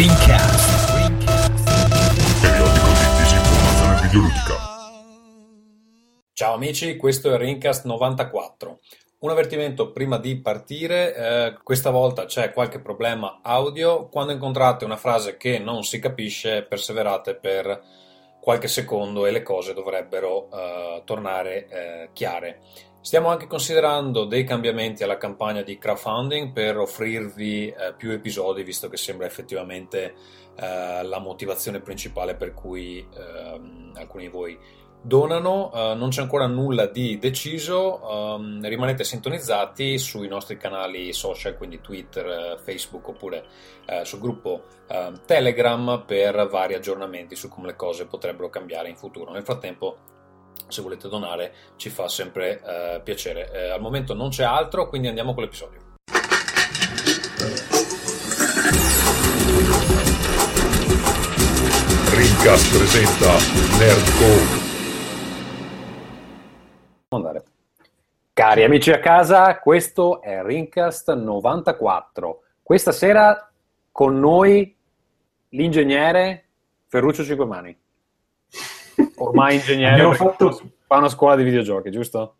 Rincast. Periodico di disinformazione videoludica. Ciao amici, questo è Rincast 94. Un avvertimento prima di partire, eh, questa volta c'è qualche problema audio, quando incontrate una frase che non si capisce perseverate per qualche secondo e le cose dovrebbero eh, tornare eh, chiare. Stiamo anche considerando dei cambiamenti alla campagna di crowdfunding per offrirvi eh, più episodi, visto che sembra effettivamente eh, la motivazione principale per cui ehm, alcuni di voi donano. Uh, non c'è ancora nulla di deciso, um, rimanete sintonizzati sui nostri canali social, quindi Twitter, uh, Facebook oppure uh, sul gruppo ehm, Telegram per vari aggiornamenti su come le cose potrebbero cambiare in futuro. Nel frattempo se volete donare ci fa sempre eh, piacere. Eh, al momento non c'è altro, quindi andiamo con l'episodio. Rincast presenta Nerdcore. Andare. Cari amici a casa, questo è Rincast 94. Questa sera con noi l'ingegnere Ferruccio Cinquemani ormai ingegnere fatto... fa una scuola di videogiochi, giusto?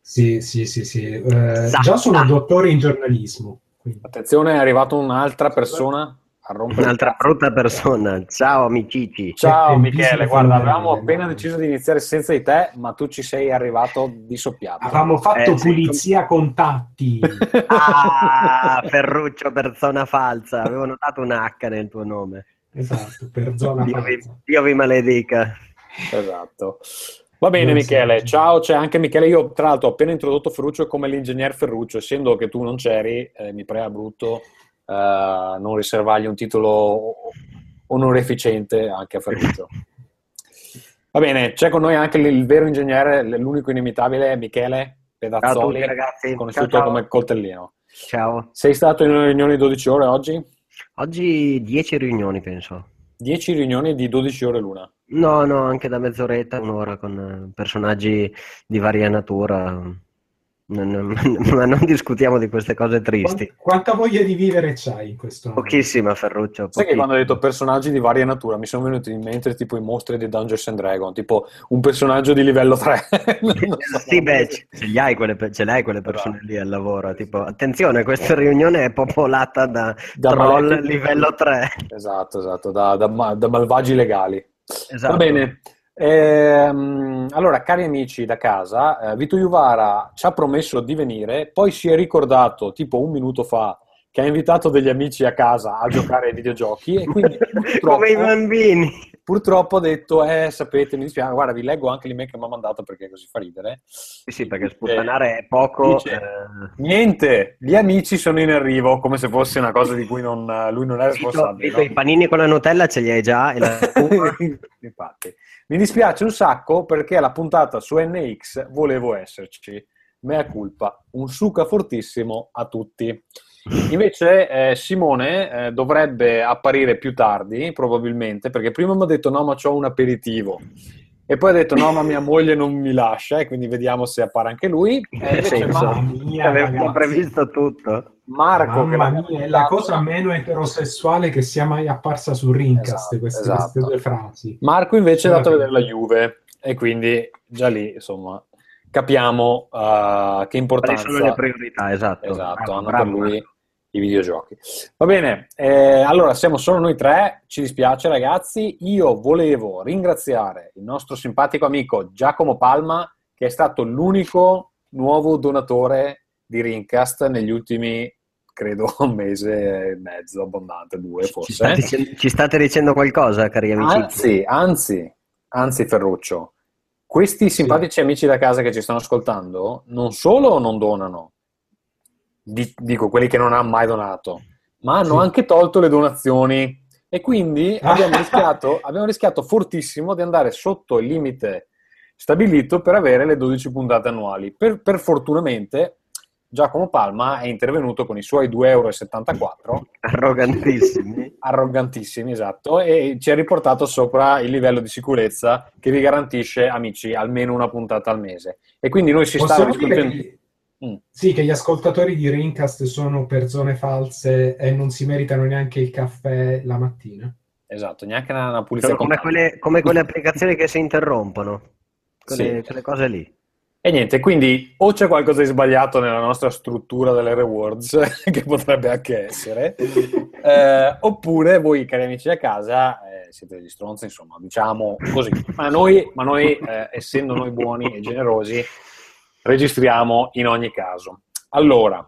Sì, sì, sì, sì. Eh, già sono dottore in giornalismo. Quindi. Attenzione, è arrivata un'altra persona a rompere Un'altra brutta persona. Ciao amici. Ciao Michele, guarda, avevamo appena deciso di iniziare senza di te, ma tu ci sei arrivato di soppiatto. Avevamo fatto eh, pulizia sì. contatti. Ah, Ferruccio persona falsa. Avevo notato un H nel tuo nome. Esatto, per zona Dio vi, Dio vi maledica. Esatto. Va bene Michele, ciao, c'è anche Michele. Io tra l'altro ho appena introdotto Ferruccio come l'ingegner Ferruccio, essendo che tu non c'eri, eh, mi pare brutto eh, non riservargli un titolo onoreficente anche a Ferruccio. Va bene, c'è con noi anche il, il vero ingegnere, l'unico inimitabile Michele Pedazzoli, tutti, conosciuto ciao, ciao. come Coltellino. Ciao. Sei stato in una riunione di 12 ore oggi? Oggi 10 riunioni, penso. 10 riunioni di 12 ore l'una? No, no, anche da mezz'oretta, un'ora con personaggi di varia natura. Ma non discutiamo di queste cose tristi. Quanta voglia di vivere c'hai in questo momento? Pochissima, Ferruccio. Sai che quando hai detto personaggi di varia natura mi sono venuti in mente tipo i mostri di Dungeons and Dragons, tipo un personaggio di livello 3. so. Sì, beh, ce, le hai quelle, ce le hai quelle persone esatto. lì al lavoro. Tipo, attenzione, questa riunione è popolata da, da troll maletti. livello 3. Esatto, esatto, da, da, da malvagi legali. Esatto. Va bene. Ehm, allora, cari amici da casa, eh, Vito Juvara ci ha promesso di venire, poi si è ricordato tipo un minuto fa che ha invitato degli amici a casa a giocare ai videogiochi e quindi come i bambini. purtroppo ha detto eh sapete mi dispiace guarda vi leggo anche l'email che mi ha mandato perché così fa ridere. Sì sì perché sputtanare è poco dice, eh... niente gli amici sono in arrivo come se fosse una cosa di cui non, lui non è responsabile Vito, no? i panini con la Nutella ce li hai già e la... infatti mi dispiace un sacco perché alla puntata su NX volevo esserci mea culpa un succa fortissimo a tutti Invece eh, Simone eh, dovrebbe apparire più tardi, probabilmente, perché prima mi ha detto no, ma ho un aperitivo. E poi ha detto no, ma mia moglie non mi lascia, e quindi vediamo se appare anche lui. E invece mia, avevo previsto tutto. Marco, Mamma che mia, è la cosa meno eterosessuale che sia mai apparsa su Rincast, esatto, queste, esatto. queste, due frasi. Marco invece è andato a vedere la Juve, e quindi già lì, insomma, capiamo uh, che importanza... Quali sono le priorità, esatto. Esatto, hanno per lui i videogiochi. Va bene, eh, allora siamo solo noi tre, ci dispiace ragazzi, io volevo ringraziare il nostro simpatico amico Giacomo Palma che è stato l'unico nuovo donatore di Rincast negli ultimi credo un mese e mezzo, abbondante, due forse. Ci state, dicendo, ci state dicendo qualcosa, cari amici? Anzi, anzi, anzi Ferruccio, questi simpatici sì. amici da casa che ci stanno ascoltando non solo non donano, dico quelli che non hanno mai donato, ma hanno sì. anche tolto le donazioni e quindi abbiamo rischiato, abbiamo rischiato fortissimo di andare sotto il limite stabilito per avere le 12 puntate annuali. Per, per fortunamente Giacomo Palma è intervenuto con i suoi 2,74 euro. Arrogantissimi. Arrogantissimi, esatto. E ci ha riportato sopra il livello di sicurezza che vi garantisce, amici, almeno una puntata al mese. E quindi noi si stava discutendo... Mm. Sì, che gli ascoltatori di Rincast sono persone false e non si meritano neanche il caffè la mattina. Esatto, neanche una, una pulizia. Come quelle, come quelle, applicazioni che si interrompono, quelle, sì. quelle cose lì. E niente, quindi o c'è qualcosa di sbagliato nella nostra struttura delle rewards, che potrebbe anche essere, eh, oppure voi, cari amici a casa, eh, siete degli stronzi, insomma, diciamo così. Ma noi, ma noi eh, essendo noi buoni e generosi, registriamo in ogni caso. Allora,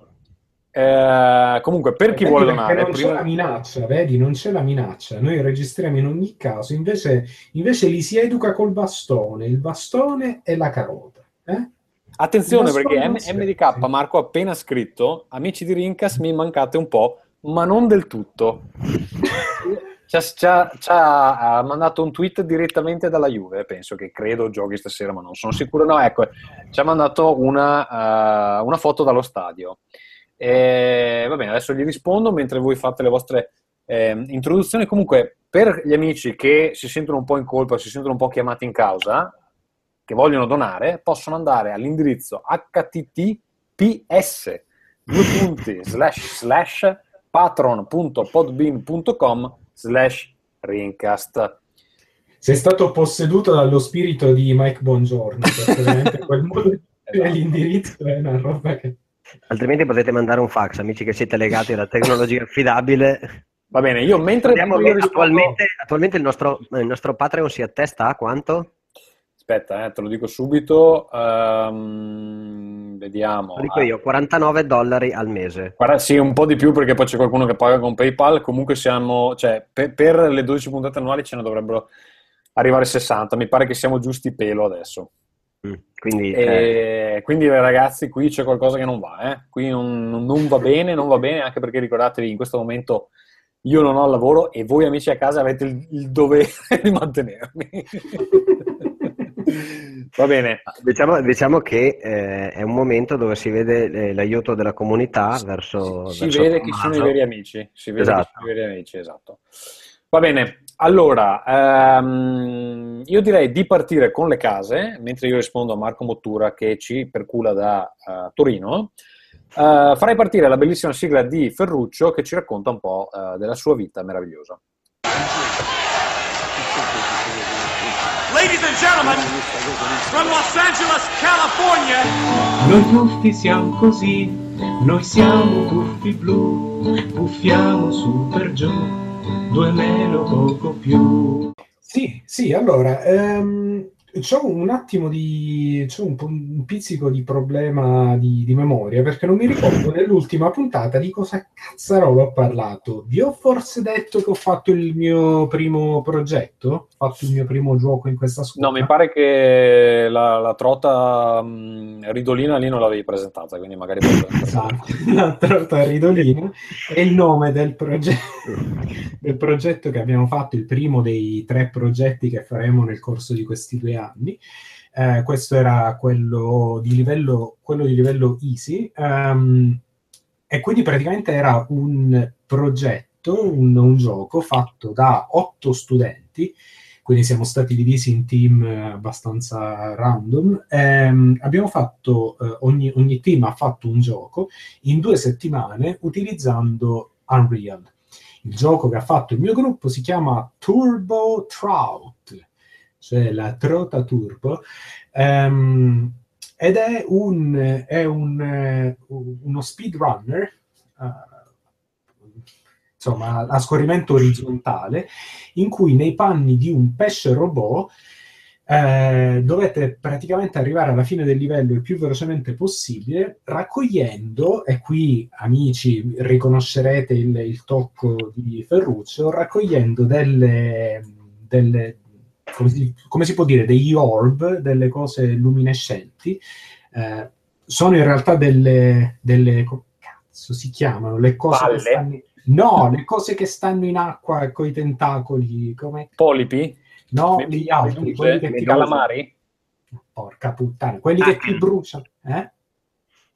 eh, comunque, per chi vuole donare, non prima... c'è la minaccia, vedi, non c'è la minaccia. Noi registriamo in ogni caso, invece, invece li si educa col bastone, il bastone e la carota. Eh? Attenzione perché M- MDK Marco ha appena scritto Amici di Rincas mi mancate un po', ma non del tutto. ci, ha, ci mandato un tweet direttamente dalla Juve, penso che credo giochi stasera, ma non sono sicuro. No, ecco, ci ha mandato una, uh, una foto dallo stadio. E, va bene, adesso gli rispondo mentre voi fate le vostre eh, introduzioni. Comunque, per gli amici che si sentono un po' in colpa, si sentono un po' chiamati in causa, che vogliono donare possono andare all'indirizzo https slash slash patron.podbean.com slash rincast sei stato posseduto dallo spirito di Mike Bongiorno perché quel modo di l'indirizzo è una roba che altrimenti potete mandare un fax amici che siete legati alla tecnologia affidabile. Va bene io mentre Vediamo, rispondo... attualmente, attualmente il, nostro, il nostro Patreon si attesta a quanto? Aspetta, eh, te lo dico subito. Um, vediamo. Lo dico io, 49 dollari al mese. Guarda, sì, un po' di più perché poi c'è qualcuno che paga con PayPal. Comunque siamo, cioè, per, per le 12 puntate annuali ce ne dovrebbero arrivare 60. Mi pare che siamo giusti pelo adesso. Mm, quindi, e, eh. quindi, ragazzi, qui c'è qualcosa che non va. Eh? Qui non, non va bene, non va bene, anche perché ricordatevi, in questo momento io non ho lavoro e voi amici a casa avete il, il dovere di mantenermi. Va bene. Diciamo, diciamo che eh, è un momento dove si vede eh, l'aiuto della comunità verso. Si, verso vede chi sono i veri amici. Si vede esatto. chi sono i veri amici, esatto. Va bene, allora ehm, io direi di partire con le case, mentre io rispondo a Marco Mottura che ci percula da uh, Torino. Uh, farei partire la bellissima sigla di Ferruccio che ci racconta un po' uh, della sua vita meravigliosa. Ladies and gentlemen, from Los Angeles, California. Noi tuffi siamo così, noi siamo tuffi blu, puffiamo su per giù, due meno poco più. Sì, sì, allora, ehm, c'ho un attimo di. c'ho un, un pizzico di problema di, di, memoria perché non mi ricordo nell'ultima puntata di cosa cazzarola ho parlato. Vi ho forse detto che ho fatto il mio primo progetto? Ho fatto il mio primo gioco in questa scuola? No, mi pare che la, la trota mh, ridolina lì non l'avevi presentata, quindi magari. esatto, la trota ridolina è il nome del progetto, del progetto che abbiamo fatto, il primo dei tre progetti che faremo nel corso di questi due anni anni. Eh, questo era quello di livello, quello di livello easy. Um, e quindi praticamente era un progetto, un, un, gioco fatto da otto studenti, quindi siamo stati divisi in team abbastanza random. Ehm, abbiamo fatto, eh, ogni, ogni team ha fatto un gioco in due settimane utilizzando Unreal. Il gioco che ha fatto il mio gruppo si chiama Turbo Trout cioè la Trota Turbo, um, ed è, un, è un, uh, uno speedrunner, uh, insomma, a scorrimento orizzontale, in cui nei panni di un pesce robot eh, dovete praticamente arrivare alla fine del livello il più velocemente possibile, raccogliendo, e qui amici riconoscerete il, il tocco di Ferruccio, raccogliendo delle, delle, come si, come si, può dire, degli orb, delle cose luminescenti, eh, sono in realtà delle, delle cazzo si chiamano, le cose Palle. che stanno, no, le cose che stanno in acqua con i tentacoli, come... Polipi? No, gli altri, meduse, quelli che ti calamari? Porca puttana, quelli ah, che ti bruciano, eh?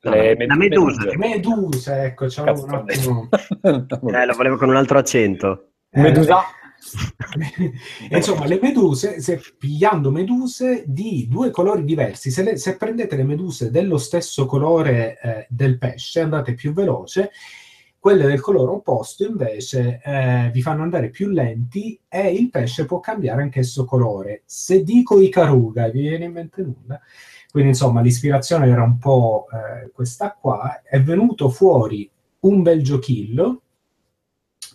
Le med- la medusa. Meduse ecco, c'è un attimo. eh, lo volevo con un altro accento. Eh, Medusa. Insomma, le meduse, se, pigliando meduse di due colori diversi, se, le- se prendete le meduse dello stesso colore eh, del pesce, andate più veloce, quelle del colore opposto invece eh, vi fanno andare più lenti e il pesce può cambiare anch'esso colore. Se dico Icaruga, vi viene in mente nulla? Quindi insomma l'ispirazione era un po' eh, questa qua, è venuto fuori un bel giochillo,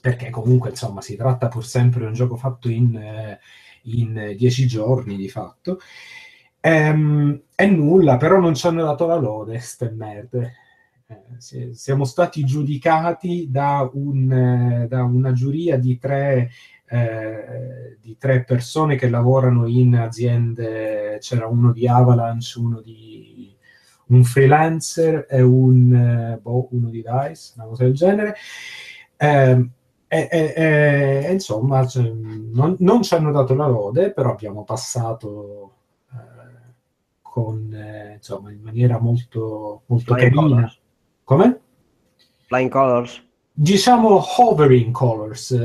perché comunque insomma si tratta pur sempre di un gioco fatto in, eh, in dieci giorni di fatto, Ehm, e nulla, però non ci hanno dato la lode, ste merde. Eh, si- siamo stati giudicati da, un, eh, da una giuria di tre, eh, di tre persone che lavorano in aziende, c'era uno di Avalanche, uno di un freelancer e un, eh, boh, uno di DICE, una cosa del genere. Ehm, e, e- e- e, insomma, cioè, non, non ci hanno dato la lode, però abbiamo passato eh, con, eh, insomma, in maniera molto, molto Flying carina. Colors. Come? Flying Colors. Diciamo hovering colors.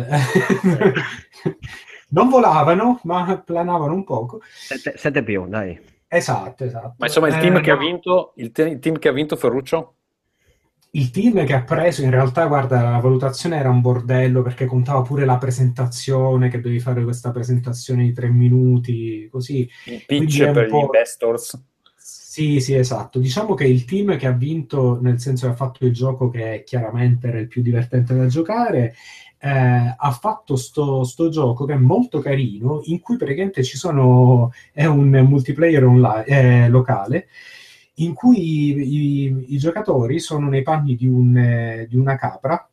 non volavano, ma planavano un poco. 7 più, dai. Esatto, esatto. Ma insomma, il team, Eh, che, ha no, vinto, il, te- il team che ha vinto Ferruccio? Il team che ha preso, in realtà, guarda, la valutazione era un bordello perché contava pure la presentazione, che dovevi fare questa presentazione di tre minuti, così. Il pitch per gli investors? Sì, sì, esatto. Diciamo che il team che ha vinto, nel senso che ha fatto il gioco che chiaramente era il più divertente da giocare, eh, ha fatto sto, sto gioco che è molto carino, in cui praticamente ci sono, è un multiplayer online, eh, locale, in cui i, i- i giocatori sono nei panni di, un, eh, di una capra,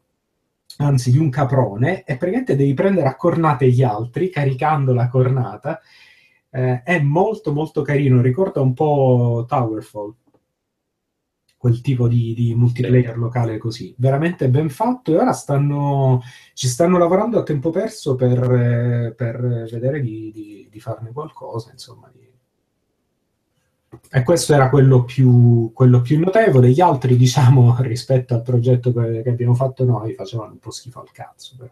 anzi di un caprone, e praticamente devi prendere a cornate gli altri, caricando la cornata. Eh, è molto molto carino, ricorda un po' Towerfall, quel tipo di, di multiplayer locale così, veramente ben fatto e ora stanno, ci stanno lavorando a tempo perso per, eh, per vedere di, di- di farne qualcosa, insomma. di- E questo era quello più, quello più notevole, gli altri diciamo rispetto al progetto che, che abbiamo fatto noi facevano un po' schifo al cazzo. però.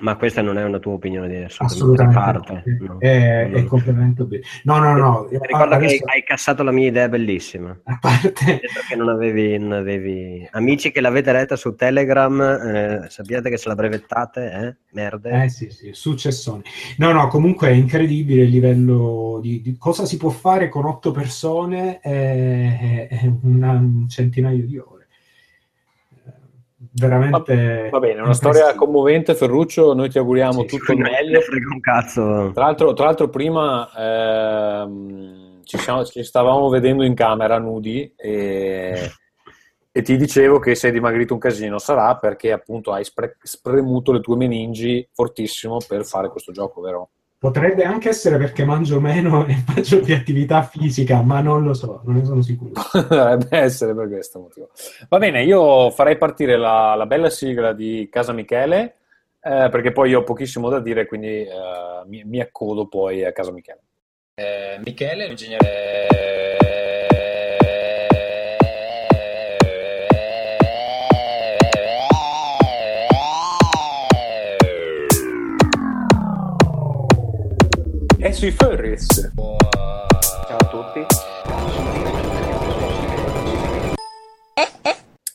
Ma questa non è una tua opinione di Assolutamente, parte. no. È, No, è no. completamente vero. No, no, no. Ricorda che hai, adesso- hai cassato la mia idea bellissima. a parte che non avevi, non avevi- Amici che l'avete letta su Telegram, eh, sappiate che se la brevettate, eh? Merde. Eh sì, sì, successoni. No, no, comunque è incredibile il livello di, di cosa si può fare con otto persone e, e una- un centinaio di ore. Veramente. Va bene, una storia commovente, Ferruccio. Noi ti auguriamo Sì, tutto il meglio. ne frega un cazzo. Tra l'altro, tra l'altro prima ehm, ci, siamo- ci stavamo vedendo in camera nudi e, e ti dicevo che sei dimagrito un casino. Sarà perché appunto hai spre- spremuto le tue meningi fortissimo per fare questo gioco, vero? Potrebbe anche essere perché mangio meno e faccio più attività fisica, ma non lo so, non ne sono sicuro. Dovrebbe essere per questo motivo. Va bene, io farei partire la, la bella sigla di Casa Michele, eh, perché poi io ho pochissimo da dire, quindi eh, mi, mi accodo poi a Casa Michele. Eh, Michele, ingegnere... sui furries. Ciao a tutti.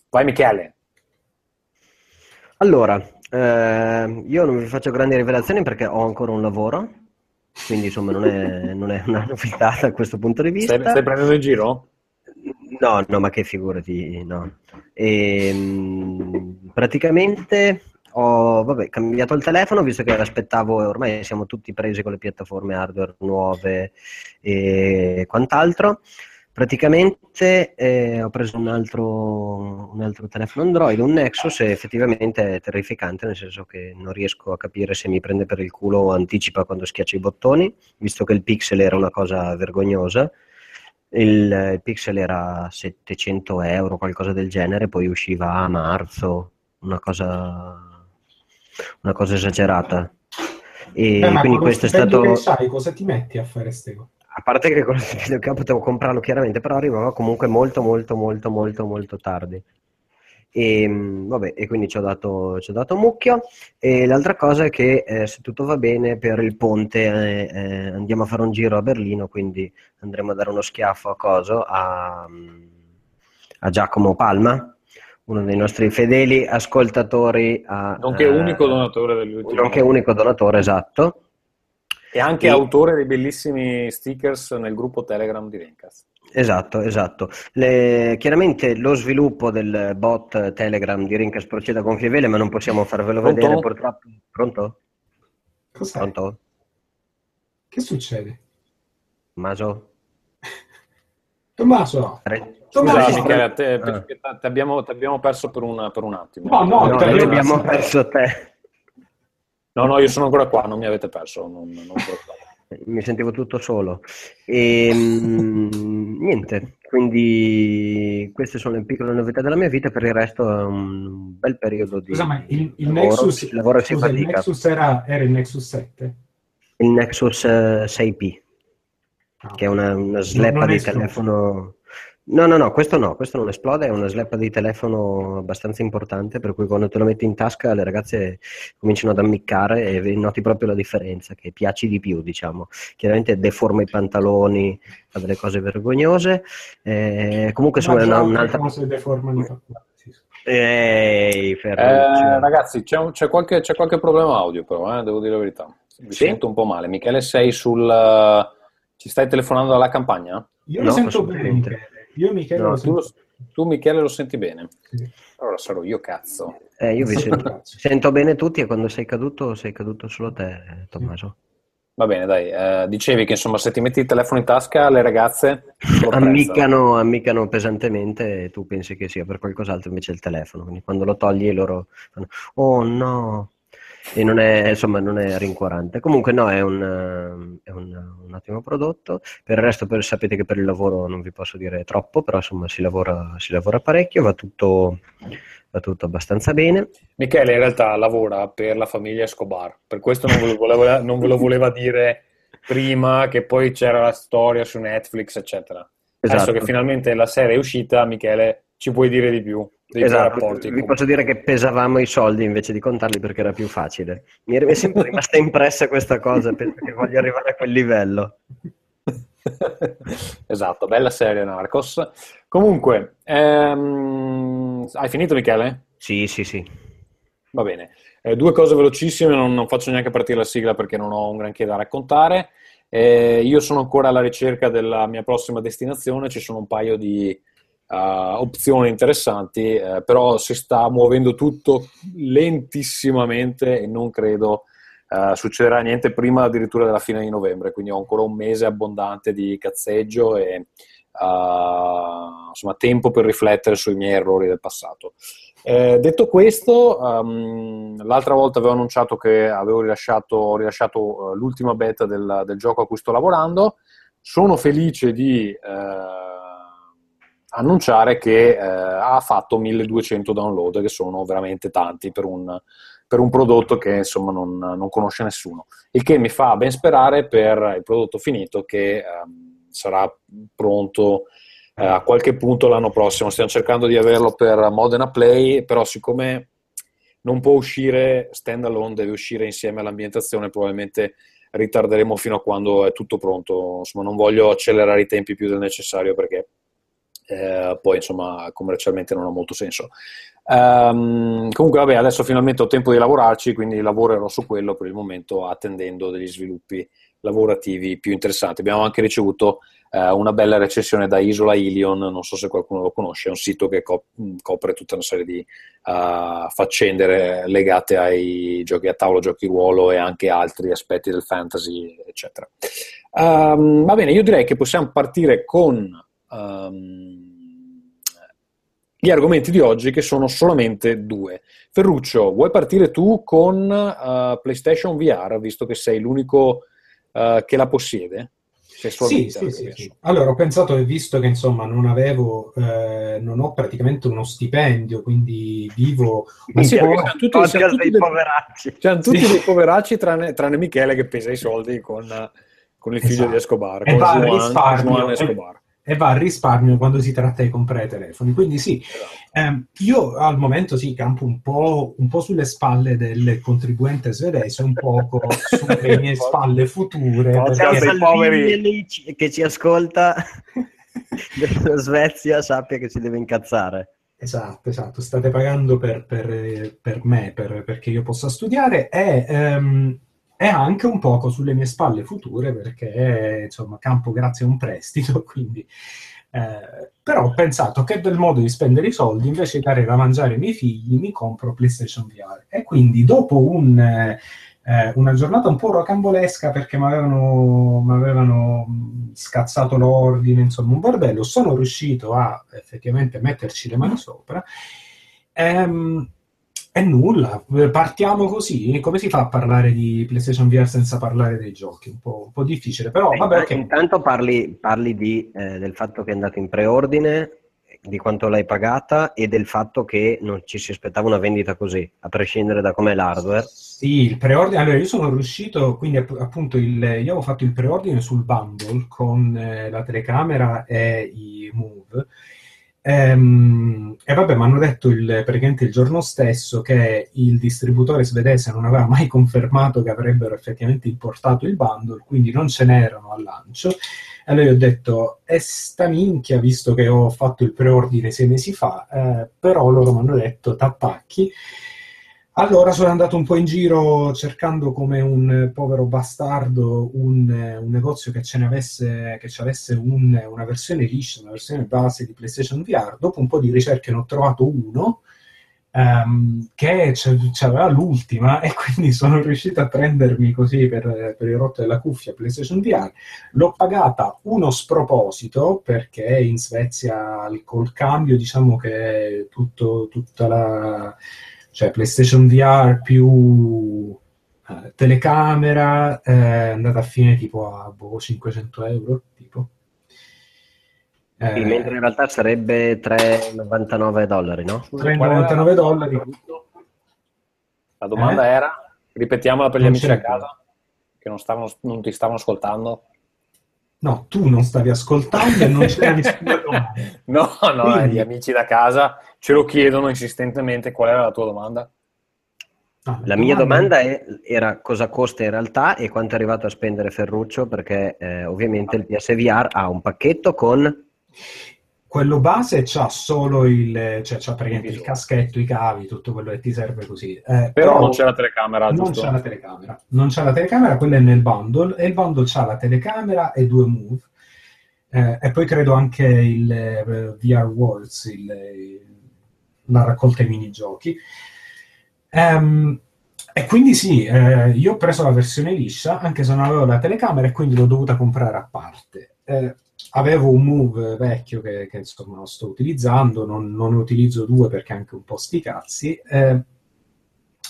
Vai Michele. Allora, eh, io non vi faccio grandi rivelazioni perché ho ancora un lavoro, quindi insomma non è, non è una novità da questo punto di vista. Stai, stai prendendo in giro? No, no, ma che figurati, no. Ehm, praticamente ho vabbè, cambiato il telefono visto che aspettavo, ormai siamo tutti presi con le piattaforme hardware nuove e quant'altro. Praticamente eh, ho preso un altro, un altro telefono Android, un Nexus, e effettivamente è terrificante, nel senso che non riesco a capire se mi prende per il culo o anticipa quando schiaccia i bottoni, visto che il Pixel era una cosa vergognosa. Il, il Pixel era 700 euro, qualcosa del genere, poi usciva a marzo, una cosa, una cosa esagerata. E Eh, ma quindi questo è stato... che hai, cosa ti metti a fare ste cose? A parte che con lo stipendio che potevo comprarlo chiaramente, però arrivava comunque molto molto molto molto molto tardi. E, mh, vabbè, e quindi ci ho dato, ci ho dato mucchio. E l'altra cosa è che eh, se tutto va bene per il ponte eh, eh, andiamo a fare un giro a Berlino, quindi andremo a dare uno schiaffo a Coso, a, a Giacomo Palma, uno dei nostri fedeli ascoltatori. A, Nonché eh, unico donatore dell'ultimo. Nonché unico donatore, esatto. E anche E- autore dei bellissimi stickers nel gruppo Telegram di Rencast. Esatto, esatto. Le- chiaramente lo sviluppo del bot Telegram di Rincas procede con Fievele, ma non possiamo farvelo Pronto? vedere purtroppo. Pronto? Cos'è? Pronto? Che succede? Maso? Tommaso! Re- Tommaso! Scusa, sì, Michele, te- t- ti abbiamo, ti abbiamo perso per, una- per un attimo. No, no, No, te- abbiamo perso te. No, no, io sono ancora qua, non mi avete perso. Non, non. Mi sentivo tutto solo. E, mm, niente, quindi queste sono le piccole novità della mia vita, per il resto è un bel periodo di Scusa, ma il, il lavoro, Nexus, si scusa, il. Nexus era, era il Nexus 7? Il Nexus eh, 6P, Ah. Che è una, una sleppa non di telefono. No, no, no, questo no, questo non esplode, è una sleppa di telefono abbastanza importante, per cui quando te lo metti in tasca le ragazze cominciano ad ammiccare e noti proprio la differenza, che piaci di più, diciamo. Chiaramente deforma i pantaloni, fa delle cose vergognose. Eh, comunque insomma è una- Mangiavo un'altra... cose deformano i sì. Ehi, Ferruccio. Eh, ragazzi, c'è, un- c'è qualche, c'è qualche problema audio, però, eh, devo dire la verità. Mi Sì? sento un po' male. Michele, sei sul. Ci stai telefonando dalla campagna? Io No, lo sento bene. Michele. Io Michele No, lo Tu, sento lo- tu, Michele, lo senti bene? Sì. Allora sarò io, cazzo. Eh, io vi sento, sento bene tutti e quando sei caduto, sei caduto solo te, Tommaso. Va bene, dai. eh, dicevi che insomma, se ti metti il telefono in tasca, le ragazze. Ammiccano, ammiccano pesantemente e tu pensi che sia per qualcos'altro invece il telefono. Quindi quando lo togli loro fanno Oh no! E non è, insomma, non è rincuorante. Comunque no, è un, è un- un ottimo prodotto. Per il resto per- sapete che per il lavoro non vi posso dire troppo, però insomma si lavora, si lavora parecchio, va tutto, va tutto abbastanza bene. Michele in realtà lavora per la famiglia Escobar, per questo non ve lo voleva, non ve lo voleva dire prima che poi c'era la storia su Netflix, eccetera. Adesso Esatto. che finalmente la serie è uscita, Michele, ci puoi dire di più Esatto, vi posso dire che pesavamo i soldi invece di contarli perché era più facile. Mi è sempre rimasta impressa questa cosa perché voglio arrivare a quel livello. esatto, bella serie Narcos. Comunque, ehm, hai finito Michele? Sì, sì, sì. Va bene. Eh, due cose velocissime, non, non faccio neanche partire la sigla perché non ho un granché da raccontare. Eh, io sono ancora alla ricerca della mia prossima destinazione, ci sono un paio di eh, opzioni interessanti, eh, però si sta muovendo tutto lentissimamente e non credo eh, succederà niente prima addirittura della fine di novembre, quindi ho ancora un mese abbondante di cazzeggio e eh, insomma tempo per riflettere sui miei errori del passato. Eh, detto questo, ehm, l'altra volta avevo annunciato che avevo rilasciato, rilasciato l'ultima beta del, del gioco a cui sto lavorando. Sono felice di eh, annunciare che eh, ha fatto 1200 download, che sono veramente tanti per un, per un prodotto che insomma non, non conosce nessuno. Il che mi fa ben sperare per il prodotto finito che ehm, sarà pronto eh, a qualche punto l'anno prossimo. Stiamo cercando di averlo per Modena Play, però siccome non può uscire stand alone, deve uscire insieme all'ambientazione, probabilmente ritarderemo fino a quando è tutto pronto. Insomma, non voglio accelerare i tempi più del necessario perché eh, poi insomma commercialmente non ha molto senso. Ehm, comunque, vabbè, adesso finalmente ho tempo di lavorarci, quindi lavorerò su quello per il momento, attendendo degli sviluppi lavorativi più interessanti. Abbiamo anche ricevuto eh, una bella recensione da Isola Ilion, non so se qualcuno lo conosce, è un sito che co- copre tutta una serie di uh, faccende legate ai giochi a tavolo, giochi ruolo e anche altri aspetti del fantasy, eccetera. Um, va bene, io direi che possiamo partire con um, gli argomenti di oggi che sono solamente due. Ferruccio, vuoi partire tu con uh, PlayStation VR, visto che sei l'unico uh, che la possiede? Sì, sì, sì, sì. Allora, ho pensato che visto che insomma non avevo, eh, non ho praticamente uno stipendio, quindi vivo Ma sì, perché siamo tutti, siamo tutti dei poveracci. siamo tutti Sì. dei poveracci tranne, tranne Michele che pesa i soldi con, con il figlio Esatto. di Escobar, E con Juan, risparmio. Juan E- Escobar. E va a risparmio quando si tratta di comprare telefoni. Quindi sì, ehm, io al momento sì, campo un po', un po' sulle spalle del contribuente svedese, un poco sulle mie spalle future. Salvini poveri. che ci ascolta dalla Svezia sappia che si deve incazzare. Esatto, esatto, state pagando per, per- per me, per- perché io possa studiare e, ehm, e anche un poco sulle mie spalle future perché insomma campo grazie a un prestito, quindi eh, però ho pensato che del modo di spendere i soldi invece di dare da mangiare ai miei figli mi compro PlayStation VR e quindi dopo un, eh, una giornata un po' rocambolesca perché mi avevano, scazzato l'ordine, insomma un bordello, sono riuscito a effettivamente metterci le mani sopra. Ehm, e nulla, partiamo così. Come si fa a parlare di PlayStation VR senza parlare dei giochi? Un po', un po' difficile, però Eh, vabbè, ok. Intanto parli, parli di, eh, del fatto che è andato in preordine, di quanto l'hai pagata e del fatto che non ci si aspettava una vendita così, a prescindere da com'è l'hardware. Sì, il preordine. Allora, io sono riuscito, quindi app- appunto, il, io avevo fatto il preordine sul bundle con eh, la telecamera e i Move. Ehm, e vabbè, mi hanno detto il, praticamente il giorno stesso che il distributore svedese non aveva mai confermato che avrebbero effettivamente importato il bundle, quindi non ce n'erano al lancio. E allora io ho detto, e sta minchia, visto che ho fatto il preordine sei mesi fa, eh, però loro mi hanno detto, t'attacchi. Allora sono andato un po' in giro cercando come un povero bastardo un, un negozio che ce ne avesse, che ci avesse un- una versione liscia, una versione base di PlayStation VR. Dopo un po' di ricerche ne ho trovato uno ehm, che c'aveva l'ultima e quindi sono riuscito a prendermi così per, per il rotto della cuffia PlayStation VR. L'ho pagata uno sproposito perché in Svezia col cambio diciamo che tutto, tutta la cioè PlayStation VR più eh, telecamera eh, è andata a fine tipo a boh, 500 euro tipo. Eh, Sì, mentre in realtà sarebbe 3,99 dollari, no? 3,99 dollari La domanda Eh? era, ripetiamola per gli Non amici a casa che non, stavano, non ti stavano ascoltando. no tu non stavi ascoltando e non c'era nessuna domanda No, no, Quindi- gli amici da casa ce lo chiedono insistentemente qual era la tua domanda. No, La mia domanda è- era cosa costa in realtà e quanto è arrivato a spendere Ferruccio, perché eh, ovviamente il PSVR ha un pacchetto con... quello base c'ha solo il cioè c'ha praticamente il caschetto i cavi tutto quello che ti serve così Eh, Però non c'è la telecamera, non giusto? c'è la telecamera. Non c'è la telecamera, quella è nel bundle, e il bundle c'ha la telecamera e due move. Eh, e poi credo anche il eh, VR Worlds, il- il- la raccolta dei minigiochi. Ehm, e quindi sì, eh, io ho preso la versione liscia, anche se non avevo la telecamera, e quindi l'ho dovuta comprare a parte. Eh, avevo un move vecchio che, che, insomma non sto utilizzando, non, non ne utilizzo due perché anche un po' sti cazzi. eh,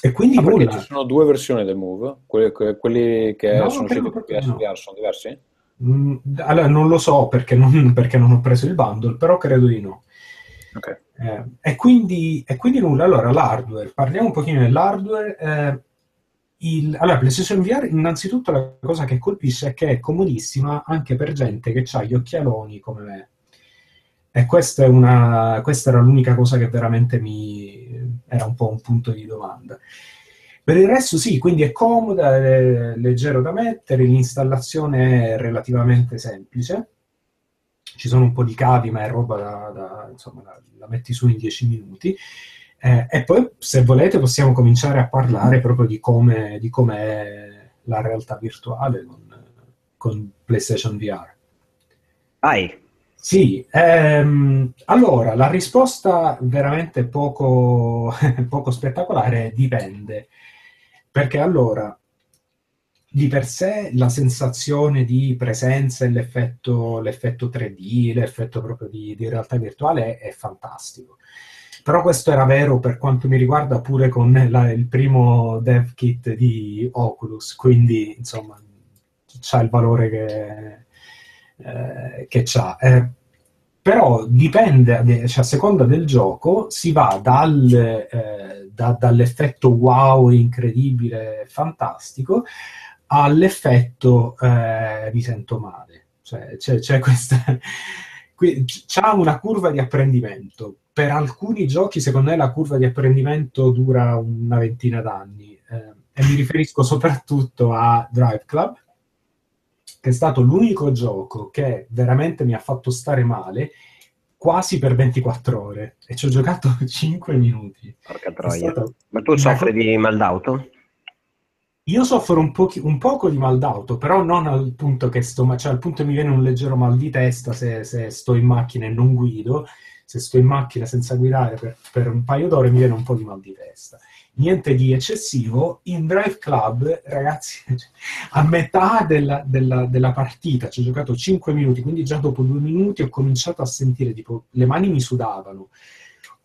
e quindi Ah, nulla. ci sono due versioni del Move, quelli, que- quelli che No, sono usciti per proprio no. PSVR sono diversi? Mm, allora, non lo so perché non, perché non ho preso il bundle, però credo di no. Eh, e, quindi, e quindi nulla. Allora, l'hardware, parliamo un pochino dell'hardware. Eh, il, allora, PlayStation VR, innanzitutto la cosa che colpisce è che è comodissima anche per gente che ha gli occhialoni come me. E questa, una, questa era l'unica cosa che veramente mi era un po' un punto di domanda. Per il resto sì, quindi è comoda, è leggero da mettere, l'installazione è relativamente semplice. Ci sono un po' di cavi, ma è roba da, da- insomma, la, la metti su in 10 minuti. Eh, e poi, se volete, possiamo cominciare a parlare proprio di come di com'è la realtà virtuale con, con PlayStation VR. Vai! Sì, ehm, allora la risposta veramente poco, poco spettacolare è dipende, perché allora di per sé la sensazione di presenza e l'effetto, l'effetto 3D, l'effetto proprio di, di realtà virtuale è, è fantastico. Però questo era vero per quanto mi riguarda pure con la- il primo dev kit di Oculus, quindi insomma c'ha il valore che, eh, che c'ha. Eh, però dipende, cioè, a seconda del gioco, si va dal, eh, da- dall'effetto wow incredibile, fantastico, all'effetto eh, mi sento male. Cioè, c'è, c'è questa, c'ha una curva di apprendimento. Per alcuni giochi, secondo me, la curva di apprendimento dura una ventina d'anni. Eh, e mi riferisco soprattutto a Drive Club, che è stato l'unico gioco che veramente mi ha fatto stare male quasi per 24 ore e ci ho giocato 5 minuti. Porca troia. Ma tu soffri di mal d'auto? Io soffro un, po- un, poco di mal d'auto, però non al punto che sto, cioè al punto che mi viene un leggero mal di testa se, se sto in macchina e non guido, se sto in macchina senza guidare per, per, un paio d'ore mi viene un po' di mal di testa. Niente di eccessivo. In Drive Club, ragazzi, a metà della, della, della partita ci ho giocato 5 minuti, quindi già dopo due minuti ho cominciato a sentire tipo le mani mi sudavano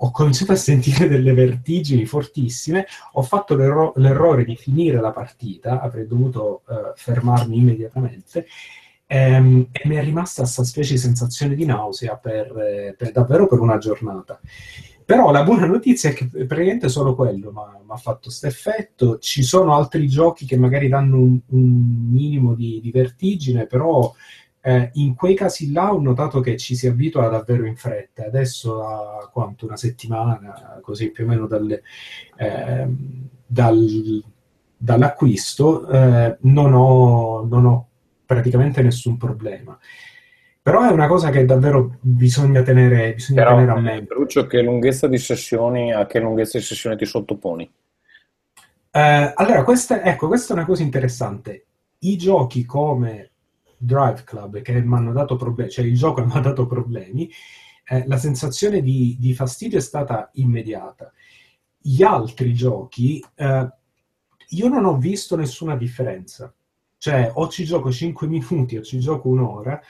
ho cominciato a sentire delle vertigini fortissime, ho fatto l'erro- l'errore di finire la partita, avrei dovuto uh, fermarmi immediatamente, ehm, e mi è rimasta questa specie di sensazione di nausea per, eh, per, davvero per una giornata. Però la buona notizia è che praticamente solo quello mi ha fatto questo effetto. Ci sono altri giochi che magari danno un, un minimo di, di vertigine, però eh, in quei casi là ho notato che ci si abitua davvero in fretta. Adesso a quanto? Una settimana, così più o meno dalle, eh, dal, dall'acquisto, eh, non, ho, non ho praticamente nessun problema. Però è una cosa che davvero bisogna tenere, bisogna Però, tenere a mente. Lucio, che lunghezza di sessioni, a che lunghezza di sessione ti sottoponi? Eh, allora, questa, ecco, questa è una cosa interessante. I giochi come Drive Club che mi hanno dato problemi, cioè il gioco mi ha dato problemi, eh, la sensazione di, di, fastidio è stata immediata. Gli altri giochi, eh, io non ho visto nessuna differenza. Cioè, o ci gioco 5 minuti o ci gioco un'ora.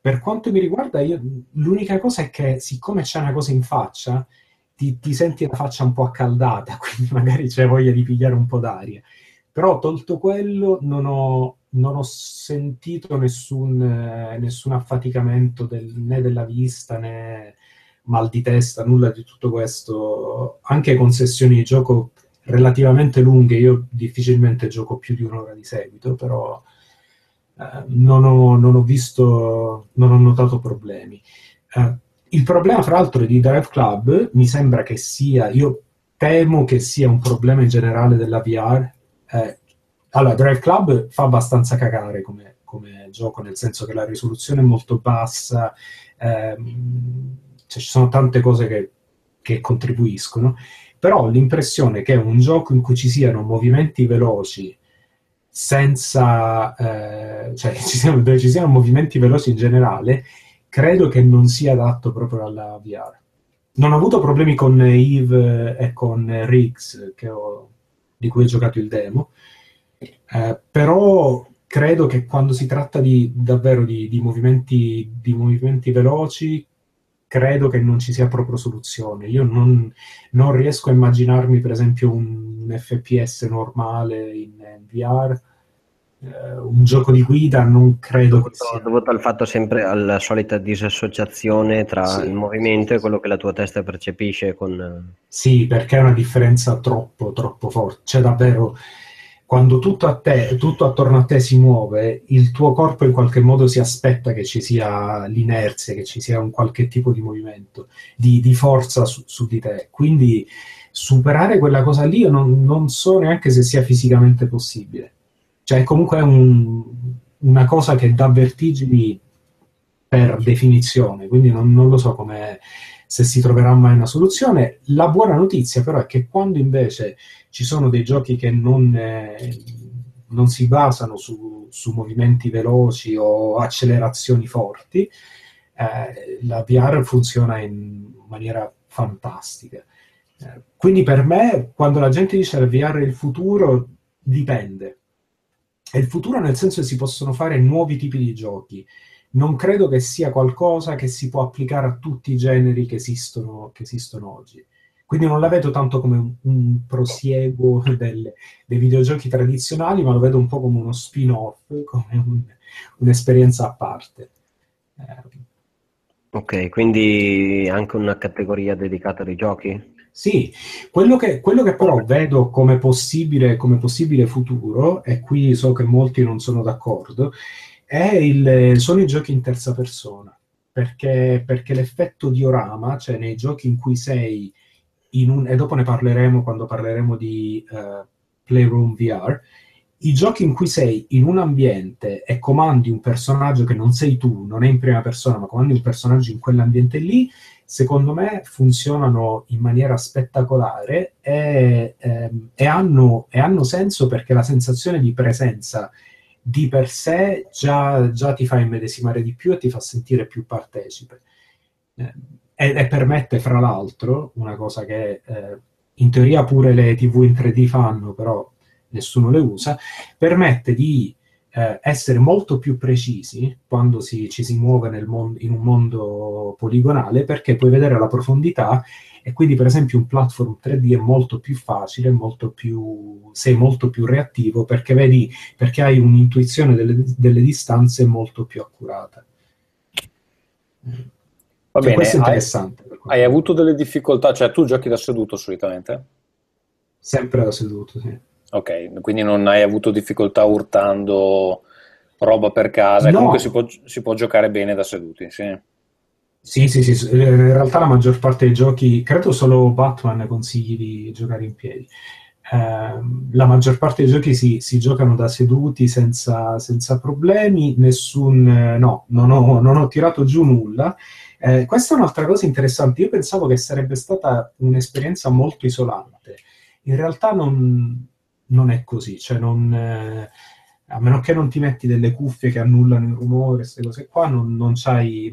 Per quanto mi riguarda, io, l'unica cosa è che siccome c'è una cosa in faccia, ti, ti senti la faccia un po' accaldata, quindi magari c'è voglia di pigliare un po' d'aria. Però tolto quello, non ho, non ho sentito nessun, eh, nessun affaticamento del, né della vista né mal di testa, nulla di tutto questo, anche con sessioni di gioco relativamente lunghe, io difficilmente gioco più di un'ora di seguito, però eh, non, ho, non, ho, visto, non ho notato problemi. Eh, il problema, fra l'altro, di Drive Club mi sembra che sia, io temo che sia un problema in generale della VR, eh, allora, Drive Club fa abbastanza cagare come, come, gioco, nel senso che la risoluzione è molto bassa, ehm, cioè ci sono tante cose che, che contribuiscono, però l'impressione che un gioco in cui ci siano movimenti veloci senza, eh, cioè ci siano, dove ci siano movimenti veloci in generale, credo che non sia adatto proprio alla VR. Non ho avuto problemi con Eve e con Riggs, ho, di cui ho giocato il demo, eh, però credo che quando si tratta di, davvero di, di, movimenti, di, movimenti, veloci, credo che non ci sia proprio soluzione. Io non, non riesco a immaginarmi, per esempio, un, un FPS normale in, VR. Eh, un gioco di guida non credo dovuto, che sia dovuto al fatto sempre alla solita disassociazione tra sì, il movimento e quello che la tua testa percepisce con... sì perché è una differenza troppo troppo forte c'è davvero quando tutto, te, tutto attorno a te si muove, il tuo corpo in qualche modo si aspetta che ci sia l'inerzia, che ci sia un qualche tipo di movimento, di, di forza su, su, di te. Quindi superare quella cosa lì io non, non, so neanche se sia fisicamente possibile. Cioè comunque è un, una cosa che dà vertigini per definizione, quindi non, non lo so come se si troverà mai una soluzione. La buona notizia però è che quando invece ci sono dei giochi che non, eh, non si basano su, su, movimenti veloci o accelerazioni forti, eh, la VR funziona in maniera fantastica. Eh, quindi per me, quando la gente dice che la VR è il futuro, dipende. È il futuro nel senso che si possono fare nuovi tipi di giochi. Non credo che sia qualcosa che si può applicare a tutti i generi che esistono, che esistono oggi. Quindi non la vedo tanto come un, un prosieguo del, dei videogiochi tradizionali, ma lo vedo un po' come uno spin-off, come un, un'esperienza a parte. Eh. Ok, quindi anche una categoria dedicata ai giochi? Sì, quello che, quello che però vedo come possibile, come possibile, futuro, e qui so che molti non sono d'accordo, il, sono i giochi in terza persona perché, perché l'effetto diorama, cioè nei giochi in cui sei in un, e dopo ne parleremo quando parleremo di uh, Playroom VR, i giochi in cui sei in un ambiente e comandi un personaggio che non sei tu, non è in prima persona, ma comandi un personaggio in quell'ambiente lì, secondo me funzionano in maniera spettacolare e, ehm, e, hanno, e hanno, senso perché la sensazione di presenza di per sé già, già, ti fa immedesimare di più e ti fa sentire più partecipe. Eh, e, e, permette, fra l'altro, una cosa che eh, in teoria pure le TV in 3D fanno, però nessuno le usa, permette di eh, essere molto più precisi quando si, ci si muove mondo, in un mondo poligonale perché puoi vedere la profondità e quindi per esempio un platform 3D è molto più facile, molto più, sei molto più reattivo perché vedi, perché hai un'intuizione delle, delle distanze molto più accurata. Va cioè, bene, questo è interessante. Hai, hai avuto delle difficoltà, cioè tu giochi da seduto solitamente? Sempre da seduto, sì. Ok, quindi non hai avuto difficoltà urtando roba per casa, no. comunque si può, si può, giocare bene da seduti, sì. Sì, sì, sì, in realtà la maggior parte dei giochi, credo solo Batman consigli di giocare in piedi. Eh, la maggior parte dei giochi si, si giocano da seduti senza, senza problemi, nessun, no, non ho, non ho, tirato giù nulla. Eh, questa è un'altra cosa interessante, io pensavo che sarebbe stata un'esperienza molto isolante, in realtà non, non è così, cioè non, eh, a meno che non ti metti delle cuffie che annullano il rumore, queste cose qua, non, non,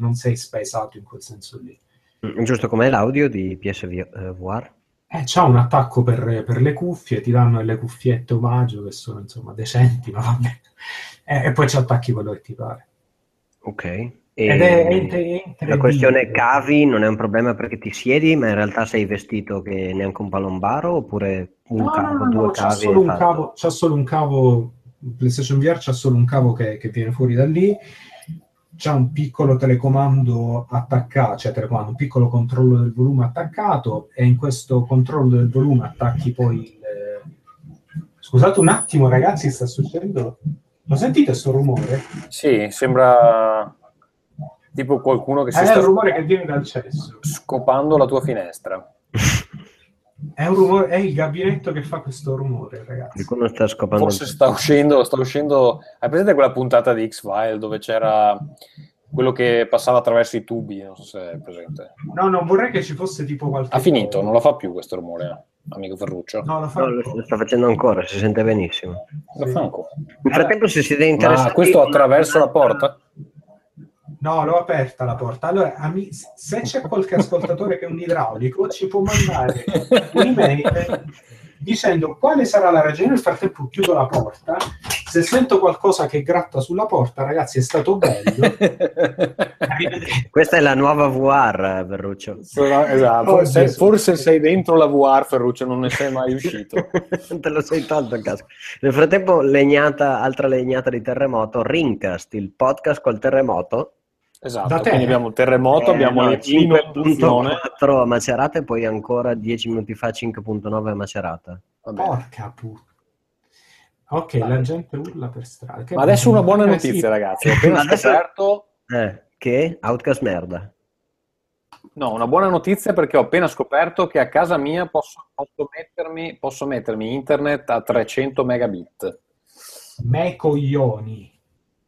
non sei spaesato in quel senso lì. Mm, giusto com'è l'audio di PSVR? Eh, c'ha un attacco per, per, le cuffie, ti danno le cuffiette omaggio che sono insomma decenti, ma vabbè. Eh, e poi ci attacchi quello che ti pare. Ok. Ed è, è, è la questione cavi non è un problema perché ti siedi, ma in realtà sei vestito che neanche un palombaro oppure un no, cavo, no, no, due no, cavi? C'ha solo, un cavo, c'ha solo un cavo, PlayStation VR c'ha solo un cavo che, che viene fuori da lì, c'ha un piccolo telecomando attaccato, cioè telecomando, un piccolo controllo del volume attaccato e in questo controllo del volume attacchi poi il... Scusate un attimo ragazzi, sta succedendo... Lo sentite questo rumore? Sì, sembra tipo qualcuno che si è sta un rumore che viene dal cesso. scopando la tua finestra. È, un rumore, è il gabinetto che fa questo rumore ragazzi. Qualcuno sta scopando forse sta uscendo, sta uscendo. Hai presente quella puntata di X-File dove c'era quello che passava attraverso i tubi? Non so se è presente. No non vorrei che ci fosse tipo qualche ha finito, non lo fa più questo rumore amico Ferruccio. No lo, fa no, lo sta facendo ancora si sente benissimo. Lo fa ancora. Nel frattempo se siete interessati ma questo attraverso la porta? No, l'ho aperta la porta. Allora, ami- se c'è qualche ascoltatore che è un idraulico, ci può mandare un'email dicendo quale sarà la ragione. Nel frattempo chiudo la porta. Se sento qualcosa che gratta sulla porta, ragazzi, è stato bello. Questa è la nuova VR, Ferruccio. Esatto. Oh, forse, forse, sei dentro la VR, Ferruccio, non ne sei mai uscito. Te lo sei tolto a caso. Nel frattempo, legnata, altra legnata di terremoto, Rincast, il podcast col terremoto Esatto, quindi abbiamo il terremoto, eh, abbiamo no, le 5.4 a Macerata e poi ancora 10 minuti fa 5.9 a Macerata. Vabbè. Porca puttana. Ok, Vabbè. la gente urla per strada. Che Ma adesso una buona notizia, sì. ragazzi. Ho appena scoperto... Eh, che? Outcast merda. No, una buona notizia perché ho appena scoperto che a casa mia posso, posso, mettermi, posso mettermi internet a 300 megabit. Me coglioni.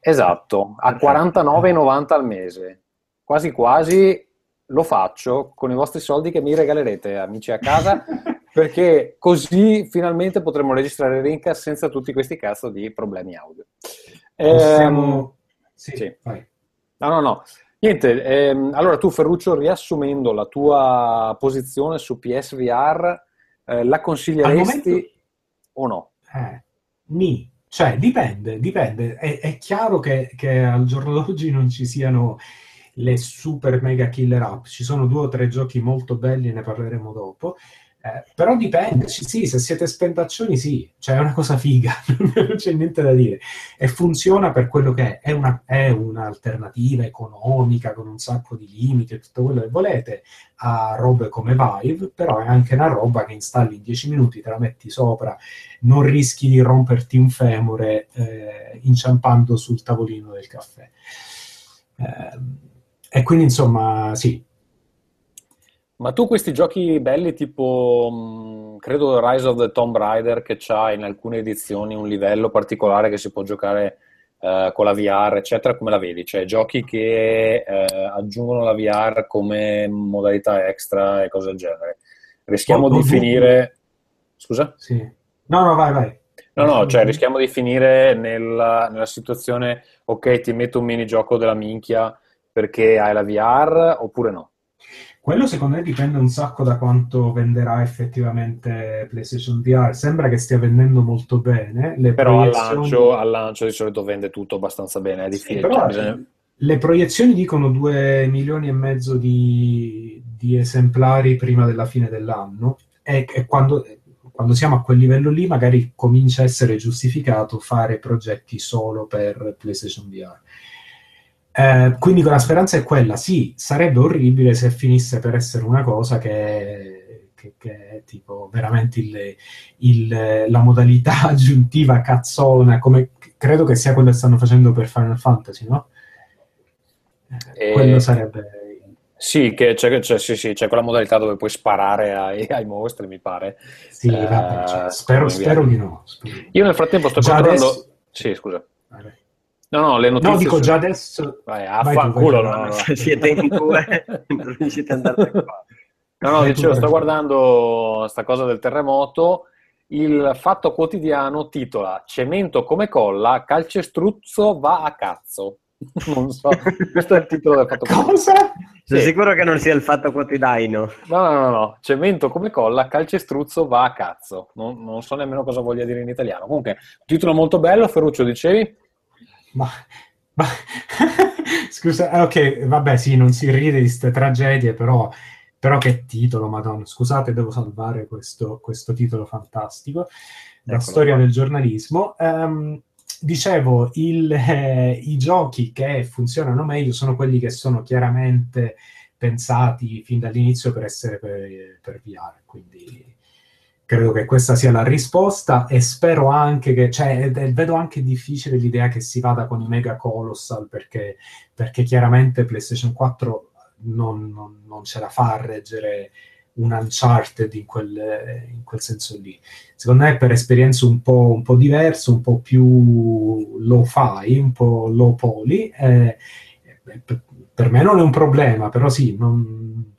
Esatto, a 49,90 al mese. Quasi quasi lo faccio con i vostri soldi che mi regalerete, amici a casa, perché così finalmente potremo registrare Rinca senza tutti questi cazzo di problemi audio. Possiamo... Eh, sì, sì. No, no, no. Niente, ehm, allora tu Ferruccio, riassumendo la tua posizione su PSVR, eh, la consiglieresti momento... o no? Eh, mi cioè, dipende, dipende. È, è chiaro che, che, al giorno d'oggi non ci siano le super mega killer app. Ci sono due o tre giochi molto belli, ne parleremo dopo. Eh, però dipende, sì, se siete spendaccioni sì, cioè è una cosa figa, non c'è niente da dire. E funziona per quello che è, è, una, è un'alternativa economica con un sacco di limiti e tutto quello che volete a robe come Vive, però è anche una roba che installi in 10 minuti, te la metti sopra, non rischi di romperti un femore eh, inciampando sul tavolino del caffè. Eh, e quindi insomma, sì. Ma tu questi giochi belli tipo, mh, credo Rise of the Tomb Raider che ha in alcune edizioni un livello particolare che si può giocare eh, con la VR, eccetera, come la vedi? Cioè giochi che eh, aggiungono la VR come modalità extra e cose del genere. Rischiamo Oh, di oh, finire... Scusa? Sì. No, no, vai, vai. No, no, cioè rischiamo di finire nella, nella situazione, ok, ti metto un minigioco della minchia perché hai la VR oppure no? Quello secondo me dipende un sacco da quanto venderà effettivamente PlayStation VR. Sembra che stia vendendo molto bene. Le Però al proiezioni- lancio, al lancio di solito vende tutto abbastanza bene, è difficile. però- cioè, bisogna- Le proiezioni dicono 2 milioni e mezzo di, di esemplari prima della fine dell'anno e, e quando, quando siamo a quel livello lì magari comincia a essere giustificato fare progetti solo per PlayStation VR. Eh, quindi la speranza è quella, sì, sarebbe orribile se finisse per essere una cosa che, che- che è tipo veramente il- il- la modalità aggiuntiva cazzona, come credo che sia quello che stanno facendo per Final Fantasy, no? E- Quello sarebbe... Sì, che c'è, c'è- sì, sì, c'è quella modalità dove puoi sparare ai, ai mostri, mi pare. Sì, Eh, vabbè, cioè, spero, spero di no. spero. Io nel frattempo sto Già controllando... adesso- Sì, scusa. Vabbè. No, no, le notizie... No, dico su- già adesso... Vai, Vai tu, affanculo, no, no. Se siete in due, non riuscite ad andare qua. No, no, dicevo, sto guardando sta cosa del terremoto. Il Fatto Quotidiano titola Cemento come colla, calcestruzzo va a cazzo. Non so, questo è il titolo del Fatto Quotidiano. Cosa? Sono Sì. sicuro che non sia il fatto quotidiano. No, no, no, no, cemento come colla, calcestruzzo va a cazzo. Non, non so nemmeno cosa voglia dire in italiano. Comunque, un titolo molto bello, Ferruccio, dicevi? Ma, ma- scusa, eh, ok, vabbè, sì, non si ride di queste tragedie, però, però che titolo, madonna. Scusate, devo salvare questo, questo titolo fantastico. La Eccolo storia qua. del giornalismo. Ehm, dicevo, il, eh, i giochi che funzionano meglio sono quelli che sono chiaramente pensati fin dall'inizio per essere per, per VR, quindi credo che questa sia la risposta e spero anche che, cioè, eh, vedo anche difficile l'idea che si vada con i mega colossal perché, perché chiaramente PlayStation 4 non, non- non ce la fa a reggere un Uncharted in quel, in quel senso lì. Secondo me per esperienze un po', un po' diverse, un po' più low fi, un po' low poly, eh, per, per me non è un problema, però sì, non,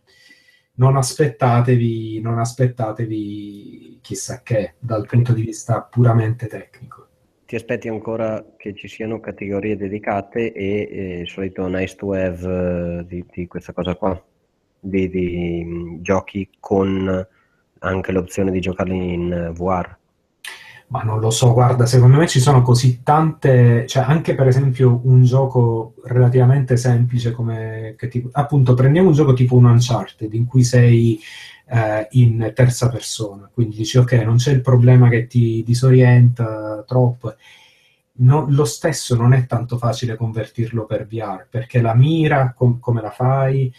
non aspettatevi, non aspettatevi chissà che dal punto di vista puramente tecnico. Ti aspetti ancora che ci siano categorie dedicate e eh, il solito nice to have eh, di, di questa cosa qua, di, di, mh, giochi con anche l'opzione di giocarli in eh, VR. Ma non lo so, guarda, secondo me ci sono così tante, cioè anche per esempio un gioco relativamente semplice come, tipo, appunto prendiamo un gioco tipo un Uncharted in cui sei eh, in terza persona, quindi dici ok, non c'è il problema che ti disorienta troppo. No, lo stesso non è tanto facile convertirlo per VR, perché la mira, com- come la fai,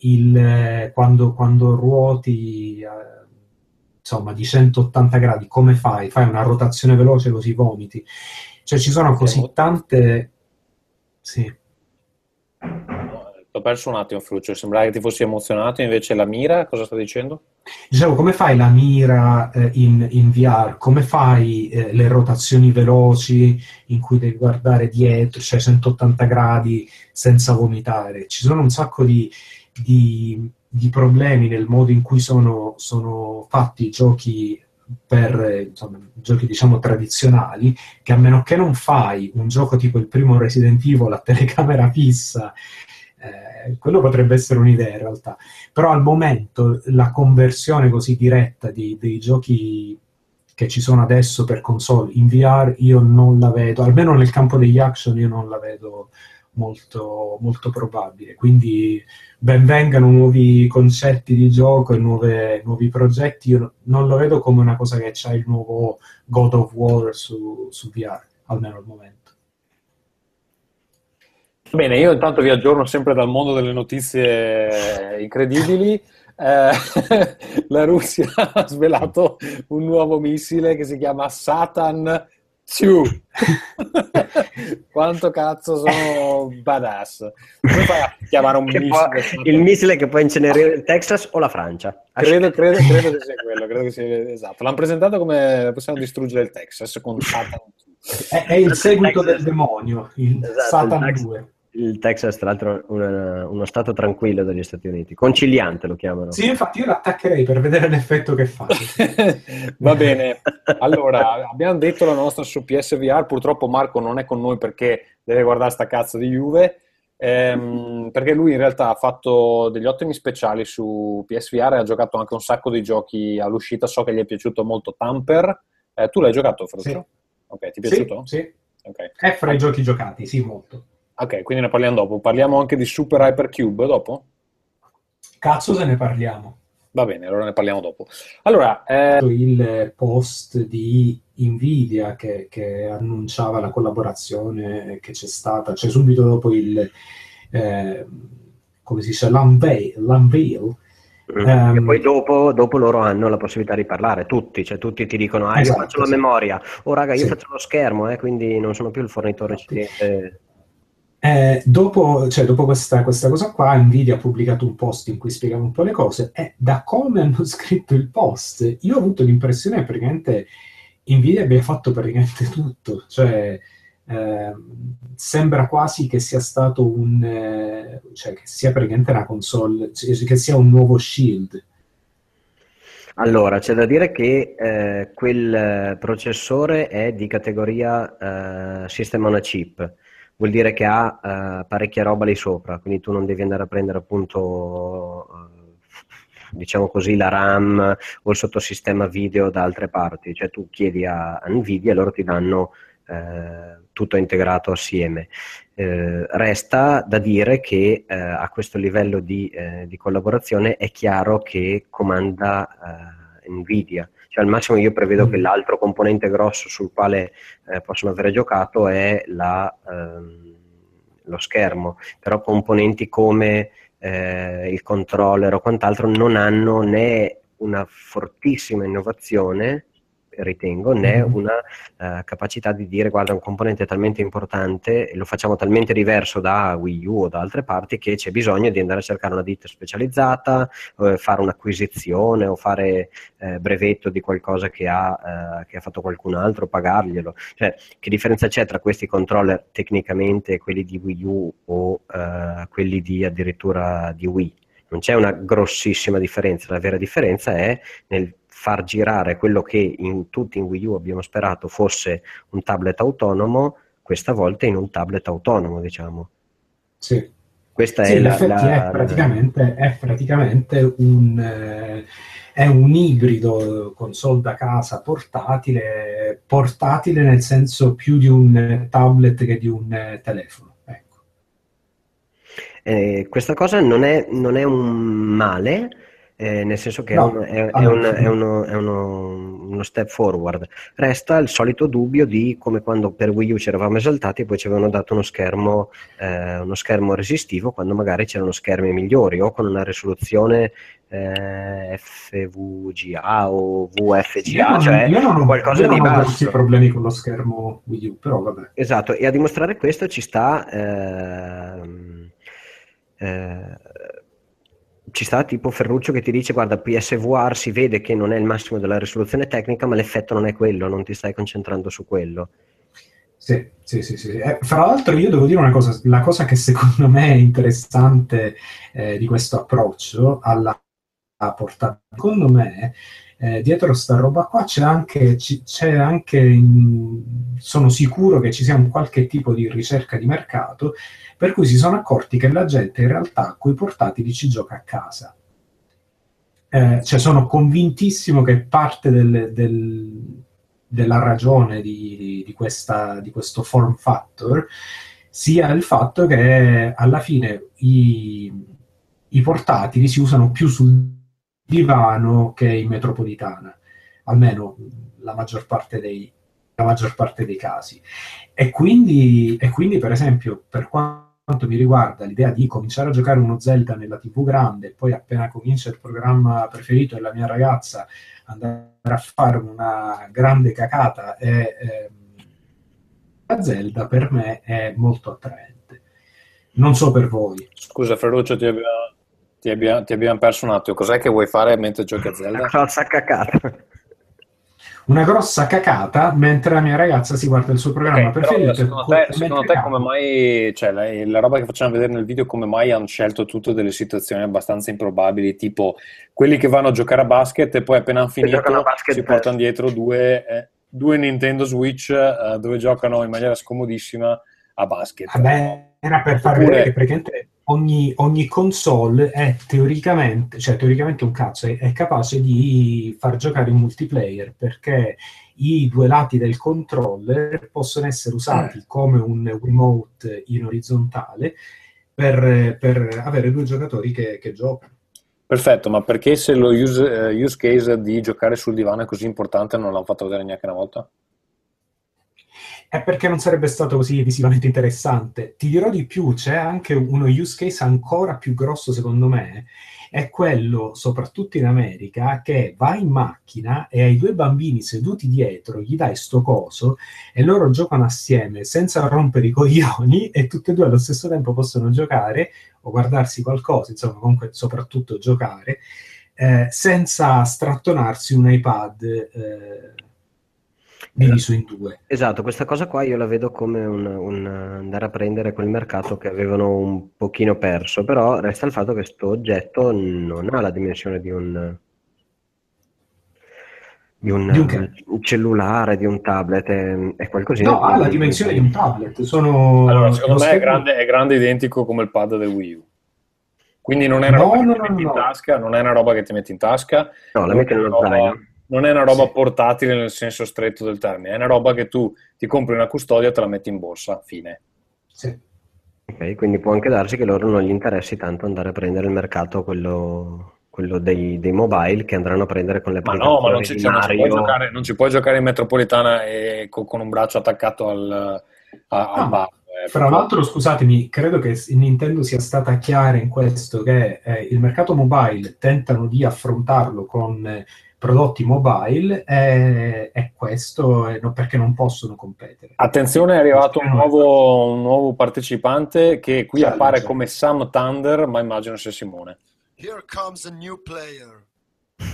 il, eh, quando, quando ruoti... eh, insomma, di 180 gradi, come fai? Fai una rotazione veloce così vomiti. Cioè ci sono così tante... Sì. Ho perso un attimo, Fruccio. Sembrava che ti fossi emozionato, invece la mira, cosa sta dicendo? Dicevo, come fai la mira eh, in, in VR? Come fai eh, le rotazioni veloci in cui devi guardare dietro, cioè 180 gradi senza vomitare? Ci sono un sacco di, di- di problemi nel modo in cui sono, sono fatti i giochi per insomma, giochi diciamo tradizionali, che a meno che non fai un gioco tipo il primo Resident Evil a telecamera fissa, eh, quello potrebbe essere un'idea in realtà. Però al momento la conversione così diretta di- dei giochi che ci sono adesso per console in VR io non la vedo, almeno nel campo degli action io non la vedo molto, molto probabile, quindi benvengano nuovi concetti di gioco e nuove- nuovi progetti, io non lo vedo come una cosa che c'ha il nuovo God of War su, su VR, almeno al momento. Bene, io intanto vi aggiorno sempre dal mondo delle notizie incredibili. Eh, la Russia ha svelato un nuovo missile che si chiama Satan Quanto cazzo sono badass. Come fai a chiamare un Che missile? può- il missile che può incenerire il Texas o la Francia. Credo, credo, credo che sia quello, credo che sia esatto. L'hanno presentato come possiamo distruggere il Texas con Satan. È, è il seguito del demonio, il Esatto, Satan il Tex- 2. Il Texas, tra l'altro, è una- uno stato tranquillo degli Stati Uniti, conciliante lo chiamano. Sì, infatti io l'attaccherei per vedere l'effetto che fa. Va bene, allora abbiamo detto la nostra su PSVR. Purtroppo Marco non è con noi perché deve guardare sta cazzo di Juve. ehm, perché lui in realtà ha fatto degli ottimi speciali su PSVR e ha giocato anche un sacco di giochi all'uscita. So che gli è piaciuto molto Tamper. Eh, tu l'hai giocato, Ferruccio? Sì. Ok, ti è piaciuto? Sì, sì. Ok. È fra i giochi giocati, sì, molto. Ok, quindi ne parliamo dopo. Parliamo anche di Super Hypercube dopo? Cazzo se ne parliamo. Va bene, allora ne parliamo dopo. Allora, eh, Il post di Nvidia che, che annunciava la collaborazione che c'è stata, cioè subito dopo il, eh, come si dice, l'unveil, l'unveil Mm. Ehm, e poi dopo, dopo loro hanno la possibilità di parlare, tutti, cioè tutti ti dicono, ah, Esatto, io faccio la sì. memoria, oh raga, io Sì. faccio lo schermo, eh, quindi non sono più il fornitore Infatti. Eh, dopo, cioè, dopo questa, questa cosa qua, Nvidia ha pubblicato un post in cui spiegava un po' le cose e da come hanno scritto il post, io ho avuto l'impressione che praticamente Nvidia abbia fatto praticamente tutto, cioè ehm, sembra quasi che sia stato un, eh, cioè che sia praticamente una console, cioè, che sia un nuovo Shield. Allora, c'è da dire che eh, quel eh, processore è di categoria eh, System on a Chip, vuol dire che ha eh, parecchia roba lì sopra, quindi tu non devi andare a prendere appunto, eh, diciamo così, la RAM o il sottosistema video da altre parti, cioè tu chiedi a, Nvidia e loro ti danno eh, tutto integrato assieme. Eh, resta da dire che eh, a questo livello di, eh, di collaborazione è chiaro che comanda Nvidia, cioè al massimo io prevedo Mm. che l'altro componente grosso sul quale eh, possono avere giocato è la, ehm, lo schermo, però componenti come eh, il controller o quant'altro non hanno né una fortissima innovazione ritengo, né Mhm. una eh, capacità di dire guarda un componente talmente importante e lo facciamo talmente diverso da Wii U o da altre parti che c'è bisogno di andare a cercare una ditta specializzata, eh, fare un'acquisizione o fare eh, brevetto di qualcosa che ha, eh, che ha fatto qualcun altro, pagarglielo. Cioè, che differenza c'è tra questi controller tecnicamente e quelli di Wii U o eh, quelli di addirittura di Wii? Non c'è una grossissima differenza, la vera differenza è nel far girare quello che in, tutti in Wii U abbiamo sperato fosse un tablet autonomo, questa volta in un tablet autonomo, diciamo. Sì. Questa Sì, è in la, effetti la- è praticamente, è praticamente un, eh, è un ibrido console da casa portatile, portatile nel senso più di un tablet che di un eh, telefono. Ecco. Eh, questa cosa non è, non è un male, eh, nel senso che è, No, un- è- è allora, un- è uno, è uno- uno step forward. Resta il solito dubbio di come quando per Wii U ci eravamo esaltati e poi ci avevano dato uno schermo, eh, uno schermo resistivo quando magari c'erano schermi migliori o con una risoluzione eh, FVGA o VFGA, non, cioè io non ho, qualcosa io di non ho grossi basso. problemi con lo schermo Wii U, però vabbè. Esatto, e a dimostrare questo ci sta, ehm, eh, ci sta tipo Ferruccio che ti dice guarda PSVR si vede che non è il massimo della risoluzione tecnica ma l'effetto non è quello, non ti stai concentrando su quello. Sì, sì, sì, sì. Eh, fra l'altro io devo dire una cosa, la cosa che secondo me è interessante eh, di questo approccio alla portata, secondo me eh, dietro sta roba qua c'è anche, c'è anche sono sicuro che ci sia un qualche tipo di ricerca di mercato per cui si sono accorti che la gente in realtà con i portatili ci gioca a casa. Eh, cioè sono convintissimo che parte del- del- della ragione di, di questa- di questo form factor sia il fatto che alla fine i, i portatili si usano più sul divano che in metropolitana, almeno la maggior parte dei, la maggior parte dei casi. E quindi, e quindi, per esempio, per quanto mi riguarda l'idea di cominciare a giocare uno Zelda nella TV grande e poi appena comincia il programma preferito della mia ragazza andare a fare una grande cacata e ehm, Zelda per me è molto attraente. Non so per voi. Scusa, Ferruccio, ti abbiamo, ti abbiamo, ti abbiamo perso un attimo. Cos'è che vuoi fare mentre giochi a Zelda? Una grossa cacata. Una grossa cacata mentre la mia ragazza si guarda il suo programma Ok, però, preferito. secondo te, secondo te come mai, cioè la, la roba che facciamo vedere nel video, come mai hanno scelto tutte delle situazioni abbastanza improbabili, tipo quelli che vanno a giocare a basket e poi appena hanno finito si per- portano dietro due, eh, due Nintendo Switch eh, dove giocano in maniera scomodissima a basket. Vabbè, era per far Oppure- vedere che praticamente ogni, ogni console è teoricamente, cioè teoricamente un cazzo, è, è capace di far giocare in multiplayer perché i due lati del controller possono essere usati come un remote in orizzontale per, per avere due giocatori che, che giocano. Perfetto, ma perché se lo use, eh, use case di giocare sul divano è così importante non l'hanno fatto vedere neanche una volta? È perché non sarebbe stato così visivamente interessante. Ti dirò di più, c'è anche uno use case ancora più grosso, secondo me, è quello, soprattutto in America, che vai in macchina e ai due bambini seduti dietro gli dai sto coso e loro giocano assieme senza rompere i coglioni e tutti e due allo stesso tempo possono giocare o guardarsi qualcosa, insomma, comunque soprattutto giocare, eh, senza strattonarsi un iPad eh, diviso in due. Esatto, questa cosa qua io la vedo come un, un andare a prendere quel mercato che avevano un pochino perso, però resta il fatto che questo oggetto non ha la dimensione di un, di un, Di un cellulare, di un tablet, è, è qualcosina. No, ha la dimensione di un tablet. Sono Allora, secondo me è grande, è grande identico come il pad del Wii U. Quindi non è una No, roba no, che ti no, metti in tasca, non è una roba che ti metti in tasca, No, la metti nello zaino. Non è una roba Sì. portatile nel senso stretto del termine, è una roba che tu ti compri una custodia e te la metti in borsa, fine. Sì. Ok, quindi può anche darsi che loro non gli interessi tanto andare a prendere il mercato, quello, quello dei, dei mobile, che andranno a prendere con le Ma no, ma non ci, applicazioni cioè, non ci di puoi giocare, non ci puoi giocare in metropolitana e con, con un braccio attaccato al, a- al Ah, bar. eh, Fra l'altro, scusatemi, credo che Nintendo sia stata chiara in questo, che eh, il mercato mobile tentano di affrontarlo con eh, prodotti mobile e, e questo è no- perché non possono competere. Attenzione, è arrivato un nuovo, un nuovo partecipante che qui Challenge. appare come Sam Thunder, ma immagino sia Simone. Here comes a new player.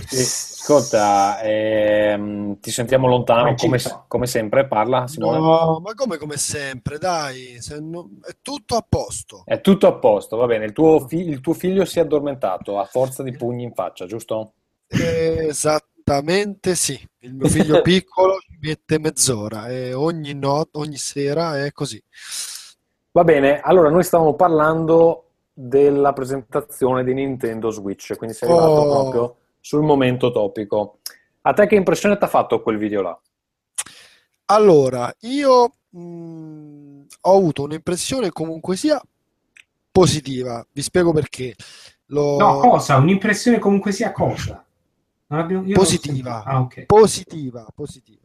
Sì, ascolta, ehm, ti sentiamo lontano come, come sempre, parla Simone. No, ma come come sempre, dai, se no- è tutto a posto. È tutto a posto, va bene. Il tuo, fi- il tuo figlio si è addormentato a forza di pugni in faccia, giusto? Esattamente sì. Il mio figlio piccolo ci mette mezz'ora e ogni notte, ogni sera è così. Va bene, allora noi stavamo parlando della presentazione di Nintendo Switch, quindi sei arrivato Oh. proprio sul momento topico. A te che impressione ti ha fatto quel video là? Allora, io mh, ho avuto un'impressione comunque sia positiva. Vi spiego perché. L'ho- No, cosa? Un'impressione comunque sia cosa? Positiva. Ah, ok. positiva, positiva.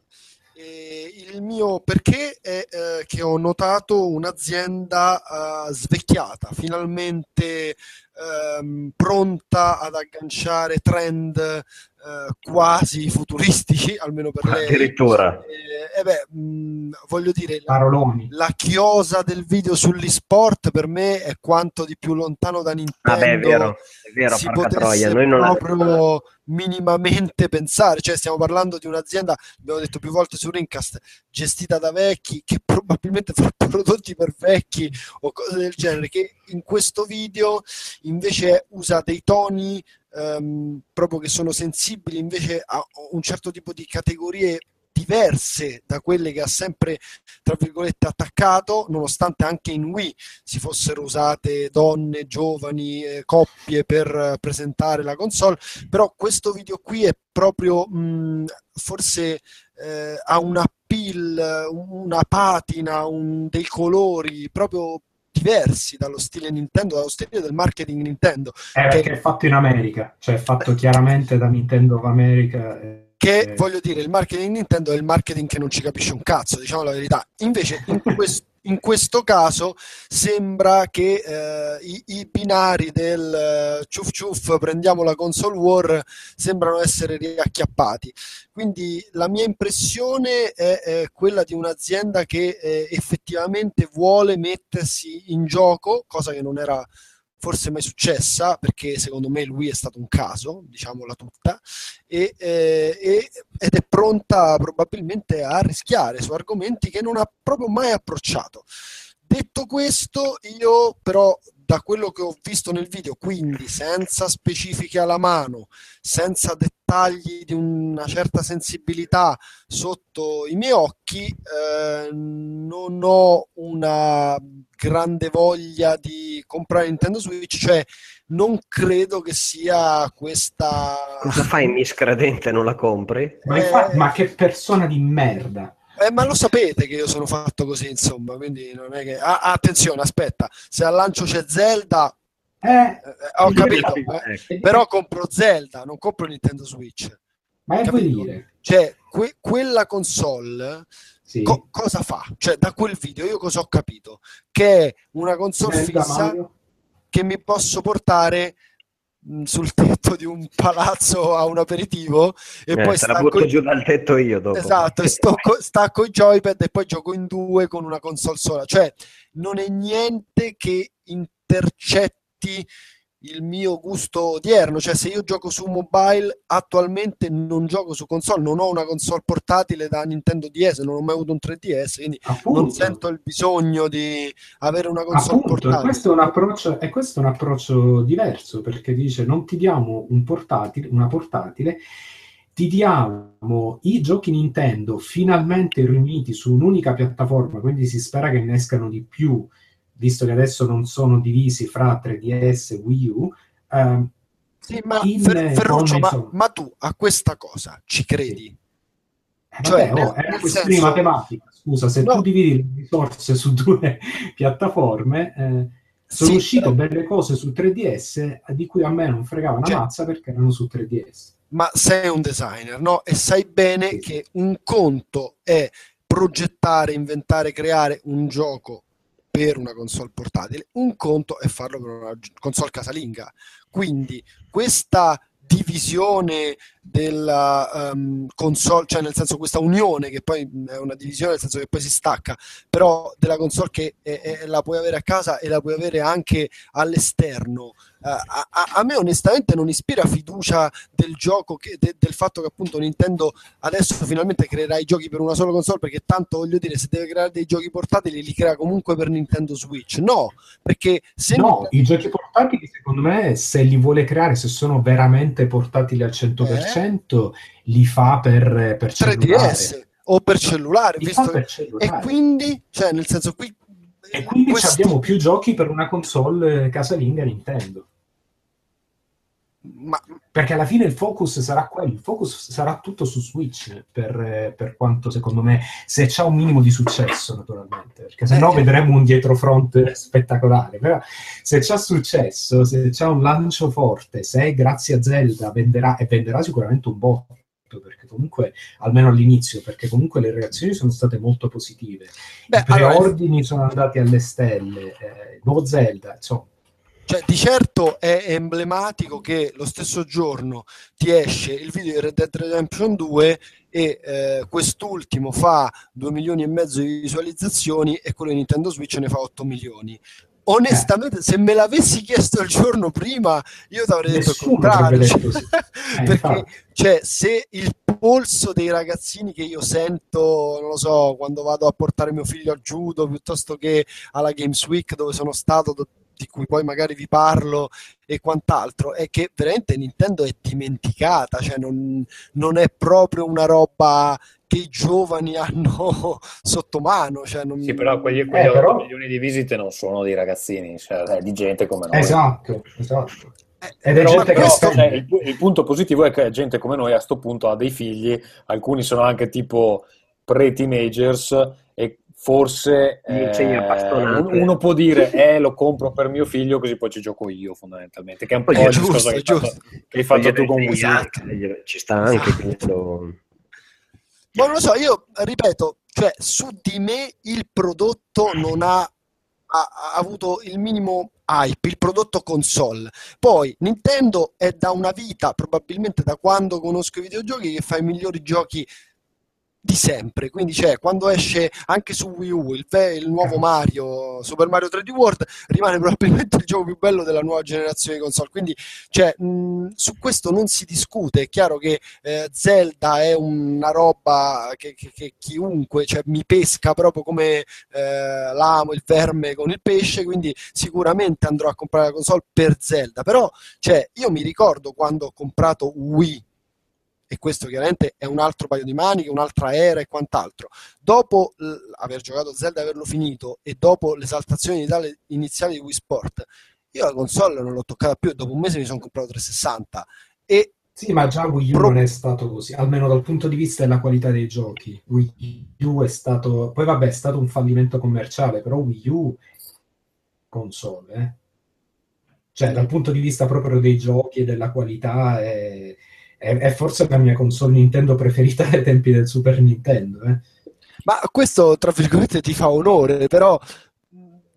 E il mio perché è eh, che ho notato un'azienda eh, svecchiata, finalmente ehm, pronta ad agganciare trend eh, quasi futuristici, almeno per lei. Addirittura. Eh, eh beh, mh, voglio dire, la, Paroloni. la chiosa del video sugli sport per me è quanto di più lontano da Nintendo Vabbè, è vero, è vero, si porca potesse troia. Noi non la- proprio minimamente pensare, cioè stiamo parlando di un'azienda, abbiamo detto più volte su Rincast, gestita da vecchi, che probabilmente fa prodotti per vecchi o cose del genere, che in questo video invece usa dei toni ehm, proprio che sono sensibili invece a un certo tipo di categorie diverse da quelle che ha sempre tra virgolette attaccato nonostante anche in Wii si fossero usate donne, giovani, eh, coppie per eh, presentare la console però questo video qui è proprio mh, forse eh, ha un appeal una patina un- dei colori proprio diversi dallo stile Nintendo dallo stile del marketing Nintendo È perché è fatto in America, cioè è fatto chiaramente da Nintendo of America. eh, che eh, voglio dire, il marketing Nintendo è il marketing che non ci capisce un cazzo, diciamo la verità. Invece, in, quest- in questo caso sembra che eh, i, i, binari del uh, ciuf ciuf prendiamo la console war sembrano essere riacchiappati. Quindi la mia impressione è, è quella di un'azienda che eh, effettivamente vuole mettersi in gioco, cosa che non era forse mai successa, perché secondo me lui è stato un caso, diciamola tutta, e, eh, ed è pronta probabilmente a rischiare su argomenti che non ha proprio mai approcciato. Detto questo, io però da quello che ho visto nel video, quindi senza specifiche alla mano, senza dettagli di una certa sensibilità sotto i miei occhi, eh, non ho una grande voglia di comprare Nintendo Switch, cioè non credo che sia questa... Cosa fai miscredente, non la compri? Ma, infatti, ma che persona di merda! Eh, ma lo sapete che io sono fatto così, insomma, quindi non è che... Ah, attenzione, aspetta, se al lancio c'è Zelda, eh, eh, ho capito, eh, però compro Zelda, non compro Nintendo Switch. Ma è vuol dire? Cioè, que- quella console sì. co- cosa fa? Cioè, da quel video io cosa ho capito? Che è una console Zelda, fissa Mario. che mi posso portare sul tetto di un palazzo a un aperitivo e eh, poi la butto giù dal tetto io dopo. Esatto, stacco, stacco i joypad e poi gioco in due con una console sola. Cioè, non è niente che intercetti il mio gusto odierno, cioè se io gioco su mobile attualmente non gioco su console, non ho una console portatile da Nintendo DS, non ho mai avuto un 3DS, quindi Appunto. non sento il bisogno di avere una console Appunto, portatile. Questo è, un approccio, e questo è un approccio diverso perché dice non ti diamo un portatile, una portatile, ti diamo i giochi Nintendo finalmente riuniti su un'unica piattaforma, quindi si spera che ne escano di più visto che adesso non sono divisi fra 3DS e Wii U. Eh, sì, ma Fer- Ferruccio, ma, ma, tu a questa cosa ci credi? Eh, cioè, vabbè, oh, è una questione senso... matematica. Scusa, se no. tu dividi le risorse su due piattaforme, eh, sono sì, uscite eh. belle cose su 3DS di cui a me non fregava una cioè, mazza perché erano su 3DS. Ma sei un designer, no? E sai bene sì. che un conto è progettare, inventare, creare un gioco per una console portatile, un conto è farlo per una console casalinga. Quindi questa divisione della um, console, cioè nel senso questa unione che poi è una divisione nel senso che poi si stacca, però della console che è, è, la puoi avere a casa e la puoi avere anche all'esterno. Uh, a, a, me onestamente non ispira fiducia del gioco, che, de, del fatto che appunto Nintendo adesso finalmente creerà i giochi per una sola console, perché tanto voglio dire, se deve creare dei giochi portatili li crea comunque per Nintendo Switch. No, perché se... No, i giochi portatili secondo me se li vuole creare, se sono veramente portatili al 100%, eh? li fa per, per 3DS o per cellulare, visto... per cellulare. E quindi, cioè nel senso qui... E quindi questo... abbiamo più giochi per una console casalinga Nintendo. Ma... Perché alla fine il focus sarà quello, il focus sarà tutto su Switch per, per quanto secondo me, se c'è un minimo di successo naturalmente, perché se no eh, vedremo un dietro front spettacolare, però se c'è successo, se c'è un lancio forte, se grazie a Zelda venderà e venderà sicuramente un botto, perché comunque almeno all'inizio, perché comunque le reazioni sono state molto positive, Beh, i preordini allora... sono andati alle stelle, eh, il nuovo Zelda, insomma cioè, di certo è emblematico che lo stesso giorno ti esce il video di Red Dead Redemption 2 e eh, quest'ultimo fa 2 milioni e mezzo di visualizzazioni e quello di Nintendo Switch ne fa 8 milioni. Onestamente, eh. se me l'avessi chiesto il giorno prima, io ti avrei detto il contrario. Cioè, eh, perché cioè, se il polso dei ragazzini che io sento, non lo so, quando vado a portare mio figlio a judo piuttosto che alla Games Week dove sono stato di cui poi magari vi parlo e quant'altro, è che veramente Nintendo è dimenticata, cioè non, non è proprio una roba che i giovani hanno sotto mano. Cioè non... Sì, però quegli, quegli eh, però... milioni di visite non sono di ragazzini, cioè è di gente come noi. Esatto, esatto. Eh, Ed è gente che questo... cioè, il, il, punto positivo è che gente come noi a questo punto ha dei figli, alcuni sono anche tipo pre-teenagers forse eh, uno può dire eh lo compro per mio figlio così poi ci gioco io fondamentalmente che è un po' il discorso che, che hai fatto tu con Wii ci sta anche quello ma non lo so io ripeto cioè su di me il prodotto non ha, ha- ha avuto il minimo hype, il prodotto console. Poi Nintendo è da una vita, probabilmente da quando conosco i videogiochi, che fa i migliori giochi di sempre. Quindi c'è quando esce anche su Wii U il, il nuovo Mario, Super Mario 3D World, rimane probabilmente il gioco più bello della nuova generazione di console. Quindi cioè, mh, su questo non si discute. È chiaro che eh, Zelda è una roba che, che- che chiunque cioè, mi pesca proprio come eh, l'amo, il verme con il pesce. Quindi sicuramente andrò a comprare la console per Zelda. Però cioè, io mi ricordo quando ho comprato Wii e questo chiaramente è un altro paio di maniche, un'altra era e quant'altro. Dopo aver giocato Zelda e averlo finito e dopo l'esaltazione iniziale, iniziale di Wii Sport, io la console non l'ho toccata più e dopo un mese mi sono comprato 360 e Sì, ma già Wii U Pro- non è stato così, almeno dal punto di vista della qualità dei giochi. Wii U è stato, poi vabbè, è stato un fallimento commerciale, però Wii U console, eh. Cioè, dal punto di vista proprio dei giochi e della qualità, è, è- è forse la mia console Nintendo preferita dai tempi del Super Nintendo, eh. Ma questo, tra virgolette, ti fa onore, però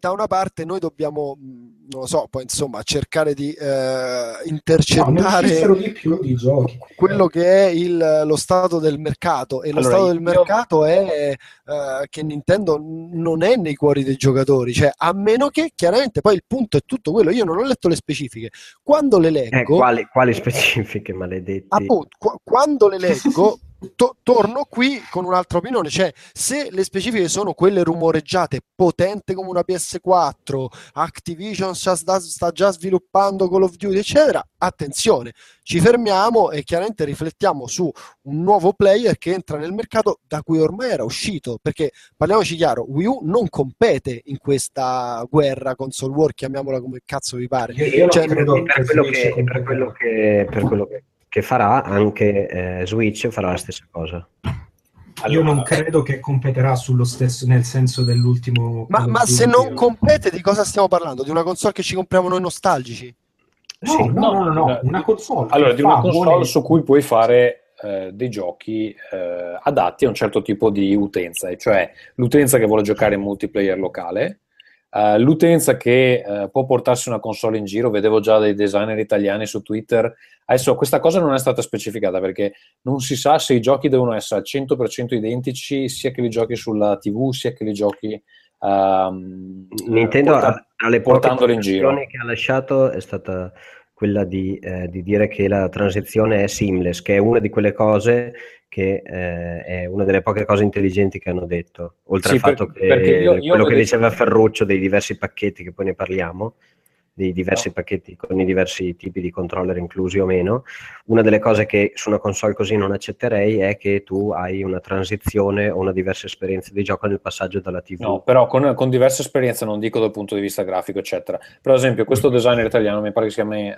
da una parte noi dobbiamo, mh, non lo so, poi insomma, cercare di eh, No, intercettare uscissero di più di giochi. quello che è il- lo stato del mercato e lo Allora, stato del io- mercato è eh, che Nintendo non è nei cuori dei giocatori, cioè a meno che chiaramente poi il punto è tutto quello, io non ho letto le specifiche, quando le Eh, leggo, quali, quali specifiche, maledetti? appunto, qu- quando le leggo, to- torno qui con un'altra opinione, cioè se le specifiche sono quelle rumoreggiate, potente come una PS4, Activision sta, sta- già sviluppando Call of Duty, eccetera, attenzione, ci fermiamo e chiaramente riflettiamo su un nuovo player che entra nel mercato da cui ormai era uscito, perché parliamoci chiaro, Wii U non compete in questa guerra console war, chiamiamola come cazzo vi pare. Io, io non Cioè, credo E per quello che, per quello che, per quello che- che farà anche eh, Switch farà la stessa cosa. Io non credo che competerà sullo stesso, nel senso dell'ultimo. Ma, ma se non compete, di cosa stiamo parlando? Di una console che ci compriamo noi nostalgici? No, Sì. no, no, no, no, una console. Allora, di una console buone- su cui puoi fare eh, dei giochi eh, adatti a un certo tipo di utenza, e cioè l'utenza che vuole giocare in multiplayer locale, eh, l'utenza che eh, può portarsi una console in giro. Vedevo già dei designer italiani su Twitter. Adesso questa cosa non è stata specificata perché non si sa se i giochi devono essere al 100% identici, sia che li giochi sulla TV, sia che li giochi ehm, Nintendo porta- ha- tra le poche portandoli in giro. posizioni che ha lasciato è stata quella di, eh, di dire che la transizione è seamless, che è una di quelle cose che eh, è una delle poche cose intelligenti che hanno detto, oltre Sì, al fatto per- che io- io quello che diceva Ferruccio dei diversi pacchetti, che poi ne parliamo, dei diversi No. pacchetti con i diversi tipi di controller inclusi o meno, una delle cose che su una console così non accetterei è che tu hai una transizione o una diversa esperienza di gioco nel passaggio dalla TV. No, però con, con diverse esperienze, non dico dal punto di vista grafico, eccetera. Per esempio, questo designer italiano, mi pare che si chiami... eh,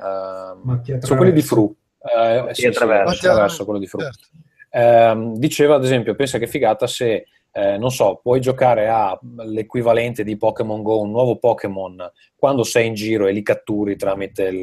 Mattia sono quelli di. Fru. Eh, sì, sì, Traverso. Mattia Traverso, quello di Fru. Certo. Ehm, diceva, ad esempio, pensa che figata se, eh, non so, puoi giocare all'equivalente di Pokémon Go, un nuovo Pokémon, quando sei in giro e li catturi tramite il,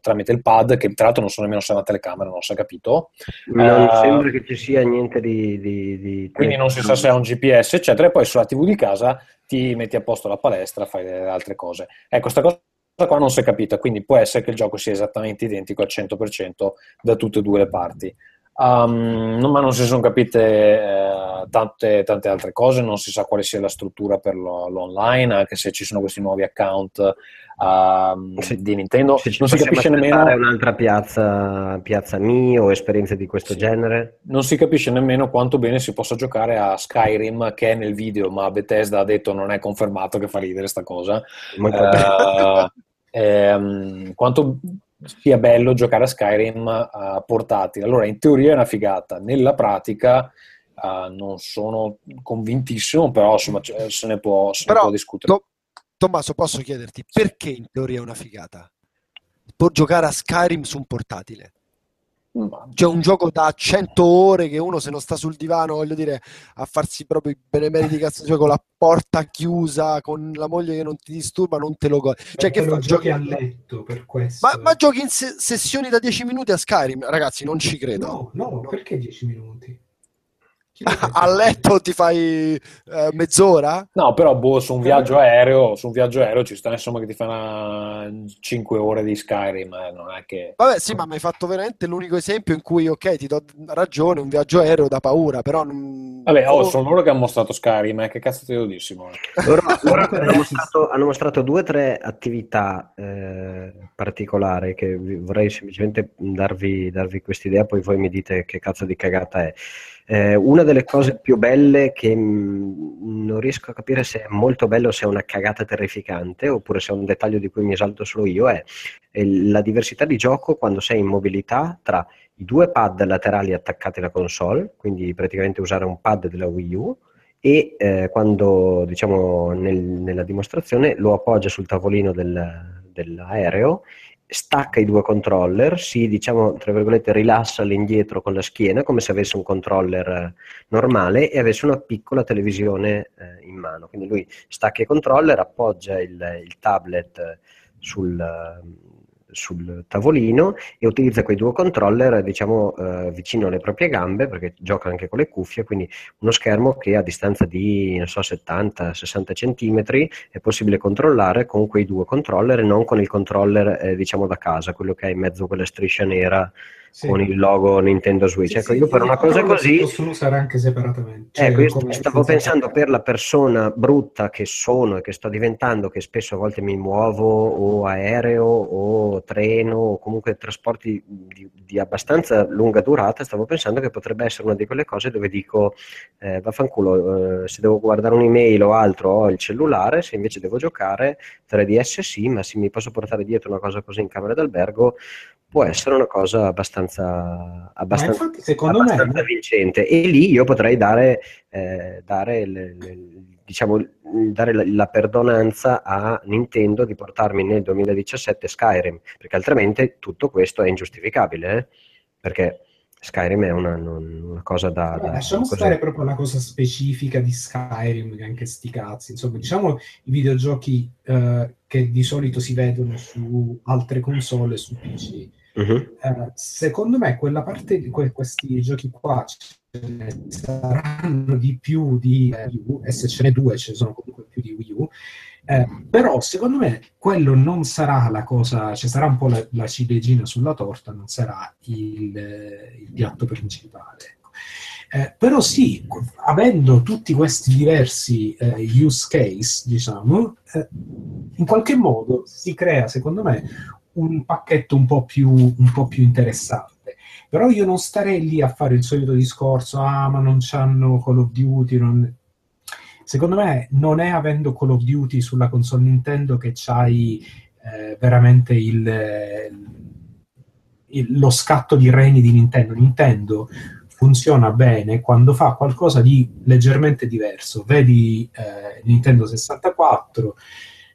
tramite il pad, che tra l'altro non so nemmeno se è una telecamera, non si è capito. Non Eh, sembra che ci sia niente di... di- di- quindi non si sa se ha un GPS, eccetera, e poi sulla TV di casa ti metti a posto la palestra, fai le altre cose. Ecco, questa cosa qua non si è capita, quindi può essere che il gioco sia esattamente identico al 100% da tutte e due le parti. Um, ma non si sono capite eh, tante, tante altre cose, non si sa quale sia la struttura per lo- l'online, anche se ci sono questi nuovi account um, Sì. di Nintendo. Se Non si capisce nemmeno un'altra piazza, piazza Mi o esperienze di questo Sì. genere. non si capisce nemmeno quanto bene si possa giocare a Skyrim, che è nel video, ma Bethesda ha detto non è confermato che fa ridere sta cosa. Molto. Eh, ehm, quanto sia bello giocare a Skyrim a portatile. Allora, in teoria è una figata, nella pratica eh, non sono convintissimo, però insomma c- se ne può, se ne Però, può discutere. To- Tommaso, posso chiederti perché in teoria è una figata? Può giocare a Skyrim su un portatile. C'è un gioco da 100 ore che uno se non sta sul divano, voglio dire, a farsi proprio i benemeriti cazzo gioco, la porta chiusa, con la moglie che non ti disturba, non te lo godi. Cioè, che fa? giochi a letto per questo. Ma, ma giochi in se- sessioni da 10 minuti a Skyrim? Ragazzi, non ci credo. No, no, perché 10 minuti? A letto ti fai eh, mezz'ora? No, però boh, su un viaggio aereo, su un viaggio aereo ci sta insomma che ti fa una 5 ore di Skyrim, eh, non è che... Vabbè, sì, ma mi hai fatto veramente l'unico esempio in cui, ok, ti do ragione, un viaggio aereo da paura, però... Non... Vabbè, oh, sono loro che hanno mostrato Skyrim, eh, che cazzo ti devo dire, Simone? Loro, loro hanno, mostrato, hanno, mostrato, due o tre attività eh, particolari che vorrei semplicemente darvi, darvi quest'idea, poi voi mi dite che cazzo di cagata è. Eh, una delle cose più belle che mh, mm, non riesco a capire se è molto bello o se è una cagata terrificante oppure se è un dettaglio di cui mi esalto solo io è, la diversità di gioco quando sei in mobilità tra i due pad laterali attaccati alla console, quindi praticamente usare un pad della Wii U e eh, quando diciamo nel, nella dimostrazione lo appoggia sul tavolino del, dell'aereo stacca i due controller, si diciamo tra virgolette rilassa all'indietro con la schiena come se avesse un controller eh, normale e avesse una piccola televisione eh, in mano. Quindi lui stacca i controller, appoggia il, il tablet sul, sul tavolino e utilizza quei due controller diciamo eh, vicino alle proprie gambe perché gioca anche con le cuffie quindi uno schermo che a distanza di so 70-60 cm è possibile controllare con quei due controller e non con il controller eh, diciamo da casa quello che ha in mezzo quella striscia nera sì. con il logo Nintendo Switch. Sì, ecco, io per una cosa così... Possono usare anche separatamente. Cioè, ecco, io stavo pensando per la persona brutta che sono e che sto diventando, che spesso a volte mi muovo o aereo o treno o comunque trasporti di, di abbastanza lunga durata, stavo pensando che potrebbe essere una di quelle cose dove dico, eh, vaffanculo, eh, se devo guardare un'email o altro ho il cellulare, se invece devo giocare 3DS sì, ma se mi posso portare dietro una cosa così in camera d'albergo può essere una cosa abbastanza, abbastanza, infatti, secondo abbastanza me... vincente. E lì io potrei dare, eh, dare, le, le, diciamo, dare la, la, perdonanza a Nintendo di portarmi nel 2017 Skyrim, perché altrimenti tutto questo è ingiustificabile. Eh? Perché Skyrim è una, una cosa da... da lasciamo cosa... stare proprio la cosa specifica di Skyrim, che anche sti cazzi. Insomma, diciamo i videogiochi eh, che di solito si vedono su altre console e su PC Uh-huh. Eh, secondo me quella parte di que- questi giochi qua ce ne saranno di più di eh, Wii U, e se ce n'è due ce ne sono comunque più di Wii U. Eh, però secondo me quello non sarà la cosa, ci sarà un po' la, la ciliegina sulla torta, non sarà il, il piatto principale. Ecco. Eh, però sì, avendo tutti questi diversi eh, use case, diciamo, eh, in qualche modo si crea, secondo me, un pacchetto un po, più, un po' più interessante. Però io non starei lì a fare il solito discorso, ah ma non c'hanno Call of Duty, non... secondo me non è avendo Call of Duty sulla console Nintendo che c'hai eh, veramente il, il, lo scatto di reni di Nintendo. Nintendo funziona bene quando fa qualcosa di leggermente diverso. Vedi eh, Nintendo 64,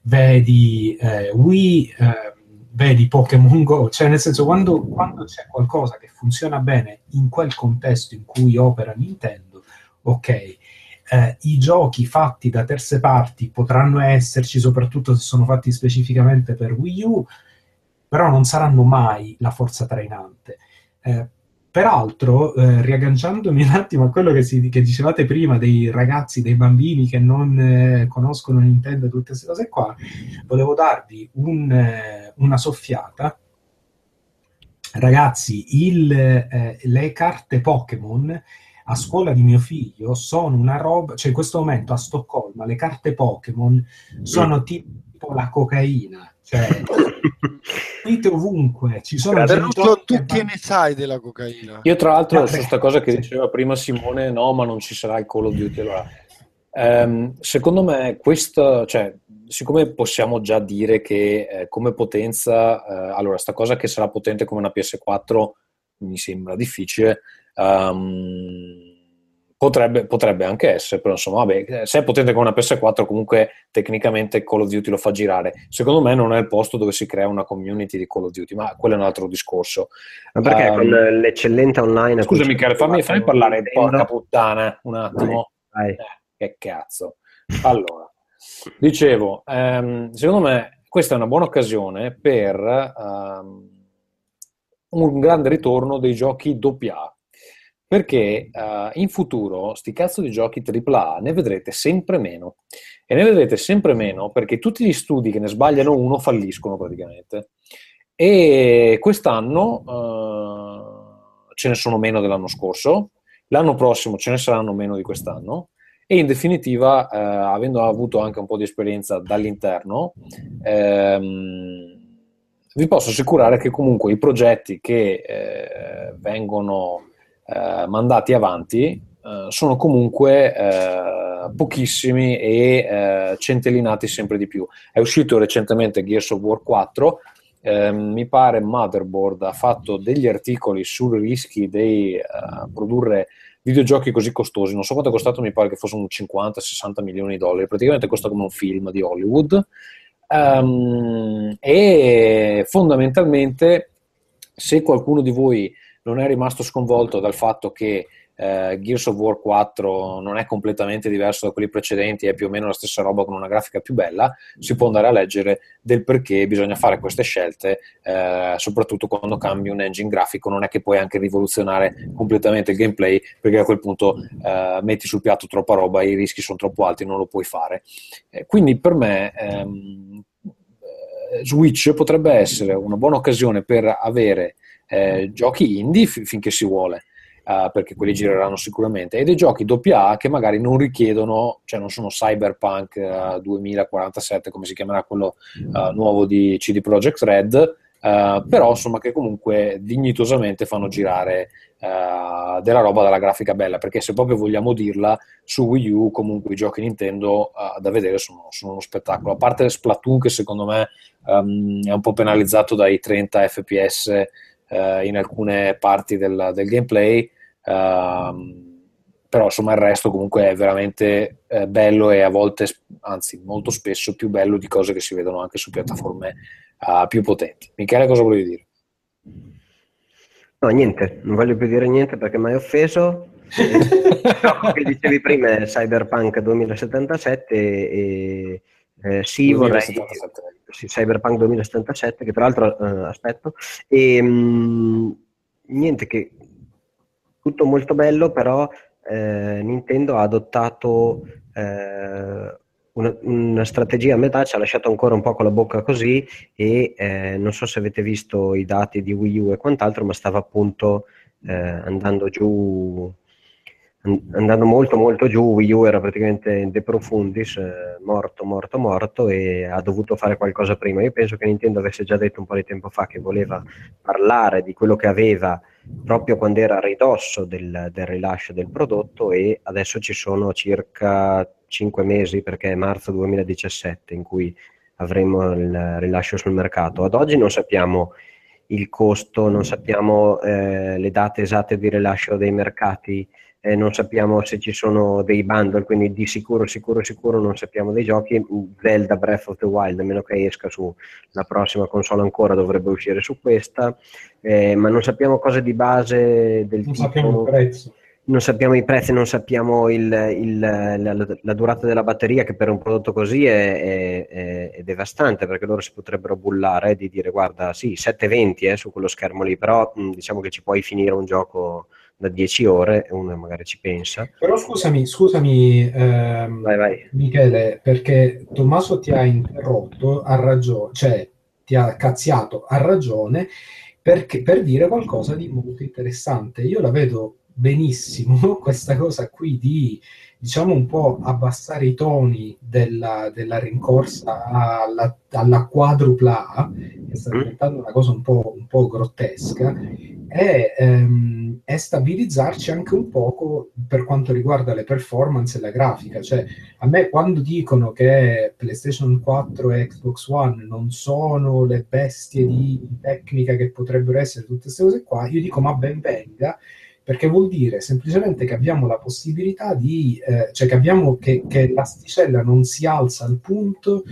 vedi eh, Wii, eh, vedi Pokémon Go, cioè nel senso quando, quando, c'è qualcosa che funziona bene in quel contesto in cui opera Nintendo, ok, eh, i giochi fatti da terze parti potranno esserci, soprattutto se sono fatti specificamente per Wii U, però non saranno mai la forza trainante. Eh, Peraltro, eh, riagganciandomi un attimo a quello che, si, che, dicevate prima dei ragazzi, dei bambini che non eh, conoscono Nintendo e tutte queste cose qua, volevo darvi un, eh, una soffiata. Ragazzi, il, eh, le carte Pokémon a scuola di mio figlio sono una roba, cioè in questo momento a Stoccolma le carte Pokémon sono tipo la cocaina cioè, dite ovunque, ci sono Ferruccio, tu che ne sai della cocaina? Io tra l'altro Vabbè. su questa cosa che diceva prima Simone, no, ma non ci sarà il Call of Duty allora. Um, secondo me questo, cioè, siccome possiamo già dire che eh, come potenza, eh, allora sta cosa che sarà potente come una PS4 mi sembra difficile, um, Potrebbe, potrebbe, anche essere, però insomma, vabbè, se è potente come una PS4, comunque tecnicamente Call of Duty lo fa girare. Secondo me non è il posto dove si crea una community di Call of Duty, ma quello è un altro discorso. Ma perché um, con l'eccellente online... Scusami, Michele, fammi, fammi parlare, porca puttana, un attimo. Vai, vai. Eh, che cazzo. Allora, dicevo, um, secondo me questa è una buona occasione per um, un grande ritorno dei giochi doppia perché uh, in futuro sti cazzo di giochi AAA ne vedrete sempre meno. E ne vedrete sempre meno perché tutti gli studi che ne sbagliano uno falliscono praticamente. E quest'anno uh, ce ne sono meno dell'anno scorso, l'anno prossimo ce ne saranno meno di quest'anno e in definitiva, eh, avendo avuto anche un po' di esperienza dall'interno, ehm, vi posso assicurare che comunque i progetti che eh, vengono eh, mandati avanti eh, sono comunque eh, pochissimi e eh, centellinati sempre di più. È uscito recentemente Gears of War 4, ehm, mi pare Motherboard ha fatto degli articoli sui rischi di produrre videogiochi così costosi, non so quanto è costato, mi pare che fossero 50-60 milioni di dollari, praticamente costa come un film di Hollywood. Um, e fondamentalmente, se qualcuno di voi non è rimasto sconvolto dal fatto che eh, Gears of War 4 non è completamente diverso da quelli precedenti, è più o meno la stessa roba con una grafica più bella, si può andare a leggere del perché bisogna fare queste scelte, eh, soprattutto quando cambi un engine grafico, non è che puoi anche rivoluzionare completamente il gameplay, perché a quel punto eh, metti sul piatto troppa roba, i rischi sono troppo alti, non lo puoi fare. Eh, quindi per me ehm, eh, Switch potrebbe essere una buona occasione per avere eh, giochi indie f- finché si vuole uh, perché quelli gireranno sicuramente, e dei giochi AA che magari non richiedono, cioè non sono Cyberpunk uh, eh, 2047 come si chiamerà quello uh, nuovo di CD Projekt Red, però insomma che comunque dignitosamente fanno girare della roba dalla grafica bella, perché se proprio vogliamo dirla, su Wii U comunque i giochi Nintendo da vedere sono, sono, uno spettacolo, a parte Splatoon che secondo me um, è un po' penalizzato dai 30 fps in alcune parti del, del gameplay, Uh, però insomma il resto comunque è veramente eh, bello e a volte, anzi molto spesso, più bello di cose che si vedono anche su piattaforme uh, più potenti. Michele, cosa volevi dire? No, niente, non voglio più dire niente perché mi hai offeso. Il che dicevi prima è Cyberpunk 2077 e eh, sì, 2077. vorrei sì, Cyberpunk 2077 che tra l'altro eh, aspetto. E mh, mm, niente che tutto molto bello, però eh, Nintendo ha adottato eh, una, una, strategia a metà, ci ha lasciato ancora un po' con la bocca così e eh, non so se avete visto i dati di Wii U e quant'altro, ma stava appunto eh, andando giù andando molto molto giù, Wii U era praticamente de profundis, eh, morto, morto, morto e ha dovuto fare qualcosa prima. Io penso che Nintendo avesse già detto un po' di tempo fa che voleva parlare di quello che aveva proprio quando era a ridosso del, del rilascio del prodotto e adesso ci sono circa 5 mesi perché è marzo 2017 in cui avremo il rilascio sul mercato. Ad oggi non sappiamo il costo, non sappiamo eh, le date esatte di rilascio dei mercati eh, non sappiamo se ci sono dei bundle, quindi di sicuro, sicuro, sicuro non sappiamo dei giochi. Zelda Breath of the Wild, a meno che esca sulla prossima console ancora, dovrebbe uscire su questa, eh, ma non sappiamo cose di base del non tipo... Sappiamo il prezzo. Non sappiamo i prezzi, non sappiamo il, il, la, la, durata della batteria, che per un prodotto così è, è, è, devastante, perché loro si potrebbero bullare di dire guarda, sì, 720 eh, su quello schermo lì, però diciamo che ci puoi finire un gioco da 10 ore uno magari ci pensa. Però scusami, scusami ehm, vai, vai. Michele, perché Tommaso ti ha interrotto, ha ragione, cioè ti ha cazziato, ha ragione, perché, per dire qualcosa di molto interessante. Io la vedo benissimo questa cosa qui di diciamo un po' abbassare i toni della, della rincorsa alla, alla quadrupla che sta mm. diventando una cosa un po', un po grottesca, e, ehm, e, stabilizzarci anche un poco per quanto riguarda le performance e la grafica. Cioè, a me quando dicono che PlayStation 4 e Xbox One non sono le bestie di tecnica che potrebbero essere tutte queste cose qua, io dico ma ben venga perché vuol dire semplicemente che abbiamo la possibilità di, eh, cioè che abbiamo che, che, l'asticella non si alza al punto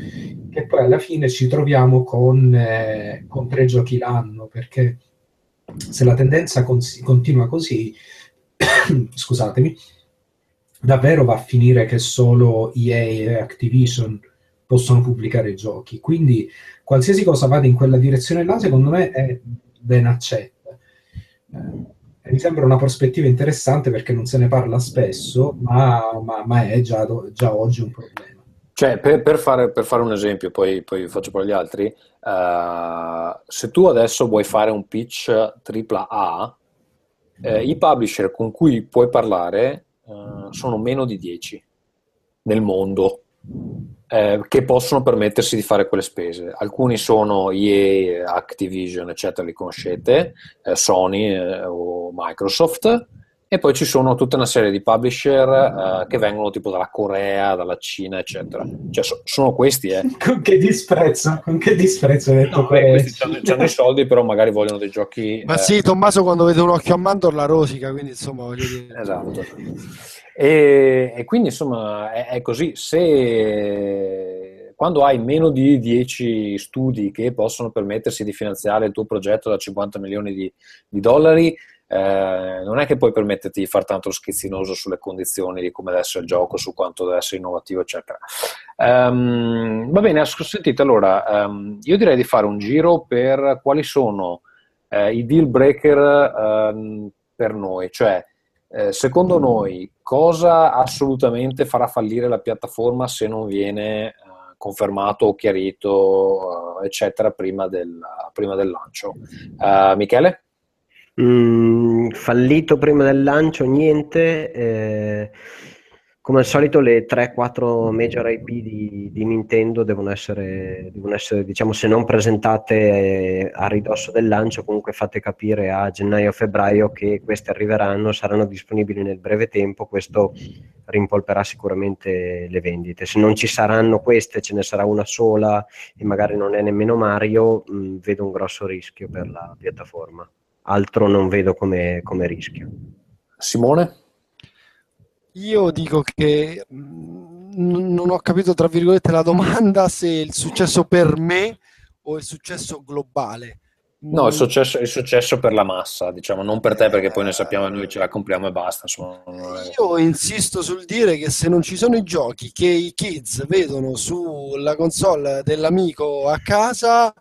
che poi alla fine ci troviamo con, eh, con tre giochi l'anno, perché se la tendenza cons- continua così, scusatemi, davvero va a finire che solo EA e Activision possono pubblicare giochi. Quindi qualsiasi cosa vada in quella direzione là, secondo me è ben accetta. Eh, mi sembra una prospettiva interessante perché non se ne parla spesso, ma, ma- ma è già, già oggi un problema. Cioè, per, per fare, per fare un esempio, poi, poi faccio poi gli altri, eh, se tu adesso vuoi fare un pitch AAA, eh, i publisher con cui puoi parlare eh, sono meno di 10 nel mondo eh, che possono permettersi di fare quelle spese. Alcuni sono EA, Activision, eccetera, li conoscete, eh, Sony eh, o Microsoft, e poi ci sono tutta una serie di publisher eh, che vengono tipo dalla Corea, dalla Cina, eccetera. Cioè, so, sono questi, eh. Con che disprezzo, con che disprezzo hai detto no, beh, questi hanno, i soldi, però magari vogliono dei giochi... Ma eh... sì, Tommaso quando vede un occhio a Mandor la rosica, quindi insomma voglio dire... Esatto. E, e quindi insomma è, è così. Se quando hai meno di 10 studi che possono permettersi di finanziare il tuo progetto da 50 milioni di, di dollari, eh, non è che puoi permetterti di fare tanto schizzinoso sulle condizioni di come deve essere il gioco, su quanto deve essere innovativo, eccetera. Um, va bene, sentite, allora um, io direi di fare un giro per quali sono eh, i deal breaker um, per noi, cioè eh, secondo noi cosa assolutamente farà fallire la piattaforma se non viene eh, confermato o chiarito, eh, eccetera, prima del, prima del lancio? Uh, Michele? Mm, fallito prima del lancio, niente. Eh, come al solito, le 3-4 major IP di, di Nintendo devono essere, devono essere, diciamo, se non presentate eh, a ridosso del lancio, comunque fate capire a gennaio-febbraio che queste arriveranno, saranno disponibili nel breve tempo. Questo rimpolperà sicuramente le vendite. Se non ci saranno queste, ce ne sarà una sola e magari non è nemmeno Mario, mh, mm, vedo un grosso rischio per la piattaforma altro non vedo come, come rischio. Simone? Io dico che mm, non ho capito, tra virgolette, la domanda se il successo per me o il successo globale. No, il successo, il successo, per la massa, diciamo, non per te perché poi noi sappiamo che noi ce la compriamo e basta. Insomma, Io insisto sul dire che se non ci sono i giochi che i kids vedono sulla console dell'amico a casa,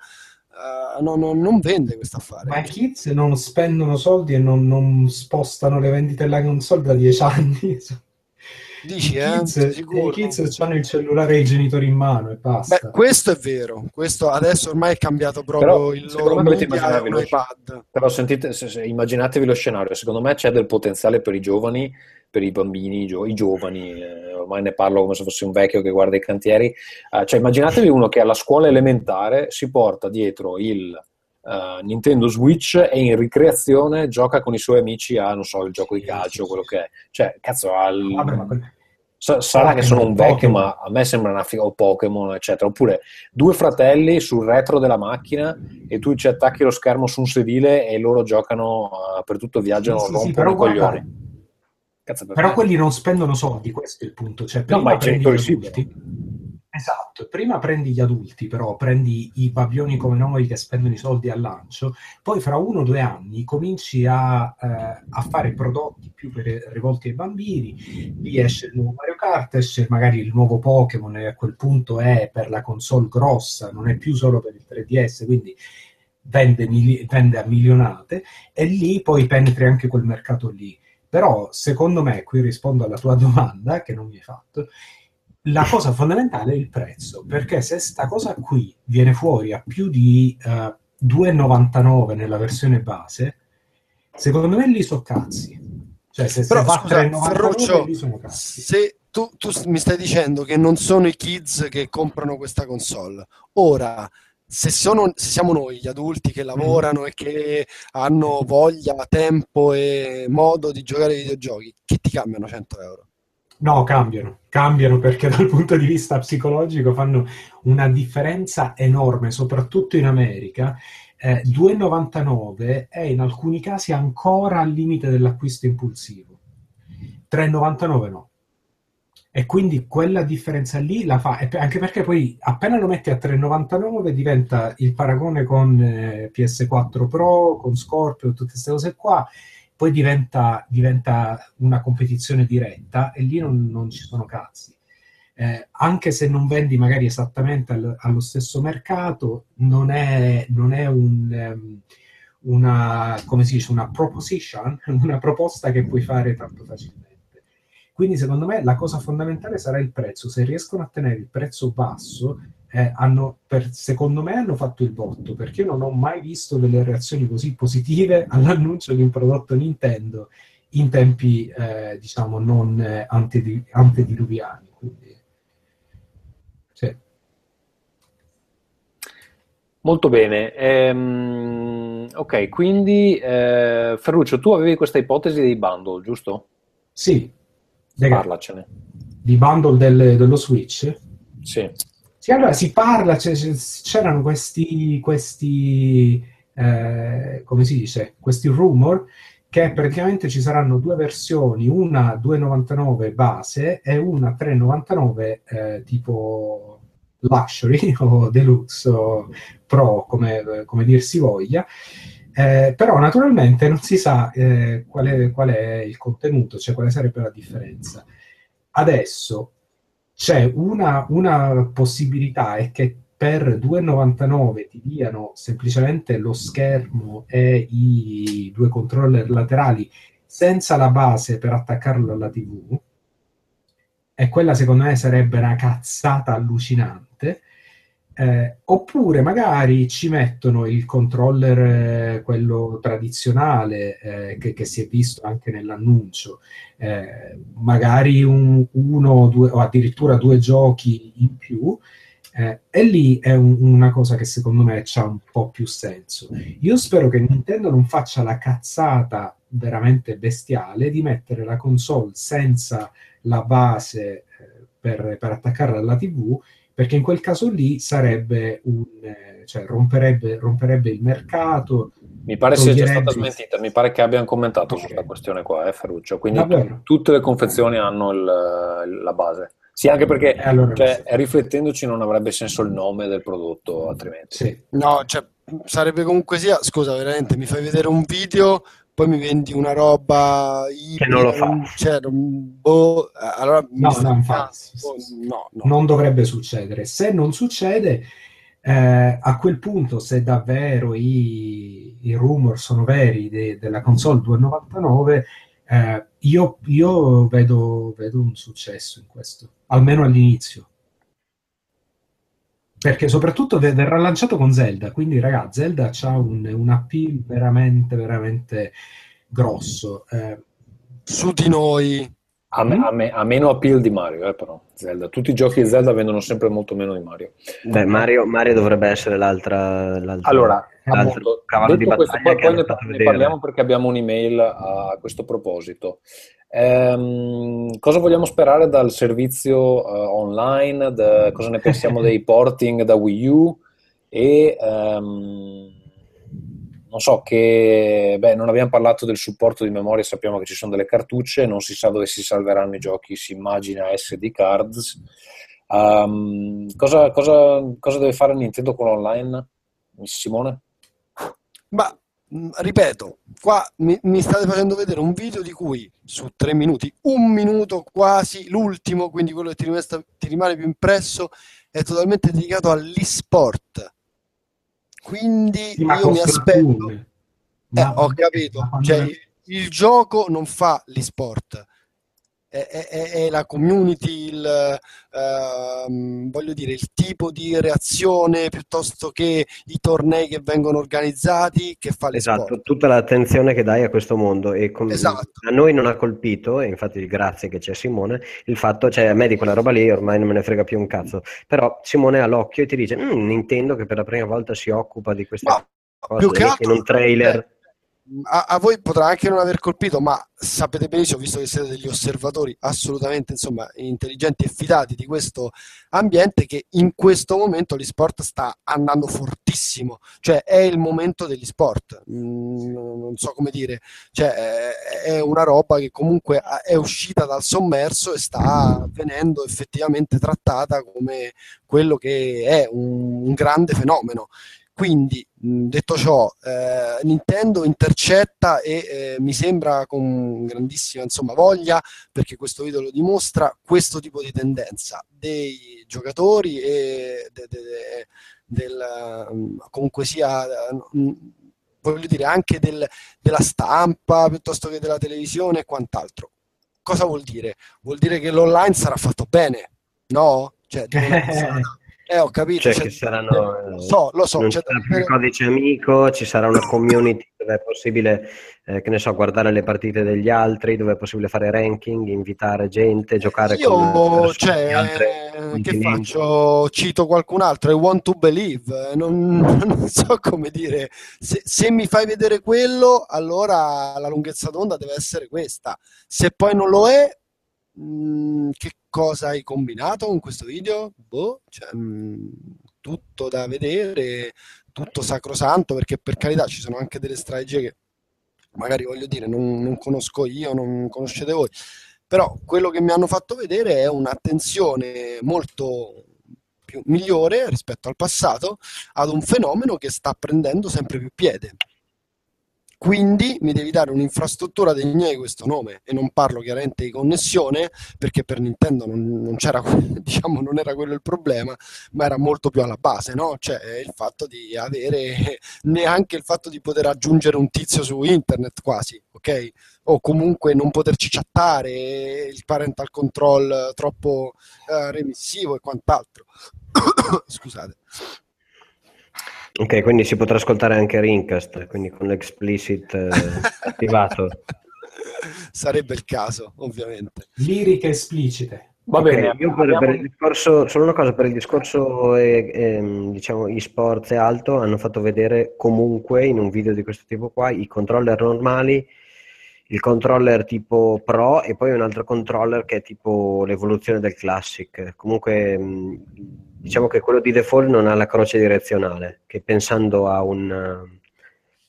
uh, no, no, non vende questo affare. Ma i kids non spendono soldi e non, non spostano le vendite della console da dieci anni. Dici, I eh? kids, I kids hanno il cellulare e i genitori in mano e basta. Beh, questo è vero. Questo adesso ormai è cambiato proprio però, il loro media lo, iPad. Però sentite, se, se, immaginatevi lo scenario. Secondo me c'è del potenziale per i giovani, per i bambini, i, gio- i giovani. Eh, ormai ne parlo come se fossi un vecchio che guarda i cantieri. Eh, cioè, immaginatevi uno che alla scuola elementare si porta dietro il uh, Nintendo Switch e in ricreazione gioca con i suoi amici a, non so, il gioco di calcio, quello che è. Cioè, cazzo, al... Ma... Sa- sarà che sono un vecchio, Pokemon. ma a me sembra una figa, o Pokémon, eccetera. Oppure due fratelli sul retro della macchina e tu ci attacchi lo schermo su un sedile e loro giocano uh, per tutto, viaggiano, sì, sì, rompono sì, i coglioni. Cazzo, però quelli non spendono soldi, questo è il punto. Cioè, no, ma i genitori sì. Esatto, prima prendi gli adulti, però prendi i babioni come noi che spendono i soldi al lancio, poi fra uno o due anni cominci a, eh, a fare prodotti più per, rivolti ai bambini, lì esce il nuovo Mario Kart, esce magari il nuovo Pokémon e a quel punto è per la console grossa, non è più solo per il 3DS, quindi vende, mili- vende a milionate e lì poi penetri anche quel mercato lì. Però secondo me, qui rispondo alla tua domanda che non mi hai fatto, la cosa fondamentale è il prezzo, perché se sta cosa qui viene fuori a più di uh, eh, 2,99 nella versione base, secondo me lì sono cazzi. Cioè, se, Però, se scusa, Ferruccio, lì sono cazzi. Se tu, tu mi stai dicendo che non sono i kids che comprano questa console, ora se, sono, se, siamo noi gli adulti che lavorano mm. e che hanno voglia, tempo e modo di giocare ai videogiochi, che ti cambiano 100 euro? No, cambiano, cambiano perché dal punto di vista psicologico fanno una differenza enorme, soprattutto in America. Eh, 2,99 è in alcuni casi ancora al limite dell'acquisto impulsivo, 3,99 no. E quindi quella differenza lì la fa, anche perché poi appena lo metti a 3,99 diventa il paragone con eh, PS4 Pro, con Scorpio, tutte queste cose qua, poi diventa, diventa una competizione diretta e lì non, non ci sono cazzi. Eh, anche se non vendi magari esattamente al, allo stesso mercato, non è, non è un, um, una, come si dice, una proposition, una proposta che puoi fare tanto facilmente. Quindi secondo me la cosa fondamentale sarà il prezzo. Se riescono a tenere il prezzo basso, eh, hanno, per, secondo me hanno fatto il botto, perché io non ho mai visto delle reazioni così positive all'annuncio di un prodotto Nintendo in tempi, eh, diciamo, non eh, antedi- antediluviani. Quindi, sì. Molto bene. Ehm, ok, quindi eh, Ferruccio, tu avevi questa ipotesi dei bundle, giusto? Sì. Parlacene. Di bundle del, dello Switch? Sì. Sì, allora si parla, c'erano questi, questi eh, come si dice, questi rumor che praticamente ci saranno due versioni, una 2,99 base e una 3,99 eh, tipo luxury o deluxe o pro, come, come dir si voglia. Eh, però naturalmente non si sa eh, qual, è, qual, è, il contenuto, cioè quale sarebbe la differenza. Adesso c'è una, una possibilità, è che per 2,99 ti diano semplicemente lo schermo e i due controller laterali senza la base per attaccarlo alla TV. E quella secondo me sarebbe una cazzata allucinante eh, oppure magari ci mettono il controller, eh, quello tradizionale eh, che, che, si è visto anche nell'annuncio, eh, magari un, uno due, o addirittura due giochi in più. Eh, e lì è un, una cosa che secondo me ha un po' più senso. Io spero che Nintendo non faccia la cazzata veramente bestiale di mettere la console senza la base eh, per, per attaccarla alla TV perché in quel caso lì sarebbe un, eh, cioè romperebbe, romperebbe il mercato. Mi pare sia già stata smentita, mi pare che abbiano commentato okay. su questa questione qua, eh, Ferruccio. Quindi t- tutte le confezioni hanno il, la base. Sì, anche perché allora, cioè, riflettendoci non avrebbe senso il nome del prodotto altrimenti. Sì. No, cioè, sarebbe comunque sia, scusa, veramente, mi fai vedere un video poi mi vendi una roba che non lo fa. Cioè, boh, allora no, no, infatti, no, no, non dovrebbe succedere. Se non succede, eh, a quel punto, se davvero i, i rumor sono veri de, della console 299, eh, io, io vedo, vedo un successo in questo, almeno all'inizio perché soprattutto verrà lanciato con Zelda, quindi ragazzi, Zelda ha un, un appeal veramente, veramente grosso. Eh, Su di noi. A, me, a, me, a, meno appeal di Mario, eh, però, Zelda. Tutti i giochi di Zelda vendono sempre molto meno di Mario. Beh, Mario, Mario dovrebbe essere l'altra... l'altra allora, l'altro cavallo di battaglia questo, poi, ne, ne parliamo perché abbiamo un'email a questo proposito. Ehm, cosa vogliamo sperare dal servizio uh, online? Da, cosa ne pensiamo dei porting da Wii U? E um, non so che beh, non abbiamo parlato del supporto di memoria, sappiamo che ci sono delle cartucce, non si sa dove si salveranno i giochi, si immagina SD cards. Um, cosa, cosa, cosa deve fare Nintendo con online? Simone? Ma Mm, ripeto, qua mi, mi, state facendo vedere un video di cui su tre minuti, un minuto quasi, l'ultimo, quindi quello che ti, rimesta, ti rimane più impresso, è totalmente dedicato all'e-sport. Quindi sì, io mi aspetto... Eh, ho capito, cioè, il gioco non fa l'e-sport è, è, è la community, il, uh, voglio dire, il tipo di reazione piuttosto che i tornei che vengono organizzati che fa Esatto, sport. tutta l'attenzione che dai a questo mondo e com- esatto. a noi non ha colpito, e infatti grazie che c'è Simone, il fatto, cioè a me di quella roba lì ormai non me ne frega più un cazzo, però Simone ha l'occhio e ti dice, mm, Nintendo che per la prima volta si occupa di queste Ma, cose che altro, in un trailer... Eh, a, a, voi potrà anche non aver colpito, ma sapete benissimo, visto che siete degli osservatori assolutamente insomma, intelligenti e fidati di questo ambiente, che in questo momento l'esport sta andando fortissimo, cioè è il momento degli sport, mm, non so come dire, cioè, è una roba che comunque è uscita dal sommerso e sta venendo effettivamente trattata come quello che è un, un grande fenomeno. Quindi, detto ciò, eh, Nintendo intercetta e eh, mi sembra con grandissima insomma, voglia, perché questo video lo dimostra, questo tipo di tendenza dei giocatori e de, de, de, del, comunque sia voglio dire, anche del- della stampa piuttosto che della televisione e quant'altro. Cosa vuol dire? Vuol dire che l'online sarà fatto bene, no? Cioè, di una. Eh, ho capito. Cioè che saranno... lo so, lo so. non c'è sarà più il codice amico, ci sarà una community dove è possibile, eh, che ne so, guardare le partite degli altri, dove è possibile fare ranking, invitare gente, giocare con Io, cioè, altri che faccio? Cito qualcun altro, I want to believe, eh, non, non so come dire. Se, se mi fai vedere quello, allora la lunghezza d'onda deve essere questa. Se poi non lo è, mh, che cosa hai combinato con questo video? Boh, cioè, mh, tutto da vedere, tutto sacrosanto, perché per carità ci sono anche delle strategie che magari voglio dire, non, non conosco io, non conoscete voi. Però quello che mi hanno fatto vedere è un'attenzione molto più migliore rispetto al passato ad un fenomeno che sta prendendo sempre più piede. Quindi mi devi dare un'infrastruttura degna di questo nome e non parlo chiaramente di connessione perché per Nintendo non, non c'era, diciamo, non era quello il problema, ma era molto più alla base, no? Cioè il fatto di avere neanche il fatto di poter aggiungere un tizio su internet quasi, ok? O comunque non poterci chattare, il parental control troppo eh, remissivo e quant'altro. Scusate. Ok, quindi si potrà ascoltare anche Rincast, quindi con l'explicit eh, attivato. Sarebbe il caso, ovviamente. Liriche esplicite. Va Ok, bene, io per, per il discorso, solo una cosa, per il discorso eh, ehm, diciamo e-sports e alto hanno fatto vedere comunque in un video di questo tipo qua i controller normali, il controller tipo Pro e poi un altro controller che è tipo l'evoluzione del Classic. Comunque mh, diciamo che quello di default non ha la croce direzionale, che pensando a un,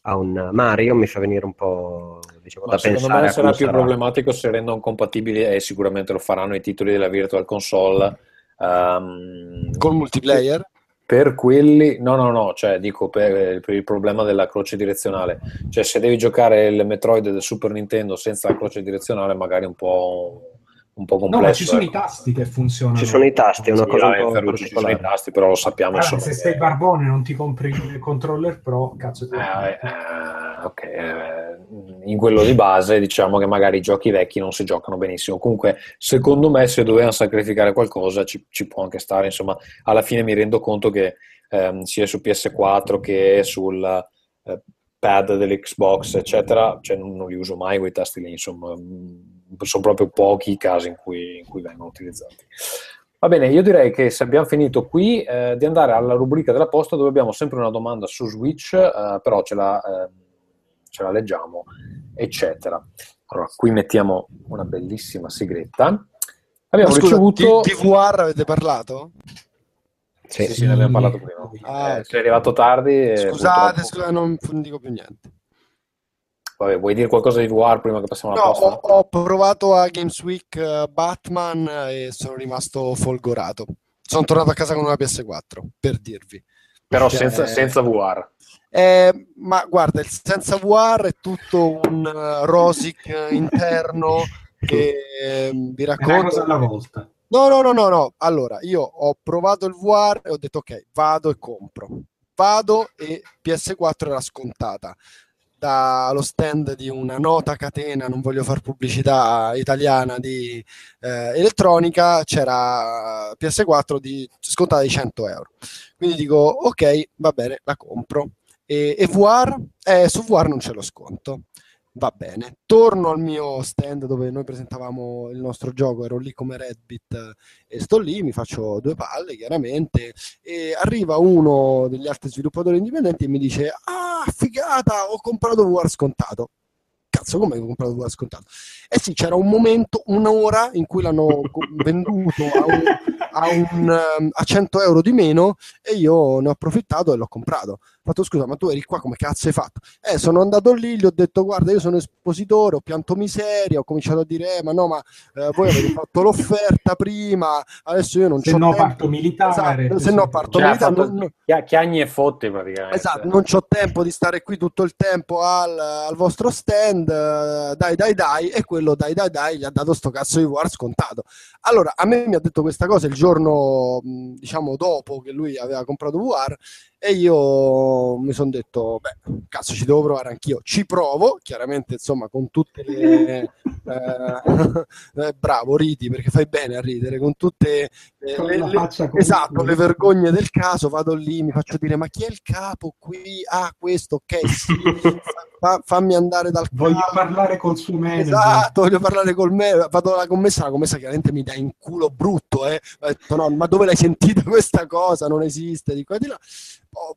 a un Mario mi fa venire un po' diciamo, Ma da secondo pensare me a sarà più sarà. problematico se rendono compatibili e sicuramente lo faranno i titoli della Virtual Console. ehm, Col multiplayer? Per quelli, no, no, no, cioè dico per, per il problema della croce direzionale. Cioè, se devi giocare il Metroid del Super Nintendo senza la croce direzionale, magari un po', un po' complesso. No, ma ci sono i ecco. tasti che funzionano. Ci sono i tasti, è una Sì, cosa un po' Ferrucci, ci sono i tasti, però lo sappiamo Allora, se sei barbone e non ti compri il controller pro, cazzo ti Eh, eh, ok, eh, in quello di base diciamo che magari i giochi vecchi non si giocano benissimo. Comunque, secondo me, se dovevano sacrificare qualcosa, ci, ci può anche stare. Insomma, alla fine mi rendo conto che ehm, sia su PS4 che sul eh, pad dell'Xbox, eccetera, cioè non, non li uso mai quei tasti lì. Insomma, mm, sono proprio pochi i casi in cui, in cui vengono utilizzati. Va bene, io direi che se abbiamo finito qui, eh, di andare alla rubrica della posta dove abbiamo sempre una domanda su Switch, eh, però ce la, ehm, ce la leggiamo, eccetera. Allora, qui mettiamo una bellissima sigletta. Abbiamo Ma scusa, ricevuto... di, di VR avete parlato? Sì. Sì, sì, ne abbiamo parlato prima. Ah, Eh, sei arrivato tardi. Scusate, purtroppo- scusate, non dico più niente. Vabbè, vuoi dire qualcosa di VR prima che passiamo alla No, posta? ho, ho provato a Games Week eh, Batman e sono rimasto folgorato. Sono tornato a casa con una PS4, per dirvi. Però Cioè, senza, senza VR. Eh, ma guarda, il senza VR è tutto un eh, rosic eh, interno che eh, vi Una racconto. cosa alla volta. No, no, no, no, no. Allora, io ho provato il VR e ho detto ok, vado e compro. Vado e PS4 era scontata dallo stand di una nota catena, non voglio fare pubblicità italiana di eh, elettronica, c'era PS4 di, scontata di 100 euro. Quindi dico ok, va bene, la compro. E, e VR? Eh, su VR non c'è lo sconto. Va bene, torno al mio stand dove noi presentavamo il nostro gioco, ero lì come Redbit eh, e sto lì, mi faccio due palle chiaramente e arriva uno degli altri sviluppatori indipendenti e mi dice ah figata, ho comprato VR scontato. Cazzo, come ho comprato VR scontato? Eh sì, c'era un momento, un'ora in cui l'hanno venduto a, un, a, un, ehm, a 100 euro di meno e io ne ho approfittato e l'ho comprato fatto scusa ma tu eri qua come cazzo hai fatto? Eh sono andato lì gli ho detto guarda io sono espositore ho pianto miseria ho cominciato a dire eh, ma no ma eh, voi avete fatto l'offerta prima adesso io non c'ho no tempo. parto militare esatto, se no parto cioè, militare fatto... non... chiagni e fotte praticamente. Esatto non ho tempo di stare qui tutto il tempo al, al vostro stand eh, dai dai dai e quello dai dai dai gli ha dato sto cazzo di war scontato. Allora a me mi ha detto questa cosa il giorno diciamo dopo che lui aveva comprato war e io mi sono detto, beh, cazzo ci devo provare anch'io, ci provo, chiaramente insomma con tutte le... Eh, eh, bravo, ridi perché fai bene a ridere, con tutte eh, con le, le, esatto, le vergogne del caso, vado lì, mi faccio dire ma chi è il capo qui? Ah, questo, ok, sì, fa, fammi andare dal capo. Voglio parlare col suo manager. Esatto, voglio parlare col me, vado alla commessa, la commessa chiaramente mi dà in culo brutto, eh. Detto no, ma dove l'hai sentita questa cosa? Non esiste, di qua di là.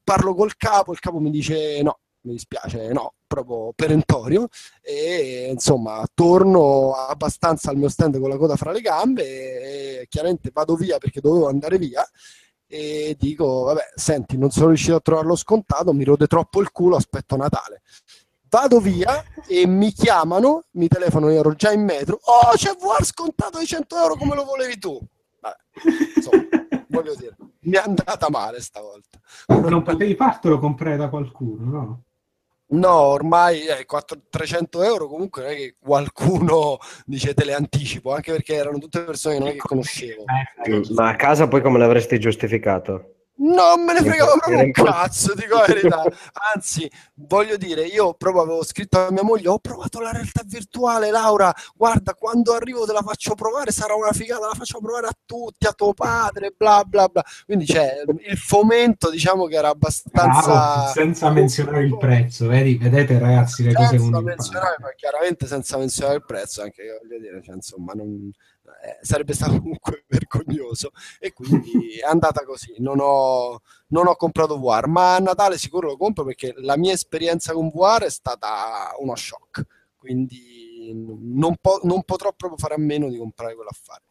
Parlo col capo, il capo mi dice no, mi dispiace, no, proprio perentorio. E insomma torno abbastanza al mio stand con la coda fra le gambe e chiaramente vado via perché dovevo andare via. E dico vabbè senti non sono riuscito a trovarlo scontato mi rode troppo il culo aspetto Natale. Vado via e mi chiamano mi telefono ero già in metro. Oh c'è VR scontato di 100 euro come lo volevi tu? Vabbè, insomma voglio dire mi è andata male stavolta. Non potevi fartelo comprare da qualcuno no? No, ormai eh, 400, 300 euro comunque non è che qualcuno dice te le anticipo, anche perché erano tutte persone che non che ecco. conoscevo. Eh, ma a casa poi come l'avresti giustificato? Non me ne fregavo proprio un cazzo, dico la verità. Anzi, voglio dire, io proprio avevo scritto a mia moglie: Ho provato la realtà virtuale, Laura. Guarda, quando arrivo te la faccio provare, sarà una figata, la faccio provare a tutti, a tuo padre, bla bla bla. Quindi, cioè, il fomento, diciamo che era abbastanza. Bravo, senza menzionare il prezzo, vedi? vedete, ragazzi, le senza cose Senza menzionare, ma chiaramente senza menzionare il prezzo, anche io voglio dire, cioè, insomma, non eh, sarebbe stato comunque vergognoso e quindi è andata così. Non ho, non ho, comprato VR, ma a Natale sicuro lo compro perché la mia esperienza con VR è stata uno shock, quindi non, po- non potrò proprio fare a meno di comprare quell'affare.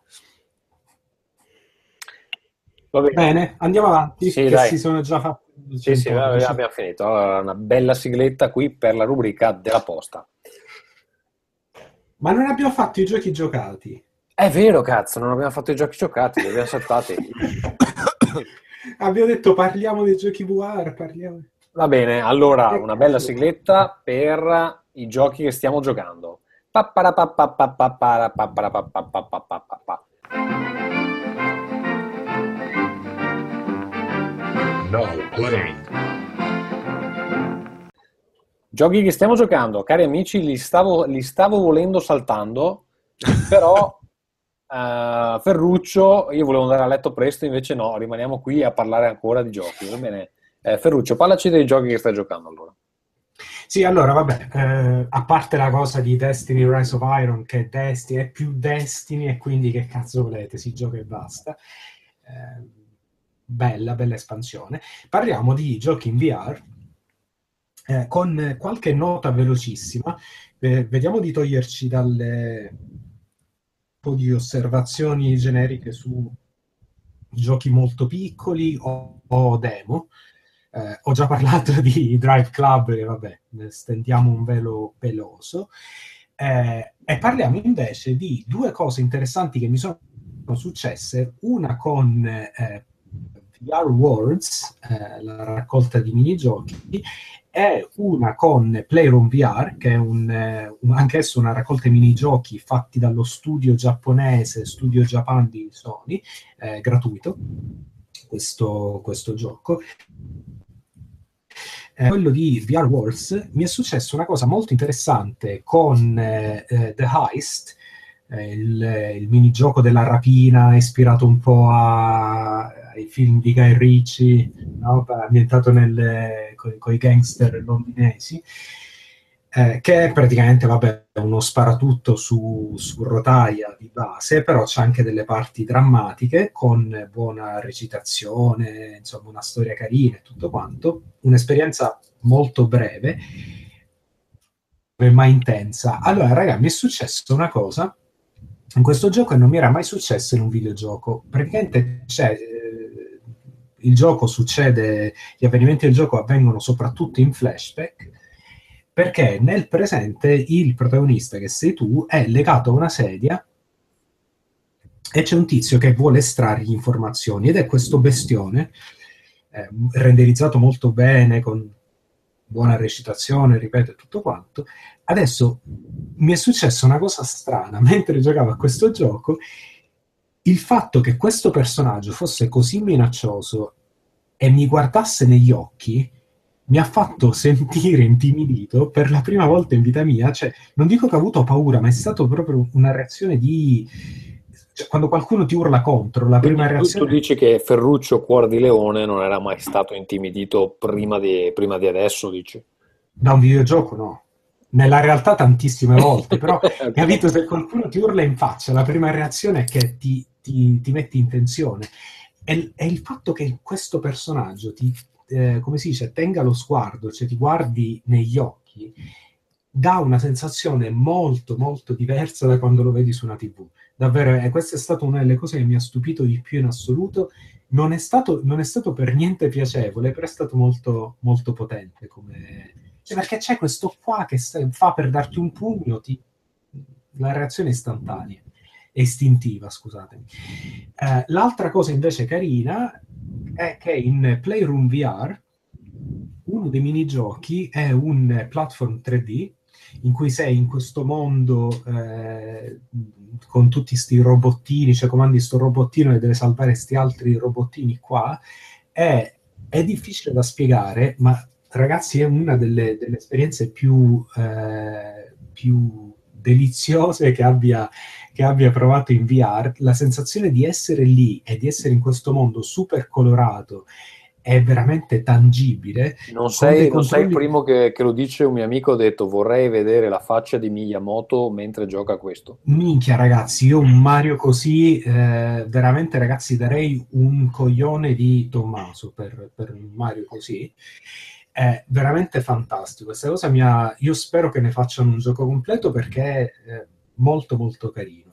Bene. bene. andiamo avanti. Sì, si sono già fatti. Sì, sì, abbiamo finito. Allora, una bella sigletta qui per la rubrica della posta. Ma non abbiamo fatto i giochi giocati. È vero, cazzo, non abbiamo fatto i giochi giocati, li abbiamo saltati. abbiamo detto parliamo dei giochi VR, parliamo. Va bene, allora una bella sigletta per i giochi che stiamo giocando. No, giochi che stiamo giocando, cari amici, li stavo, li stavo volendo saltando, però eh, Ferruccio, io volevo andare a letto presto, invece no, rimaniamo qui a parlare ancora di giochi. Va bene? Eh, Ferruccio, parlaci dei giochi che stai giocando allora. Sì, allora, vabbè, eh, a parte la cosa di Destiny Rise of Iron, che è Destiny, è più Destiny e quindi che cazzo volete, si gioca e basta. Eh, bella, bella espansione. Parliamo di giochi in VR, eh, con qualche nota velocissima. Eh, vediamo di toglierci dalle po' di osservazioni generiche su giochi molto piccoli o, o demo. Eh, ho già parlato di Drive Club e vabbè, stendiamo un velo peloso. Eh, e parliamo invece di due cose interessanti che mi sono successe, una con eh, VR Worlds, eh, la raccolta di minigiochi, e una con Playroom VR, che è un, eh, un, anch'esso una raccolta di minigiochi fatti dallo studio giapponese, Studio Japan di Sony, eh, gratuito, questo, questo gioco. Eh, quello di VR Wars mi è successa una cosa molto interessante con eh, eh The Heist, eh, il, il, minigioco della rapina ispirato un po' a, ai film di Guy Ritchie, no? ambientato con i gangster londinesi, eh, che è praticamente vabbè, uno sparatutto su, su rotaia di base, però c'è anche delle parti drammatiche con buona recitazione, insomma una storia carina e tutto quanto, un'esperienza molto breve ma intensa. Allora, raga, mi è successo una cosa in questo gioco e non mi era mai successo in un videogioco. Praticamente c'è, il gioco succede, gli avvenimenti del gioco avvengono soprattutto in flashback, perché nel presente il protagonista, che sei tu, è legato a una sedia e c'è un tizio che vuole estrarre informazioni ed è questo bestione eh, renderizzato molto bene con buona recitazione, ripeto, tutto quanto. Adesso mi è successa una cosa strana mentre giocavo a questo gioco il fatto che questo personaggio fosse così minaccioso e mi guardasse negli occhi mi ha fatto sentire intimidito per la prima volta in vita mia. Cioè, non dico che ho avuto paura, ma è stata proprio una reazione di. Cioè, quando qualcuno ti urla contro, la prima Tu, reazione. tu dici che Ferruccio Cuor di Leone non era mai stato intimidito prima di, prima di adesso, dici? Da un videogioco, no. Nella realtà tantissime volte, però capito se qualcuno ti urla in faccia, la prima reazione è che ti, ti- ti metti in tensione. E, e il fatto che questo personaggio ti, eh, come si dice, tenga lo sguardo, cioè ti guardi negli occhi, dà una sensazione molto, molto diversa da quando lo vedi su una TV. Davvero, e questa è stata una delle cose che mi ha stupito di più in assoluto. Non è stato, non è stato per niente piacevole, però è stato molto, molto potente come, cioè, perché c'è questo qua che sta- fa per darti un pugno, ti- la reazione è istantanea, è istintiva, scusatemi. Eh, l'altra cosa invece carina è che in Playroom VR uno dei minigiochi è un platform 3D in cui sei in questo mondo eh, con tutti questi robottini, cioè comandi sto robottino e deve salvare questi altri robottini qua. È, è difficile da spiegare, ma ragazzi, è una delle, delle esperienze più, eh, più deliziose che abbia, che abbia provato in VR. La sensazione di essere lì e di essere in questo mondo super colorato è veramente tangibile. Non sei, dei non sei il controlli- primo che, che lo dice, un mio amico ha detto vorrei vedere la faccia di Miyamoto mentre gioca a questo. Minchia, ragazzi, io un Mario così, eh, veramente, ragazzi, darei un coglione di Tommaso per, per Mario così. È veramente fantastico. Questa cosa mi ha. Io spero che ne facciano un gioco completo perché è eh, molto, molto carino.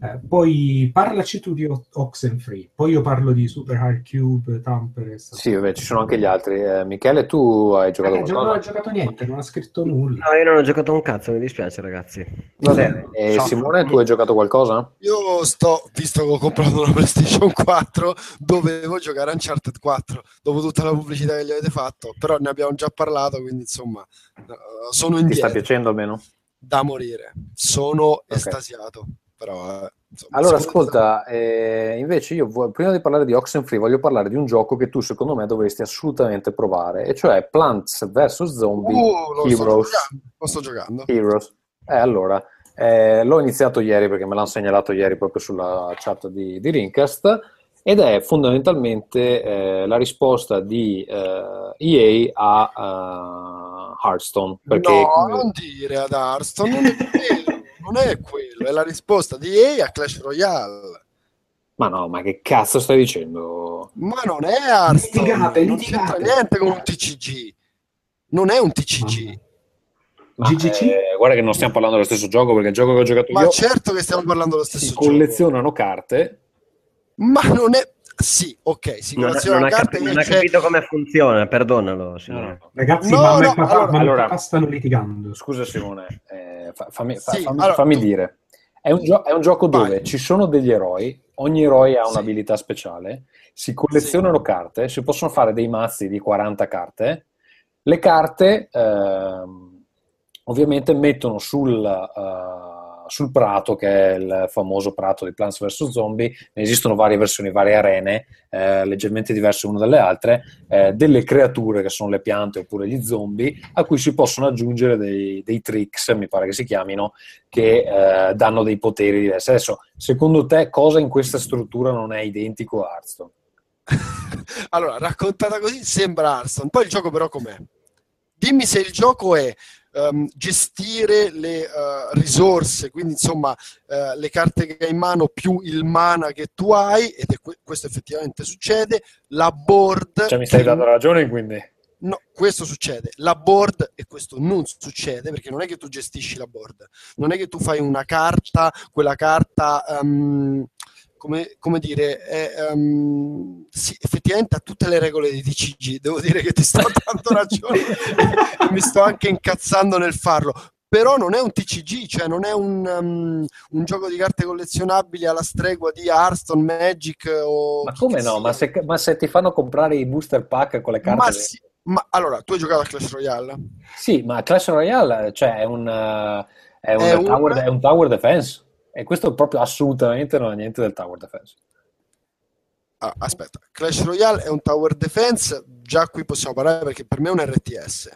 Eh, poi parlaci tu di O- Oxenfree, poi io parlo di Super Hard Cube, Tamper e sta- Sì, vabbè, ci sono anche gli altri. Eh, Michele, tu hai giocato Eh, non ha qualcosa? giocato niente, non ha scritto nulla. No, io non ho giocato un cazzo, mi dispiace ragazzi. Va bene. E Ciao. Simone, tu hai giocato qualcosa? Io sto, visto che ho comprato una PlayStation 4, dovevo giocare Uncharted 4 dopo tutta la pubblicità che gli avete fatto, però ne abbiamo già parlato, quindi insomma, eh, sono Ti sta indietro piacendo almeno? da morire. Sono estasiato, però eh, insomma, Allora, ascolta, eh, invece io vo- prima di parlare di Oxenfree voglio parlare di un gioco che tu secondo me dovresti assolutamente provare, e cioè Plants vs. Zombie Uh, sto Heroes. giocando, lo sto giocando. Heroes. Eh, allora, eh, l'ho iniziato ieri perché me l'hanno segnalato ieri proprio sulla chat di, di Rincast ed è fondamentalmente eh, la risposta di eh, EA a eh, Hearthstone. Perché No, non dire ad Hearthstone, non è non è quello, è la risposta di EA a Clash Royale. Ma no, ma che cazzo stai dicendo? Ma non è Hearthstone, Litigate, non litigate. c'entra niente con un TCG. Non è un TCG. Ma, GGC? eh, guarda che non stiamo parlando dello stesso gioco perché il gioco che ho giocato Ma io certo che stiamo parlando dello si stesso gioco. collezionano carte. Ma non è... Sì, ok, si Non, non ha, carte e non ha capito come funziona, perdonalo. Simone. Ragazzi, No, mamma no, e papà, allora- mamma allora- papà stanno litigando. Scusa Simone, eh, fa- fammi, fa- Sì, fammi- allora, fammi tu- dire. È un, gio- è un gioco Vai. dove ci sono degli eroi, ogni eroe ha Sì. un'abilità speciale, si collezionano carte, si possono fare dei mazzi di 40 carte. Le carte ehm, ovviamente mettono sul, eh, sul prato, che è il famoso prato di Plants vs. Zombie, ne esistono varie versioni, varie arene, eh, leggermente diverse une dalle altre, eh, delle creature che sono le piante oppure gli zombie, a cui si possono aggiungere dei, dei tricks, mi pare che si chiamino, che eh, danno dei poteri diversi. Adesso, secondo te, cosa in questa struttura non è identico a Hearthstone? allora, raccontata così sembra Hearthstone. Poi il gioco però com'è? Dimmi se il gioco è ehm, gestire le eh, risorse, quindi insomma eh, le carte che hai in mano più il mana che tu hai, ed è que- questo effettivamente succede, la board... Cioè, mi stai dando ragione, quindi. No, questo succede. La board, e questo non succede perché non è che tu gestisci la board, non è che tu fai una carta, quella carta, ehm, come, come dire, è, ehm, sì, effettivamente ha tutte le regole di TCG. Devo dire che ti sto dando ragione e mi sto anche incazzando nel farlo. Però non è un TCG, cioè non è un, um, un gioco di carte collezionabili alla stregua di Hearthstone, Magic o... Ma come no? Ma se, ma se ti fanno comprare i booster pack con le carte... Ma sì, ma allora, tu hai giocato a Clash Royale? Sì, ma Clash Royale cioè, è un, eh, è È tower, è un tower defense. E questo proprio assolutamente non ha niente del tower defense. Ah, aspetta, Clash Royale è un tower defense, già qui possiamo parlare perché per me è un RTS.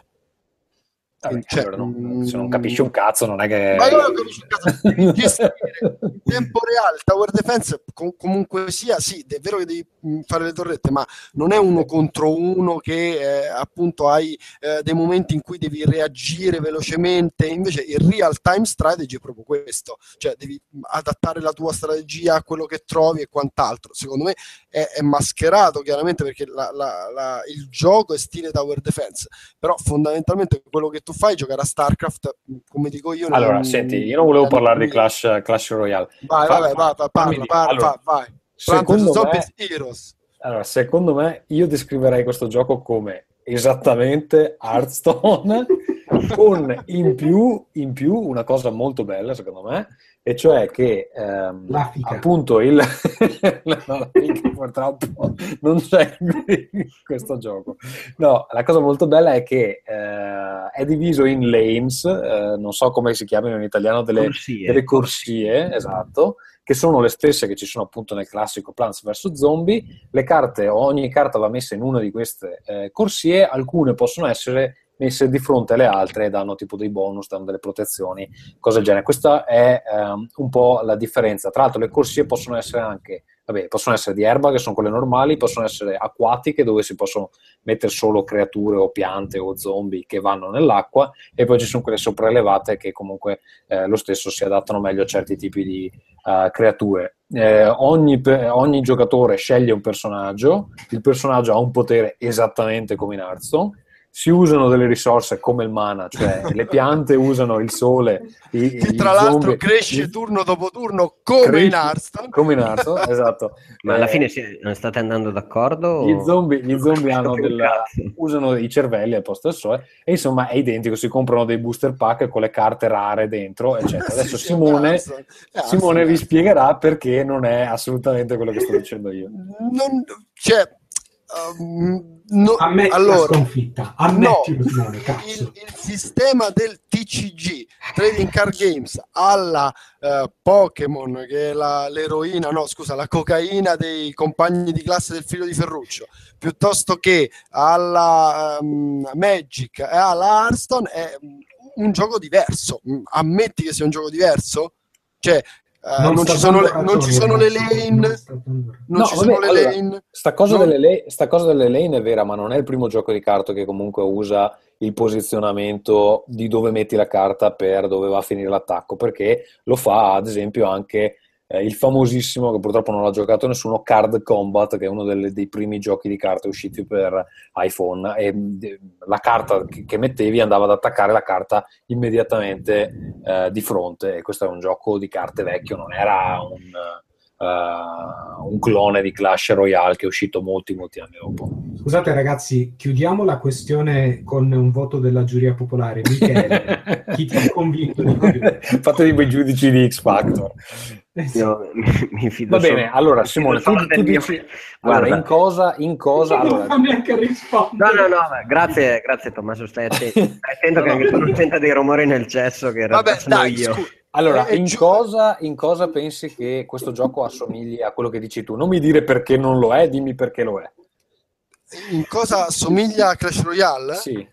Vabbè, Cioè, allora non- mm, se non capisci un cazzo, non è che. Ma io non capisco un cazzo. Devi gestire in tempo reale tower defense com- comunque sia, sì, è vero che devi mh, fare le torrette, ma non è uno contro uno che eh, appunto hai eh, dei momenti in cui devi reagire velocemente, invece il real time strategy è proprio questo, cioè devi adattare la tua strategia a quello che trovi e quant'altro. Secondo me è, è mascherato chiaramente perché la- la- la- il gioco è stile tower defense, però fondamentalmente quello che tu fai è giocare a StarCraft, come dico io. Allora, non- senti, io non volevo parlare di Clash, Clash Royale. Vai, Fa- vai, vai, vai, fammi parla, parla, allora, vai, secondo. Zombies me, Heroes. allora, secondo me, io descriverei questo gioco come esattamente Hearthstone, con in più, in più una cosa molto bella, secondo me, e cioè che ehm, La fica. appunto il no, la fica purtroppo non c'è in questo gioco. No, la cosa molto bella è che eh, è diviso in lanes, eh, non so come si chiamano in italiano, delle, Corsie. delle corsie, esatto, che sono le stesse che ci sono appunto nel classico Plants vs Zombie. Le carte, ogni carta va messa in una di queste eh, corsie, alcune possono essere messe di fronte alle altre danno tipo dei bonus, danno delle protezioni, cose del genere. Questa è ehm, un po' la differenza. Tra l'altro le corsie possono essere anche, vabbè, possono essere di erba, che sono quelle normali, possono essere acquatiche, dove si possono mettere solo creature o piante o zombie che vanno nell'acqua, e poi ci sono quelle sopraelevate che comunque eh, lo stesso si adattano meglio a certi tipi di eh, creature. Eh, ogni, ogni giocatore sceglie un personaggio, il personaggio ha un potere esattamente come in Hearthstone, si usano delle risorse come il mana, cioè le piante usano il sole, i, Che i tra l'altro zombie- cresce turno dopo turno come cresce- in Hearthstone. Come in Hearthstone, esatto. Ma alla Eh, fine si- non state andando d'accordo? gli zombie, gli zombie della- usano i cervelli al posto del sole e insomma è identico, si comprano dei booster pack con le carte rare dentro, eccetera. Adesso sì, Simone. È Simone vi spiegherà perché non è assolutamente quello che sto dicendo io. Non, cioè, um, no- Ammetti la allora, sconfitta, ammettilo Simone, cazzo. il, il sistema del TCG Trading Card Games alla eh, Pokémon che è la- l'eroina, no scusa, la cocaina dei compagni di classe del figlio di Ferruccio, piuttosto che alla ehm, Magic e alla Hearthstone è un gioco diverso. Mm, Ammetti che sia un gioco diverso? Cioè, eh, non, sta ci le, non ci sono le lane, non non No, ci vabbè, sono le allora, lane. Sta cosa, Non- delle lane, sta cosa delle lane è vera, ma non è il primo gioco di carta che comunque usa il posizionamento di dove metti la carta per dove va a finire l'attacco, perché lo fa ad esempio anche eh, il famosissimo, che purtroppo non l'ha giocato nessuno, Card Combat, che è uno delle- dei primi giochi di carte usciti per iPhone, e la carta che, mettevi andava ad attaccare la carta immediatamente eh, di fronte, e questo è un gioco di carte vecchio, non era un... eh, un clone di Clash Royale che è uscito molti molti anni dopo. Scusate ragazzi, chiudiamo la questione con un voto della giuria popolare. Michele, chi ti ha convinto di più? Fatevi quei giudici di X Factor. Sì. Io mi, mi fido Va bene, solo- allora Simone, tu, tu mio- dici allora, Guarda, in cosa, in cosa non allora, fa neanche rispondere. No, no, no, grazie, grazie Tommaso, stai attento, stai attento che anche tu non senta dei rumori nel cesso che in realtà Vabbè, sono dai, io. scusa. allora, Eh, in, cosa, in cosa pensi che questo gioco assomigli a quello che dici tu? Non mi dire perché non lo è, dimmi perché lo è. In cosa somiglia a Clash Royale? Sì.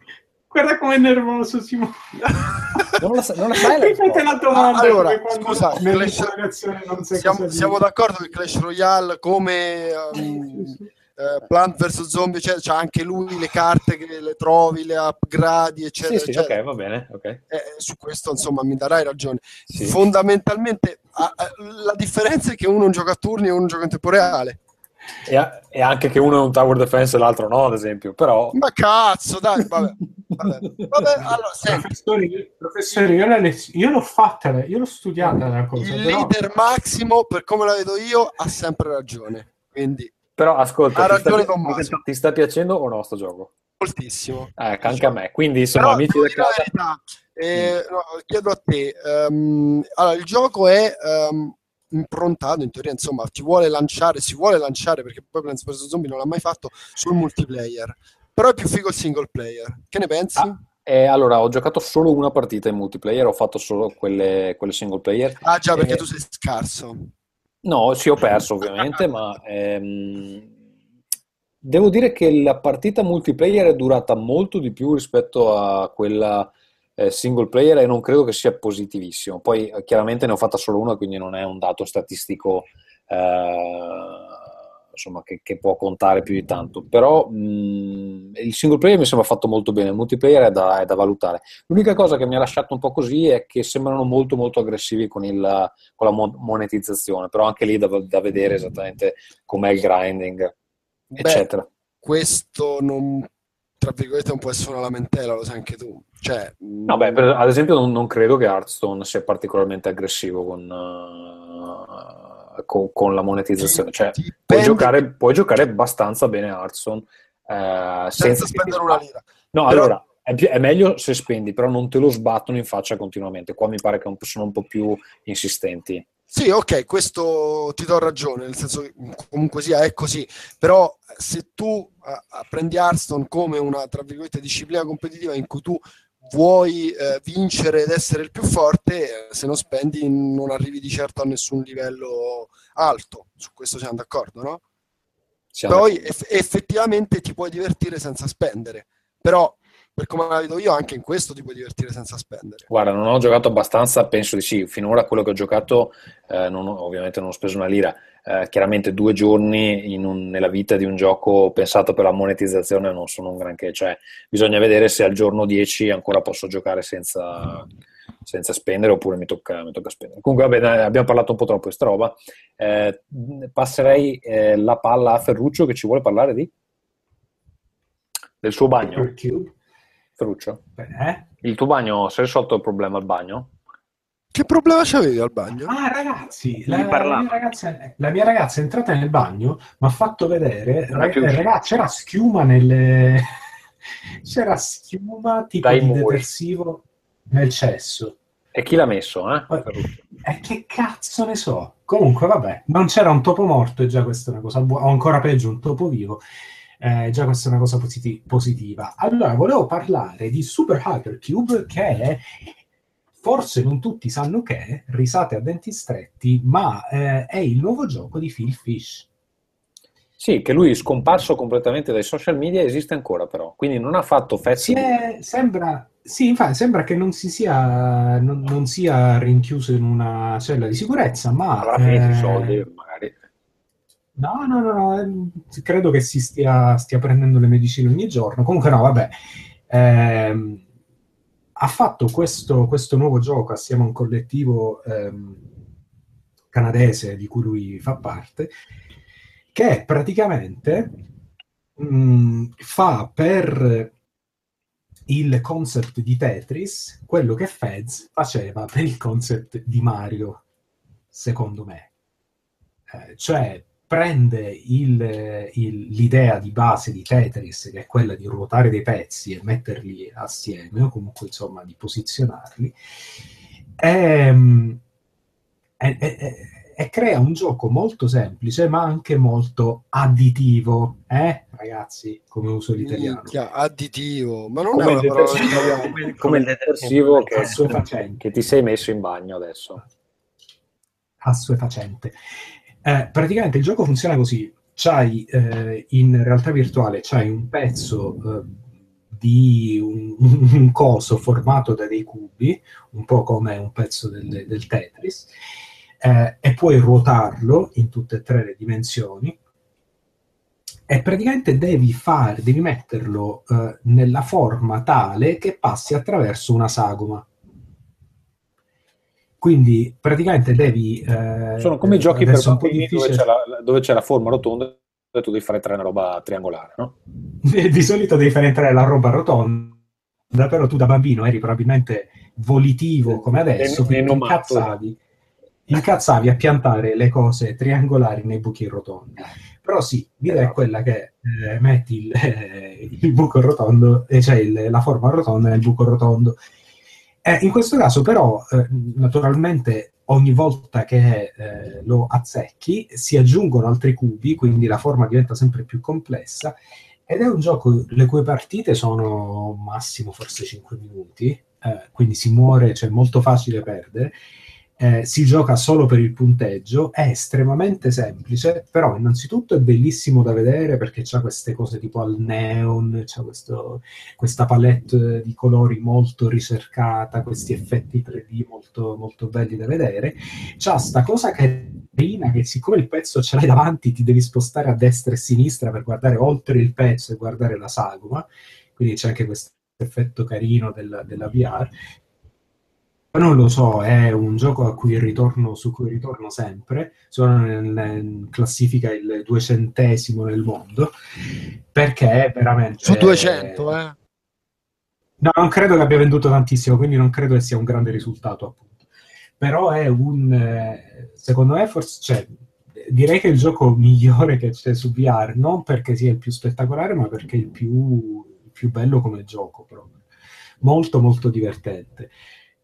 Guarda com'è nervoso Simone. Non la, sa- non la sai la risposta? la domanda. Ah, allora, scusa, sai Siamo, siamo d'accordo che Clash Royale come um, Sì, sì. eh, Plant vs Zombie c'è, c'ha anche lui le carte che le trovi, le upgradi eccetera Sì, sì, eccetera. ok, va bene, ok. Eh, su questo insomma mi darai ragione Sì. fondamentalmente ah, ah, la differenza è che uno gioca a turni e uno gioca in tempo reale E, e anche che uno è un tower defense e l'altro no, ad esempio, però... ma cazzo dai vabbè, vabbè. Vabbè, allora senti Professore, professore, io, la lez- io l'ho fatta, io l'ho studiata la cosa. il però- leader Massimo per come la vedo io ha sempre ragione quindi Però ascolta, ha ti sta, ragione Tommaso ti sta piacendo o no sto gioco? moltissimo Eh, anche a me. Quindi, insomma, Però amici del casa... eh, no, chiedo a te, ehm, allora il gioco è ehm, improntato in teoria, insomma, ti vuole lanciare, si vuole lanciare perché poi Plants vs Zombie non l'ha mai fatto sul multiplayer, però è più figo il single player. Che ne pensi? Ah, Eh, allora, ho giocato solo una partita in multiplayer, ho fatto solo quelle, quelle single player. Ah già, perché Eh, tu sei scarso. No, sì, ho perso ovviamente, ma ehm, devo dire che la partita multiplayer è durata molto di più rispetto a quella eh, single player e non credo che sia positivissimo. Poi eh, chiaramente ne ho fatta solo una, quindi non è un dato statistico eh, insomma, che, che può contare più di tanto. Però mh, il single player mi sembra fatto molto bene, il multiplayer è da, è da valutare. L'unica cosa che mi ha lasciato un po' così è che sembrano molto molto aggressivi con, il, con la mo- monetizzazione, però anche lì da, da vedere esattamente com'è il grinding, Beh, eccetera. questo non, tra virgolette, non può essere una lamentela, lo sai anche tu. Cioè, No, beh, per- ad esempio non, non credo che Hearthstone sia particolarmente aggressivo con, eh, con- con la monetizzazione, cioè puoi giocare, puoi giocare abbastanza bene Hearthstone eh, senza senza spendere una lira. No, Però- allora, è, più- è meglio se spendi, però non te lo sbattono in faccia continuamente. Qua mi pare che un po- sono un po' più insistenti. Sì, ok, questo ti do ragione, nel senso che comunque sia è così, però se tu eh, prendi Hearthstone come una, tra virgolette, disciplina competitiva in cui tu vuoi eh, vincere ed essere il più forte, eh, se non spendi non arrivi di certo a nessun livello alto, su questo siamo d'accordo, no? Siamo Poi d'accordo. eff- effettivamente ti puoi divertire senza spendere, però per come la vedo io anche in questo ti puoi divertire senza spendere. Guarda, non ho giocato abbastanza, penso di sì. Finora quello che ho giocato, eh, non ho- ovviamente non ho speso una lira. Eh, chiaramente due giorni in un- nella vita di un gioco pensato per la monetizzazione non sono un granché. Cioè, bisogna vedere se al giorno 10 ancora posso giocare senza, senza spendere oppure mi tocca, mi tocca spendere. Comunque, vabbè, abbiamo parlato un po' troppo di sta roba. Eh, passerei eh, la palla a Ferruccio che ci vuole parlare di? Del suo bagno. Hypercube. Ferruccio, Eh? il tuo bagno, si è risolto il problema al bagno? Che problema c'avevi al bagno? Ah, ragazzi, la, la mia ragazza, la mia ragazza è entrata nel bagno, mi ha fatto vedere, rag- uscita. ragazzi, c'era schiuma nelle... c'era schiuma tipo Dai di muri. detersivo nel cesso. E chi l'ha messo, eh? Eh? E che cazzo ne so? Comunque, vabbè, non c'era un topo morto e già questa è una cosa buona, o ancora peggio un topo vivo. Eh, già questa è una cosa positi- positiva. Allora, volevo parlare di Super Hypercube che è, forse non tutti sanno che è, risate a denti stretti, ma eh, è il nuovo gioco di Phil Fish. Sì, che lui è scomparso completamente dai social media, esiste ancora però, quindi non ha fatto di... è- sembra, sì, infatti, sembra che non si sia, non, non sia rinchiuso in una cella di sicurezza, ma avrà eh, soldi, magari. No, no, no, no, ehm, credo che si stia, stia prendendo le medicine ogni giorno. Comunque no, vabbè. Ehm, ha fatto questo, questo nuovo gioco assieme a un collettivo ehm, canadese di cui lui fa parte, che praticamente mh, fa per il concept di Tetris quello che Fez faceva per il concept di Mario, secondo me. Eh, cioè prende il- il- l'idea di base di Tetris, che è quella di ruotare dei pezzi e metterli assieme, o comunque insomma di posizionarli, e, e- e- e crea un gioco molto semplice, ma anche molto additivo, eh, ragazzi, come uso l'italiano. Minchia, additivo, ma non Come è il una parola detersivo, italiana. come, come il detersivo che, che ti sei messo in bagno adesso. assuefacente. Eh, praticamente il gioco funziona così: c'hai eh, in realtà virtuale c'hai un pezzo eh, di un, un coso formato da dei cubi, un po' come un pezzo del, del Tetris, eh, e puoi ruotarlo in tutte e tre le dimensioni. E praticamente devi fare, devi metterlo eh, nella forma tale che passi attraverso una sagoma. Quindi praticamente devi. eh, Sono come i giochi per bambini dove c'è, la, dove c'è la forma rotonda e tu devi fare tre una roba triangolare, no? di solito devi fare entrare la roba rotonda, però tu da bambino eri probabilmente volitivo come adesso, E- quindi incazzavi, incazzavi a piantare le cose triangolari nei buchi rotondi. Però sì, l'idea è quella che eh, metti il, eh, il buco rotondo, eh, cioè il- la forma rotonda nel buco rotondo. Eh, in questo caso però, eh, naturalmente, ogni volta che eh, lo azzecchi si aggiungono altri cubi, quindi la forma diventa sempre più complessa ed è un gioco le cui partite sono massimo forse 5 minuti, eh, quindi si muore, cioè è molto facile perdere. Eh, si gioca solo per il punteggio, è estremamente semplice, però innanzitutto è bellissimo da vedere perché c'ha queste cose tipo al neon, c'ha questo, questa palette di colori molto ricercata, questi effetti 3D molto, molto belli da vedere. C'ha sta cosa carina che siccome il pezzo ce l'hai davanti ti devi spostare a destra e a sinistra per guardare oltre il pezzo e guardare la sagoma, quindi c'è anche questo effetto carino della, della VR non lo so, è un gioco a cui ritorno, su cui ritorno sempre, sono in classifica il duecentesimo nel mondo, perché è veramente... Su 200, eh? No, non credo che abbia venduto tantissimo, quindi non credo che sia un grande risultato, appunto. Però è un... secondo me forse... Cioè, direi che è il gioco migliore che c'è su VR, non perché sia il più spettacolare, ma perché è il più, il più bello come gioco, proprio. Molto, molto divertente.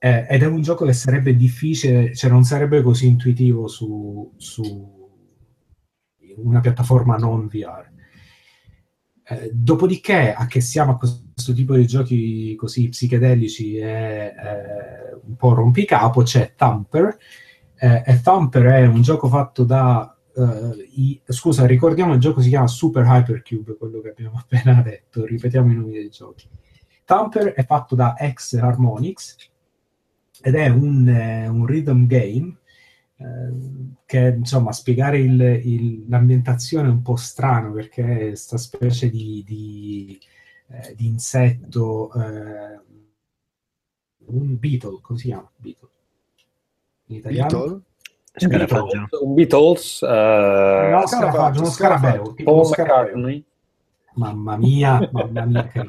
Eh, ed è un gioco che sarebbe difficile, cioè non sarebbe così intuitivo su, su una piattaforma non VR. Eh, dopodiché, a che siamo a questo tipo di giochi così psichedelici e eh, un po' rompicapo, c'è Thumper. Eh, e Thumper è un gioco fatto da Uh, i, scusa, ricordiamo il gioco si chiama Super Hypercube, quello che abbiamo appena detto, ripetiamo i nomi dei giochi. Thumper è fatto da X Harmonix, ed è un, eh, un rhythm game eh, che insomma spiegare il, il, l'ambientazione è un po' strano perché è questa specie di, di, eh, di insetto eh, un beetle, come si chiama? Beetle. In italiano? Beetle? Un Beatles? Uh, no, scarafaggio, uno scarabeo. Tipo uno scarabeo. Mamma mia, mamma mia, che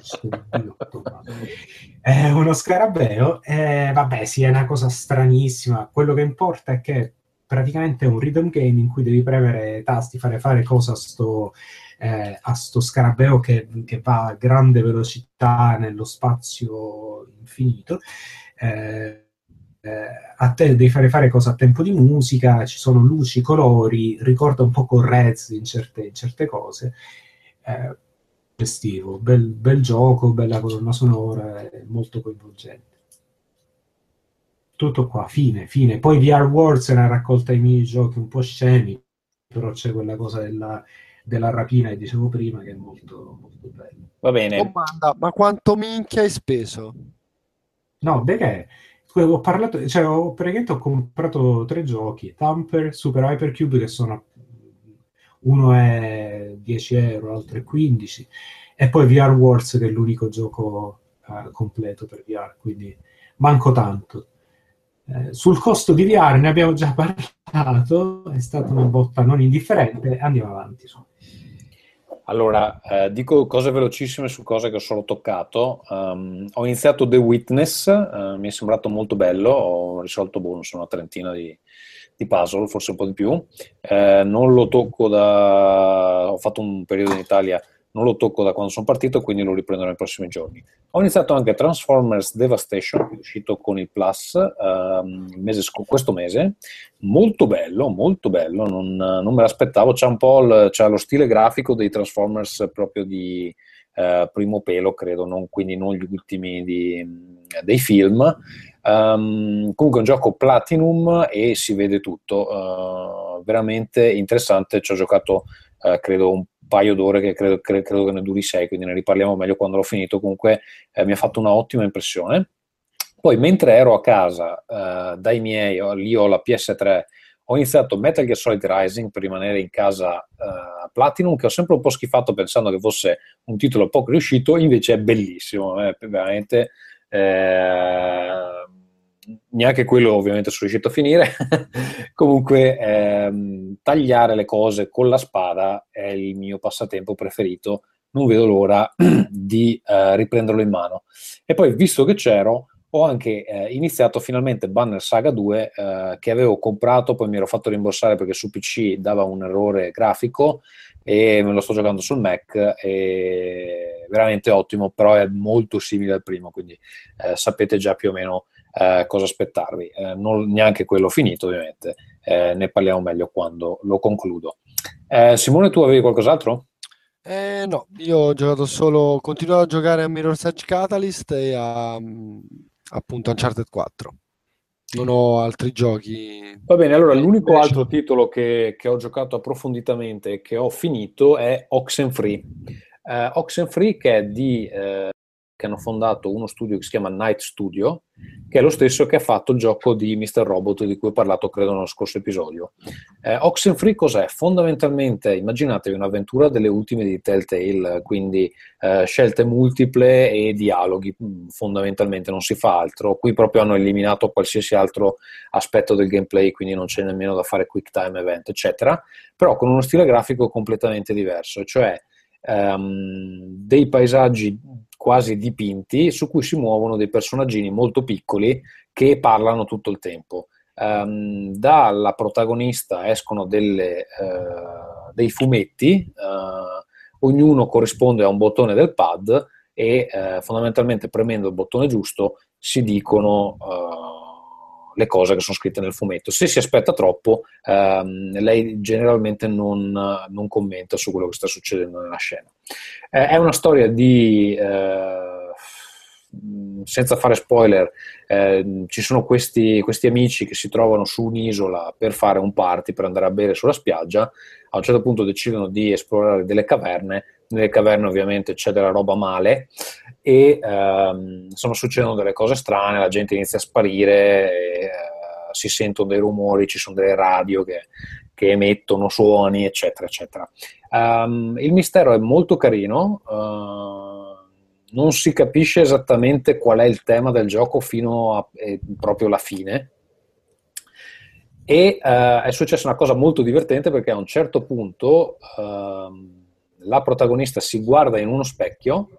È uno scarabeo, eh, vabbè, sì, è una cosa stranissima. Quello che importa è che praticamente è un rhythm game in cui devi premere tasti, fare fare cose a sto, eh, a sto scarabeo che, che, va a grande velocità nello spazio infinito. Eh, eh, a te devi fare fare cose a tempo di musica, ci sono luci, colori, ricorda un po' con Rez in certe, in certe cose. Eh, gestivo, bel, bel gioco, bella colonna sonora, molto coinvolgente. Tutto qua, fine, fine. Poi VR Wars è una raccolta di minigiochi un po' scemi, però c'è quella cosa della, della rapina che dicevo prima che è molto, molto bella. Va bene. Domanda, ma quanto minchia hai speso? No, perché ho parlato, cioè ho praticamente ho comprato tre giochi, Tamper, Super Hypercube che sono uno è 10 euro, l'altro è 15, e poi VR Wars che è l'unico gioco uh, completo per VR, quindi manco tanto. Eh, sul costo di VR ne abbiamo già parlato, è stata una botta non indifferente, andiamo avanti. Allora, eh, dico cose velocissime su cose che ho solo toccato. Um, ho iniziato The Witness, uh, mi è sembrato molto bello, ho risolto boh, una trentina di, di puzzle, forse un po' di più. Eh, non lo tocco da... ho fatto un periodo in Italia, non lo tocco da quando sono partito, quindi lo riprenderò nei prossimi giorni. Ho iniziato anche Transformers Devastation, è uscito con il Plus ehm, mese sc- questo mese, molto bello, molto bello, non, non me l'aspettavo, c'è un po' il, c'è lo stile grafico dei Transformers proprio di... Uh, primo pelo, credo, non, quindi non gli ultimi di, dei film. Um, comunque è un gioco Platinum e si vede tutto, uh, veramente interessante, ci ho giocato uh, credo un paio d'ore che credo, credo, credo, che ne duri sei, quindi ne riparliamo meglio quando l'ho finito, comunque eh, mi ha fatto un'ottima impressione. Poi mentre ero a casa uh, dai miei, lì ho la PS3, ho iniziato Metal Gear Solid Rising per rimanere in casa uh, Platinum, che ho sempre un po' schifato pensando che fosse un titolo poco riuscito, invece è bellissimo, è veramente... Eh, neanche quello ovviamente sono riuscito a finire. Comunque, ehm, tagliare le cose con la spada è il mio passatempo preferito. Non vedo l'ora di eh, riprenderlo in mano. E poi, visto che c'ero, ho anche eh, iniziato finalmente Banner Saga 2 eh, che avevo comprato, poi mi ero fatto rimborsare perché su PC dava un errore grafico e me lo sto giocando sul Mac è veramente ottimo, però è molto simile al primo, quindi eh, sapete già più o meno eh, cosa aspettarvi. Eh, non neanche quello finito, ovviamente, eh, ne parliamo meglio quando lo concludo. Eh, Simone, tu avevi qualcos'altro? Eh, no, io ho giocato solo, continuo a giocare a Mirror's Edge Catalyst e a appunto Uncharted 4. Non ho altri giochi. Va bene, allora l'unico Invece- altro titolo che, che ho giocato approfonditamente e che ho finito è Oxenfree. Eh, Oxenfree che è di... eh, che hanno fondato uno studio che si chiama Night Studio, che è lo stesso che ha fatto il gioco di Mr. Robot di cui ho parlato credo nello scorso episodio. Eh, Oxenfree cos'è? Fondamentalmente immaginatevi un'avventura delle ultime di Telltale, quindi eh, scelte multiple e dialoghi, mm, fondamentalmente non si fa altro. Qui proprio hanno eliminato qualsiasi altro aspetto del gameplay, quindi non c'è nemmeno da fare quick time event, eccetera, però con uno stile grafico completamente diverso, cioè ehm, dei paesaggi quasi dipinti su cui si muovono dei personaggini molto piccoli che parlano tutto il tempo. Ehm, dalla protagonista escono delle, eh, dei fumetti, eh, ognuno corrisponde a un bottone del pad e eh, fondamentalmente premendo il bottone giusto si dicono le cose che sono scritte nel fumetto. Se si aspetta troppo, ehm, lei generalmente non, non commenta su quello che sta succedendo nella scena. Eh, è una storia di... eh, senza fare spoiler, eh, ci sono questi, questi amici che si trovano su un'isola per fare un party, per andare a bere sulla spiaggia. A un certo punto decidono di esplorare delle caverne. Nelle caverne, ovviamente, c'è della roba male e ehm, insomma succedono delle cose strane. La gente inizia a sparire, e, eh, si sentono dei rumori, ci sono delle radio che, che emettono suoni, eccetera, eccetera. Um, il mistero è molto carino. Uh, non si capisce esattamente qual è il tema del gioco fino a eh, proprio la fine. E eh, è successa una cosa molto divertente perché a un certo punto ehm, la protagonista si guarda in uno specchio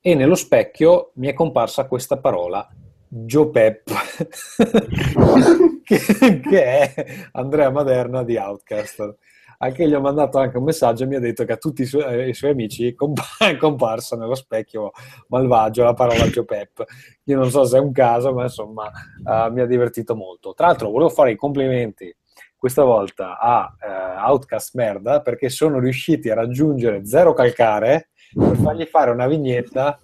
e nello specchio mi è comparsa questa parola, Joe Pep, che, che è Andrea Maderna di Outcast anche gli ho mandato anche un messaggio e mi ha detto che a tutti i suoi, i suoi amici è comparsa nello specchio malvagio la parola Joe Pep. Io non so se è un caso, ma insomma uh, mi ha divertito molto. Tra l'altro volevo fare i complimenti questa volta a uh, Outcast Merda perché sono riusciti a raggiungere zero calcare per fargli fare una vignetta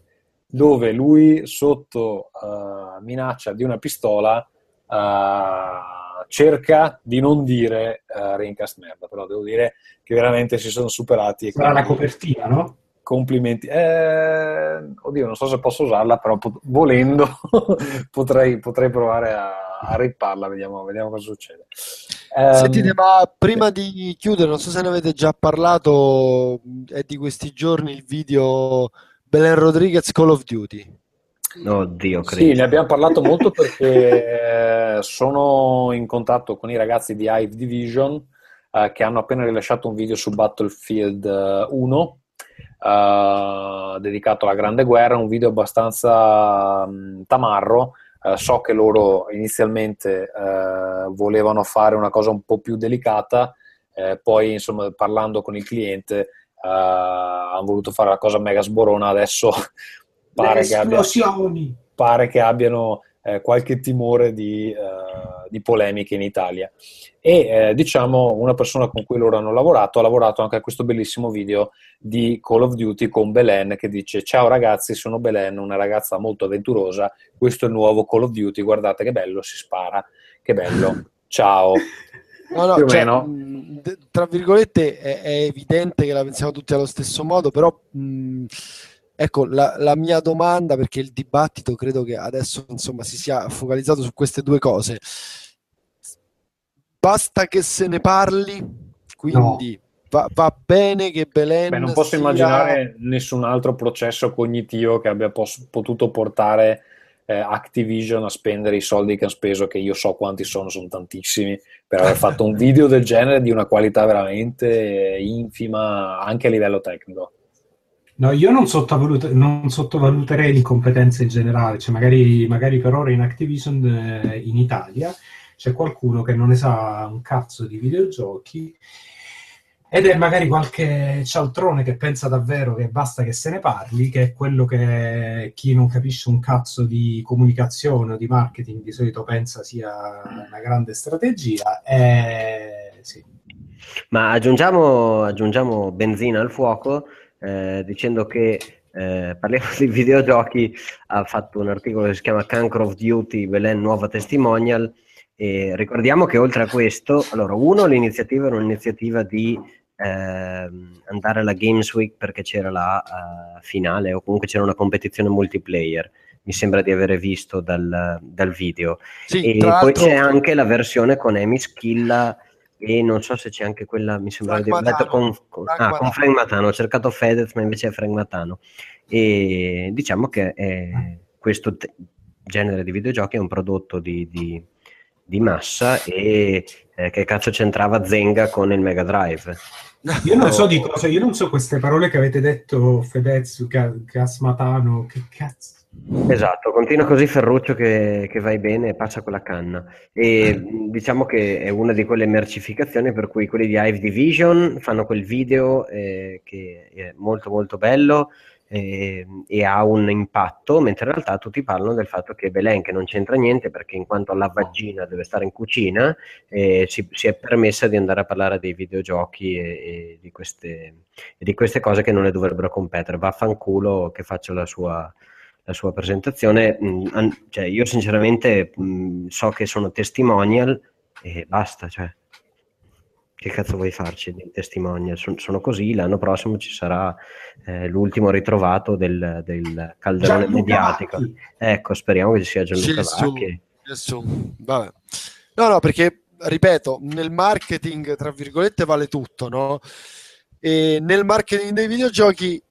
dove lui sotto uh, minaccia di una pistola cerca di non dire uh, Rincast merda, però devo dire che veramente si sono superati. Sarà la copertina, no? Complimenti. Eh, oddio, non so se posso usarla, però pot- volendo potrei, potrei, provare a, a ripparla, vediamo, vediamo cosa succede. Sentite, ma prima di chiudere, non so se ne avete già parlato, è di questi giorni il video Belen Rodriguez Call of Duty. Oddio, credo. Sì, ne abbiamo parlato molto perché sono in contatto con i ragazzi di Hive Division eh, che hanno appena rilasciato un video su Battlefield 1 eh, dedicato alla Grande Guerra, un video abbastanza mh, tamarro. Eh, so che loro inizialmente eh, volevano fare una cosa un po' più delicata, eh, poi insomma parlando con il cliente eh, hanno voluto fare la cosa mega sborona, adesso pare che, abbia, pare che, abbiano eh, qualche timore di, eh, di, polemiche in Italia. E eh, diciamo una persona con cui loro hanno lavorato ha lavorato anche a questo bellissimo video di Call of Duty con Belen che dice ciao ragazzi sono Belen, una ragazza molto avventurosa, questo è il nuovo Call of Duty, guardate che bello, si spara, che bello, ciao. No, no, cioè, tra virgolette è, è, evidente che la pensiamo tutti allo stesso modo, però mh, Ecco, la, la, mia domanda, perché il dibattito credo che adesso insomma si sia focalizzato su queste due cose. Basta che se ne parli, quindi no. va, va, bene che Belen. Beh, non posso sia... immaginare nessun altro processo cognitivo che abbia pos- potuto portare eh, Activision a spendere i soldi che ha speso, che io so quanti sono, sono tantissimi, per aver fatto un video del genere di una qualità veramente infima anche a livello tecnico. No, io non, sottovalut- non sottovaluterei l'incompetenza in generale, cioè magari, magari per ora in Activision eh, in Italia c'è qualcuno che non ne sa un cazzo di videogiochi ed è magari qualche cialtrone che pensa davvero che basta che se ne parli, che è quello che chi non capisce un cazzo di comunicazione o di marketing di solito pensa sia una grande strategia. E... Sì. Ma aggiungiamo, aggiungiamo benzina al fuoco eh, dicendo che eh, parliamo di videogiochi, ha fatto un articolo che si chiama Cancro of Duty, Belen nuova testimonial, e ricordiamo che oltre a questo, allora uno l'iniziativa era un'iniziativa di eh, andare alla Games Week perché c'era la uh, finale o comunque c'era una competizione multiplayer mi sembra di avere visto dal, dal video. Sì, e poi c'è anche la versione con Amy Schilla e non so se c'è anche quella, mi sembra di aver Matano. con, con- Frank ah, con Matano. Frank Matano, ho cercato Fedez ma invece è Frank Matano. E diciamo che è- questo te- genere di videogiochi è un prodotto di, di- di massa e eh, che cazzo c'entrava Zenga con il Mega Drive? Io non so di cosa, io non so queste parole che avete detto Fedez, Ga- Gasmatano, che cazzo. Esatto, continua così Ferruccio che, che vai bene e passa con la canna. E mh, diciamo che è una di quelle mercificazioni per cui quelli di Hive Division fanno quel video eh, che è molto molto bello eh, e ha un impatto, mentre in realtà tutti parlano del fatto che Belen, che non c'entra niente perché in quanto alla vagina deve stare in cucina, eh, si, si è permessa di andare a parlare dei videogiochi e, e di queste, e di queste cose che non le dovrebbero competere. Vaffanculo che faccia la sua la sua presentazione. mh, an- cioè, io sinceramente mh, so che sono testimonial e basta. Cioè, che cazzo vuoi farci di testimonial? Son- sono così, l'anno prossimo ci sarà eh, l'ultimo ritrovato del, del calderone Gianluca mediatico. Vacchi. Ecco, speriamo che ci sia Gianluca Gesù. Vacchi. Gesù. Vabbè. No, no, perché ripeto, nel marketing, tra virgolette, vale tutto, no? E nel marketing dei videogiochi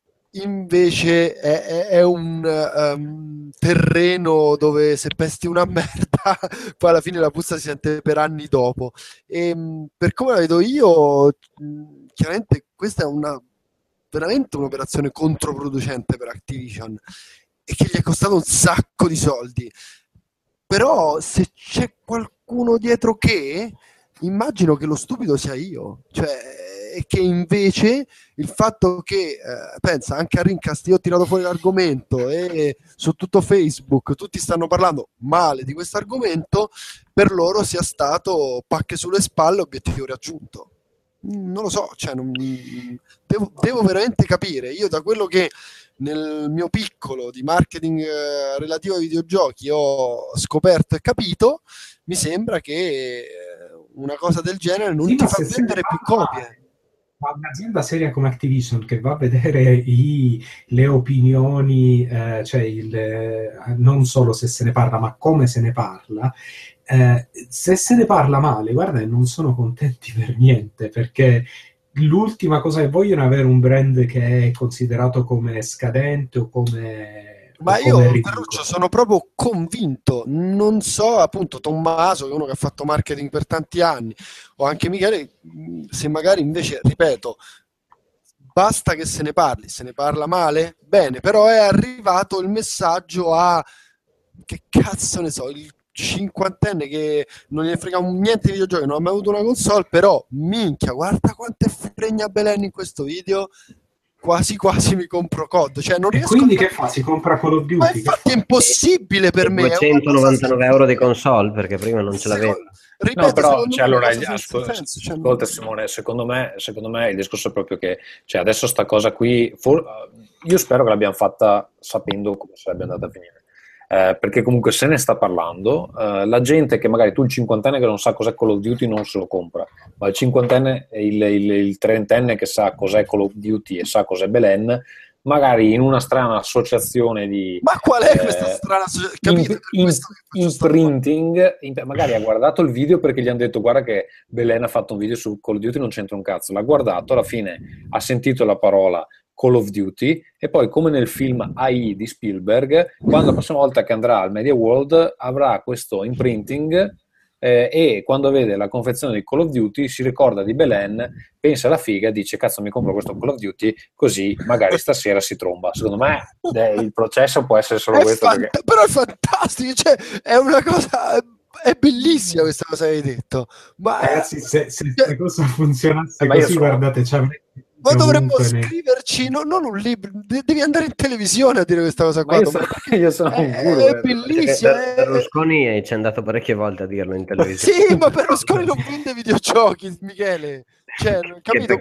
invece è, è- è un ehm, terreno dove se pesti una merda, poi alla fine la puzza si sente per anni dopo. E mh, per come la vedo io, chiaramente questa è una veramente un'operazione controproducente per Activision e che gli è costato un sacco di soldi. Però se c'è qualcuno dietro che, immagino che lo stupido sia io, cioè e che invece il fatto che, eh, pensa, anche a Rincast io ho tirato fuori l'argomento e su tutto Facebook tutti stanno parlando male di questo argomento, per loro sia stato pacche sulle spalle, obiettivo raggiunto. Non lo so, cioè, non- devo, devo veramente capire. Io da quello che nel mio piccolo di marketing eh, relativo ai videogiochi ho scoperto e capito, mi sembra che eh, una cosa del genere non Sì, ti fa vendere più copie. Un'azienda seria come Activision che va a vedere i- le opinioni, eh, cioè il, eh, non solo se se ne parla, ma come se ne parla, eh, se se ne parla male, guarda, non sono contenti per niente perché l'ultima cosa che vogliono è avere un brand che è considerato come scadente o come. Ma io. Ferruccio, sono proprio convinto. Non so, appunto, Tommaso, che è uno che ha fatto marketing per tanti anni, o anche Michele, se magari invece, ripeto, basta che se ne parli, se ne parla male, bene, però è arrivato il messaggio a che cazzo ne so, il cinquantenne che non gli frega niente di videogiochi, non ha mai avuto una console, però minchia, guarda quanto è fregna Belen in questo video, quasi quasi mi compro COD, cioè non E riesco quindi a che fa? Si compra Call of Duty? ma infatti fa? è impossibile per me. è una cosa 299 euro di console perché prima non ce l'avevo. Ripeto, No, però, cioè, allora, ascolta, senso, cioè, ascolta, Simone, secondo me, secondo me il discorso è proprio che cioè, adesso sta cosa qui, for- io spero che l'abbiamo fatta sapendo come sarebbe andata a finire. Eh, perché comunque se ne sta parlando, eh, la gente che magari tu il cinquantenne che non sa cos'è Call of Duty non se lo compra, ma il cinquantenne e il, il, il trentenne che sa cos'è Call of Duty e sa cos'è Belen, magari in una strana associazione di Ma qual è eh, questa strana socia- capito? in- in- magari ha guardato il video perché gli hanno detto guarda che Belen ha fatto un video su Call of Duty non c'entra un cazzo, l'ha guardato, alla fine ha sentito la parola Call of Duty e poi come nel film AI di Spielberg, quando la prossima volta che andrà al Media World avrà questo imprinting eh, e quando vede la confezione di Call of Duty si ricorda di Belen, pensa alla figa e dice cazzo mi compro questo Call of Duty così magari stasera si tromba. Secondo me eh, il processo può essere solo È questo fant- perché... Però è fantastico, cioè, è una cosa... È bellissima questa cosa che hai detto. Ma, Ragazzi, se, se questa cosa funzionasse Eh, ma io così, sono- guardate, ci avrete ma dovremmo ne- scriverci, no- non un libro, de- devi andare in televisione a dire questa cosa qua. io sono, io sono un è, è eh. è- Berlusconi eh, ci è andato parecchie volte a dirlo in televisione. Sì, ma Berlusconi non vende videogiochi, Michele. Cioè, capito?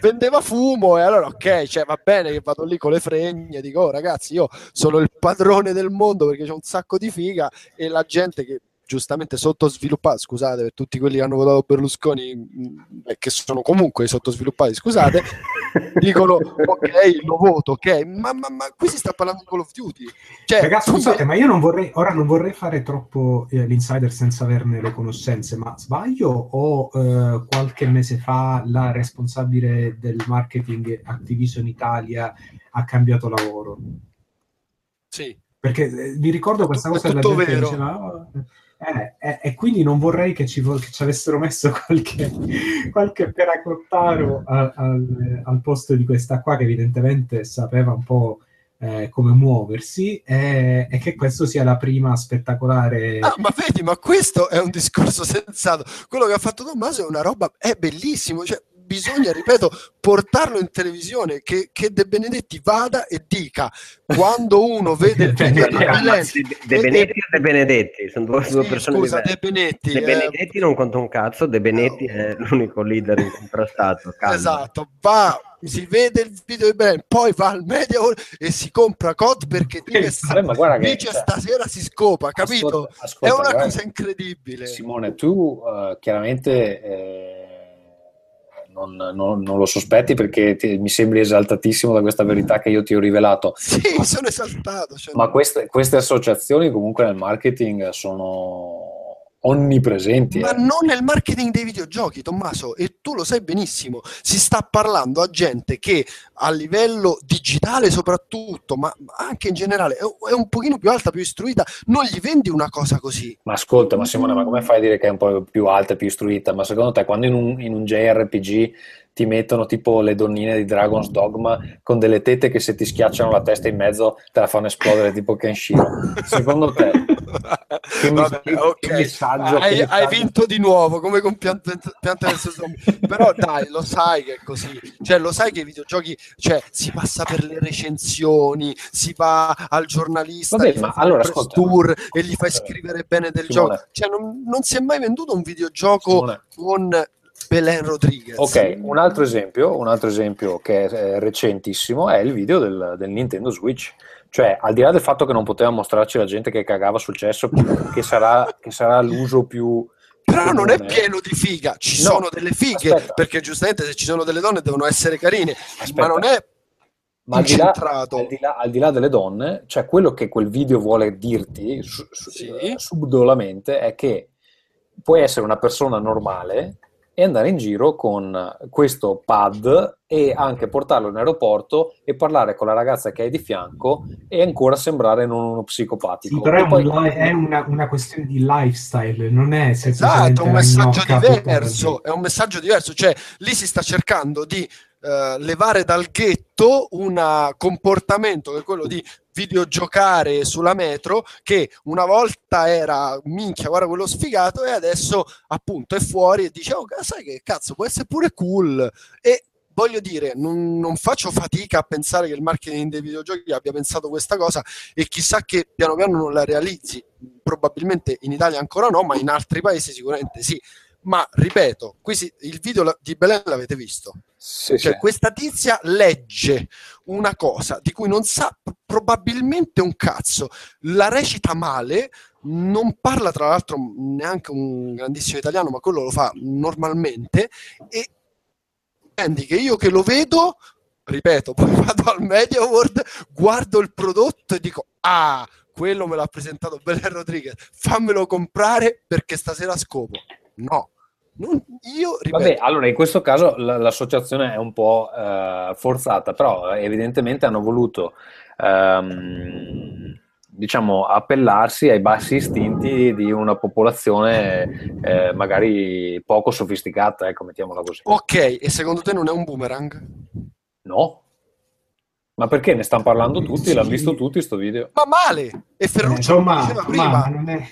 Vendeva fumo e allora ok, cioè, va bene che vado lì con le fregne, dico "Oh, ragazzi io sono il padrone del mondo perché c'è un sacco di figa e la gente che giustamente sottosviluppata, scusate per tutti quelli che hanno votato Berlusconi mh, e che sono comunque sottosviluppati, scusate, dicono ok, lo voto, ok, ma, ma- ma qui si sta parlando di Call of Duty. Cioè, Ragazzi, scusate, ma io non vorrei, ora non vorrei fare troppo eh, l'insider senza averne le conoscenze, ma sbaglio o eh, qualche mese fa la responsabile del marketing Activision Italia ha cambiato lavoro? Sì. Perché eh, mi ricordo questa cosa della gente vero. diceva "Oh, eh, eh", e quindi non vorrei che ci, che ci avessero messo qualche, qualche peracottaro al, al- al posto di questa qua che evidentemente sapeva un po' eh, come muoversi e, e che questo sia la prima spettacolare Ah, ma vedi, ma questo è un discorso sensato. Quello che ha fatto Tommaso è una roba, è bellissimo. Cioè, bisogna, ripeto, portarlo in televisione, che, che De Benedetti vada e dica quando uno vede il video di Eh, Ragazzi, De, De Benetti o De Benedetti? Sono due, Sì, persone scusa, diverse. De Benetti. De eh, Benedetti non conta un cazzo, De Benetti è l'unico leader incontrastato. calma. Esatto, va, si vede il video di Belen, poi va al media e si compra COD perché dice, che- dice stasera si scopa, capito? Ascolta- ascolta, è una guarda- cosa incredibile. Simone, tu eh, chiaramente eh, non, non- non lo sospetti perché ti- mi sembri esaltatissimo da questa verità che io ti ho rivelato. Sì, sono esaltato. cioè, Ma queste, queste associazioni comunque nel marketing sono onnipresenti. Ma eh. non nel marketing dei videogiochi, Tommaso, e tu lo sai benissimo. Si sta parlando a gente che a livello digitale soprattutto, ma anche in generale, è un pochino più alta, più istruita, non gli vendi una cosa così. Ma ascolta, ma Simone, ma come fai a dire che è un po' più alta più istruita? Ma secondo te, quando in un, in un JRPG ti mettono tipo le donnine di Dragon's Dogma con delle tette che se ti schiacciano la testa in mezzo te la fanno esplodere tipo Kenshiro? Secondo te, che, mi- Vabbè, che- che ok. messaggio, hai, che hai messaggio- vinto di nuovo come con pianta, del zombie però dai lo sai che è così cioè lo sai che i videogiochi cioè si passa per le recensioni si va al giornalista Vabbè, ma allora, ascolta, tour e gli fai scrivere bene del Simone. gioco cioè non, non si è mai venduto un videogioco Simone. con Belen Rodriguez Ok, un altro esempio, un altro esempio che è recentissimo è il video del, del Nintendo Switch. Cioè, al di là del fatto che non poteva mostrarci la gente che cagava sul cesso, che sarà, che sarà l'uso più... però non è pieno di figa ci No, sono delle fighe aspetta. perché giustamente se ci sono delle donne devono essere carine Aspetta. ma non è Ma al di, là, al, di là, al di là delle donne, cioè quello che quel video vuole dirti su- su- Sì. eh, subdolamente è che puoi essere una persona normale e andare in giro con questo pad e anche portarlo in aeroporto e parlare con la ragazza che hai di fianco e ancora sembrare non uno psicopatico. Sì, però è, poi- è una, una questione di lifestyle, non è Esatto, un messaggio diverso, è un messaggio diverso, cioè lì si sta cercando di eh, levare dal ghetto un comportamento che è quello di videogiocare sulla metro che una volta era minchia, guarda quello sfigato e adesso appunto è fuori e dice oh sai che cazzo può essere pure cool e voglio dire, non, non faccio fatica a pensare che il marketing dei videogiochi abbia pensato questa cosa e chissà che piano piano non la realizzi. Probabilmente in Italia ancora no, ma in altri paesi sicuramente sì. Ma ripeto, qui si- il video di Belen l'avete visto. Sì, Cioè, sì. questa tizia legge una cosa di cui non sa probabilmente un cazzo, la recita male, non parla tra l'altro neanche un grandissimo italiano, ma quello lo fa normalmente e prendi che io che lo vedo, ripeto, poi vado al Media World, guardo il prodotto e dico "Ah, quello me l'ha presentato Belen Rodriguez, fammelo comprare perché stasera scopo". No. Non- io ripeto, Vabbè, allora in questo caso l- l'associazione è un po' eh, forzata, però eh, evidentemente hanno voluto ehm, diciamo appellarsi ai bassi istinti di una popolazione eh, magari poco sofisticata, ecco, mettiamola così. Ok, e secondo te non è un boomerang? No? Ma perché ne stanno parlando tutti? Sì. L'hanno visto tutti sto video? Ma male! E Eh, Ferruccio lo insomma, diceva ma prima. non è...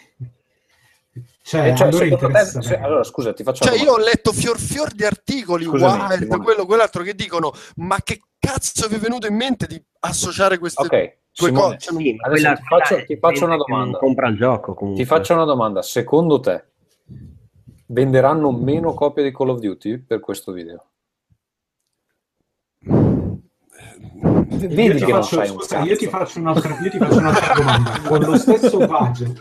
Cioè, Eh, cioè, allora te- se- bene. allora scusa, ti faccio Cioè, una io ho letto fior fior di articoli, Scusami, Wired, quello, quell'altro, che dicono ma che cazzo vi è venuto in mente di associare queste Ok, due Simone, cose? Cioè, Sì, Adesso quella- ti faccio- ti faccio una domanda. compra il gioco comunque. Ti faccio una domanda. Secondo te, venderanno meno copie di Call of Duty per questo video? Vedi io ti che faccio, scusa, io ti faccio un'altra, io ti faccio un'altra domanda. Con lo stesso budget,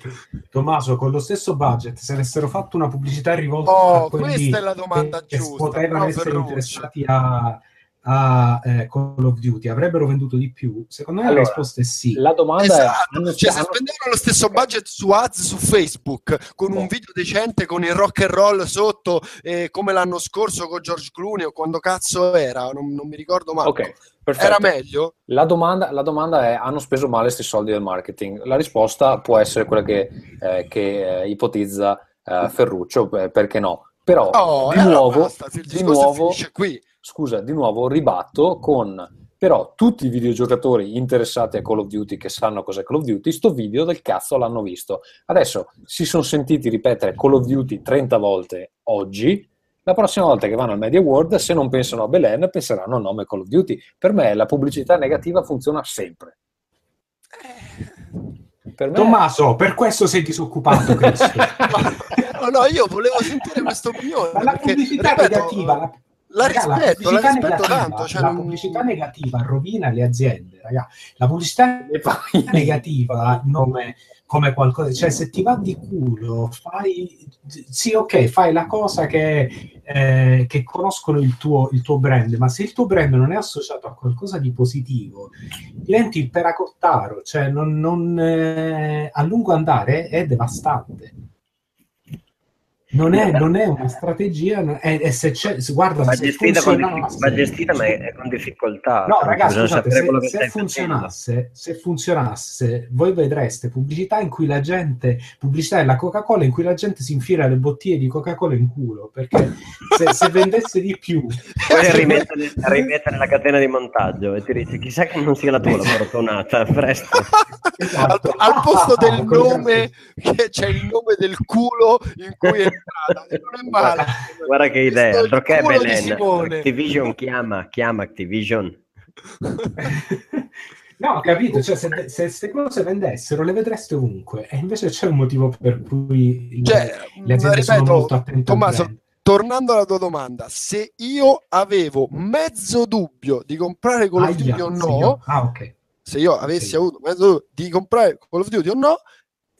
Tommaso, con lo stesso budget, se avessero fatto una pubblicità rivolta Oh, a quelli questa è la domanda che giusta, potevano no, essere interessati a, a, eh, Call of Duty, avrebbero venduto di più? Secondo me Allora, la risposta è sì. La domanda è... Esatto, hanno- cioè se hanno- spendevano lo stesso budget su ads su Facebook con un Boh. video decente con il rock and roll sotto eh, come l'anno scorso con George Clooney o quando cazzo era, non, non mi ricordo mai. Ok, perfetto. Era meglio? La domanda, la domanda è: hanno speso male questi soldi del marketing? La risposta può essere quella che, eh, che, eh, ipotizza eh, Ferruccio, perché no? Però, Oh, di eh, nuovo, basta, il di discorso nuovo, finisce qui. Scusa, di nuovo ribatto con però tutti i videogiocatori interessati a Call of Duty che sanno cos'è Call of Duty, sto video del cazzo l'hanno visto. Adesso si sono sentiti ripetere Call of Duty 30 volte oggi. La prossima volta che vanno al Media World, se non pensano a Belen, penseranno al nome Call of Duty. Per me la pubblicità negativa funziona sempre. Per me, Tommaso, per questo sei disoccupato, Cristo. No, no, io volevo sentire questa opinione. Ma la perché, pubblicità ripeto, negativa, la, la raga, rispetto, la pubblicità rispetto negativa- tanto. Cioè la non- pubblicità negativa rovina le aziende, raga. La pubblicità negativa come, come qualcosa, cioè se ti va di culo, fai sì, ok, fai la cosa che, eh, che conoscono il tuo, il tuo brand, ma se il tuo brand non è associato a qualcosa di positivo, diventi il peracottaro, cioè non, non, eh, a lungo andare è devastante. Non è, non è una strategia, è, è se c'è, se- guarda, Va se gestita, con, funzionasse- va gestita ma è con difficoltà. No, ragazzi, scusate, se, se funzionasse, se funzionasse, voi vedreste pubblicità in cui la gente, pubblicità della Coca-Cola in cui la gente si infila le bottiglie di Coca-Cola in culo, perché se, se vendesse di più... Poi rimettere, rimettere la catena di montaggio e ti dici chissà che non sia la tua la fortunata, presto. Esatto. al, al posto del Ah, con nome che c'è il nome del culo in cui è non è male Guarda che Questo idea, altro che Belen. Activision chiama, chiama Activision. No, ho capito, cioè se queste cose vendessero le vedreste ovunque e invece c'è un motivo per cui le, cioè, le aziende sono ripeto, molto attente Tommaso tornando alla tua domanda se io avevo mezzo dubbio di comprare Call of Duty o no Ah, se io avessi Sì. avuto mezzo dubbio di comprare Call of Duty o no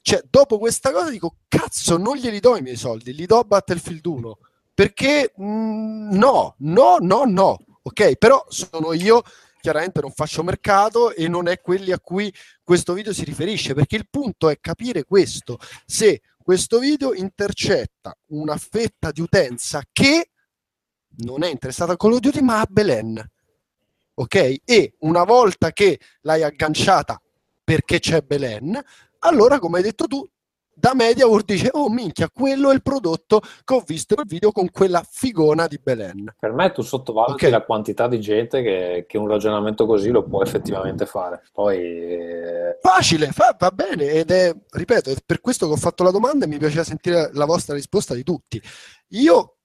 cioè dopo questa cosa dico cazzo non glieli do i miei soldi li do a Battlefield 1 perché mm, no no no no. Ok però sono io chiaramente non faccio mercato e non è quelli a cui questo video si riferisce perché il punto è capire questo. Se questo video intercetta una fetta di utenza che non è interessata a Call of Duty ma a Belen. Ok? E una volta che l'hai agganciata perché c'è Belen allora come hai detto tu da MediaWorld dice oh minchia quello è il prodotto che ho visto nel video con quella figona di Belen Per me tu sottovaluti Ok. la quantità di gente che, che un ragionamento così lo può effettivamente fare. Poi eh, Facile, fa- va bene ed è, ripeto, è per questo che ho fatto la domanda e mi piaceva sentire la vostra risposta di tutti. Io,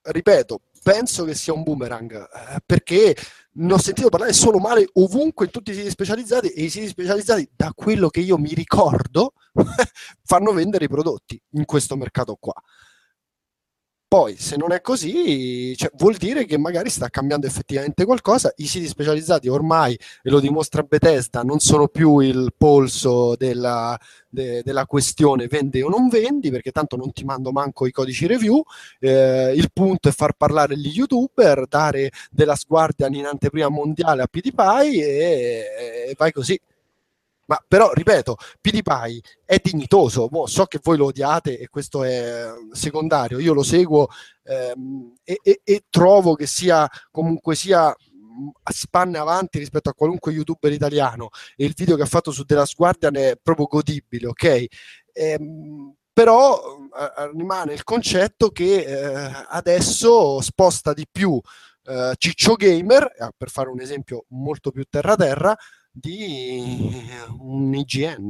ripeto, penso che sia un boomerang eh, perché ne ho sentito parlare solo male ovunque in tutti i siti specializzati e i siti specializzati, da quello che io mi ricordo, fanno vendere i prodotti in questo mercato qua. Poi, se non è così, cioè, vuol dire che magari sta cambiando effettivamente qualcosa. I siti specializzati ormai, e lo dimostra Bethesda, non sono più il polso della, de- della questione vendi o non vendi, perché tanto non ti mando manco i codici review. Eh, il punto è far parlare gli youtuber, dare della Guardian in anteprima mondiale a PewDiePie e, e vai così. Ma però, ripeto, PewDiePie è dignitoso. Mo, so che voi lo odiate e questo è secondario. Io lo seguo ehm, e, e- e trovo che sia comunque sia mh, a spanne avanti rispetto a qualunque youtuber italiano. E il video che ha fatto su The Last Guardian è proprio godibile, ok? Ehm, però eh, rimane il concetto che eh, adesso sposta di più eh, Ciccio Gamer, eh, per fare un esempio molto più terra-terra, di un IGN,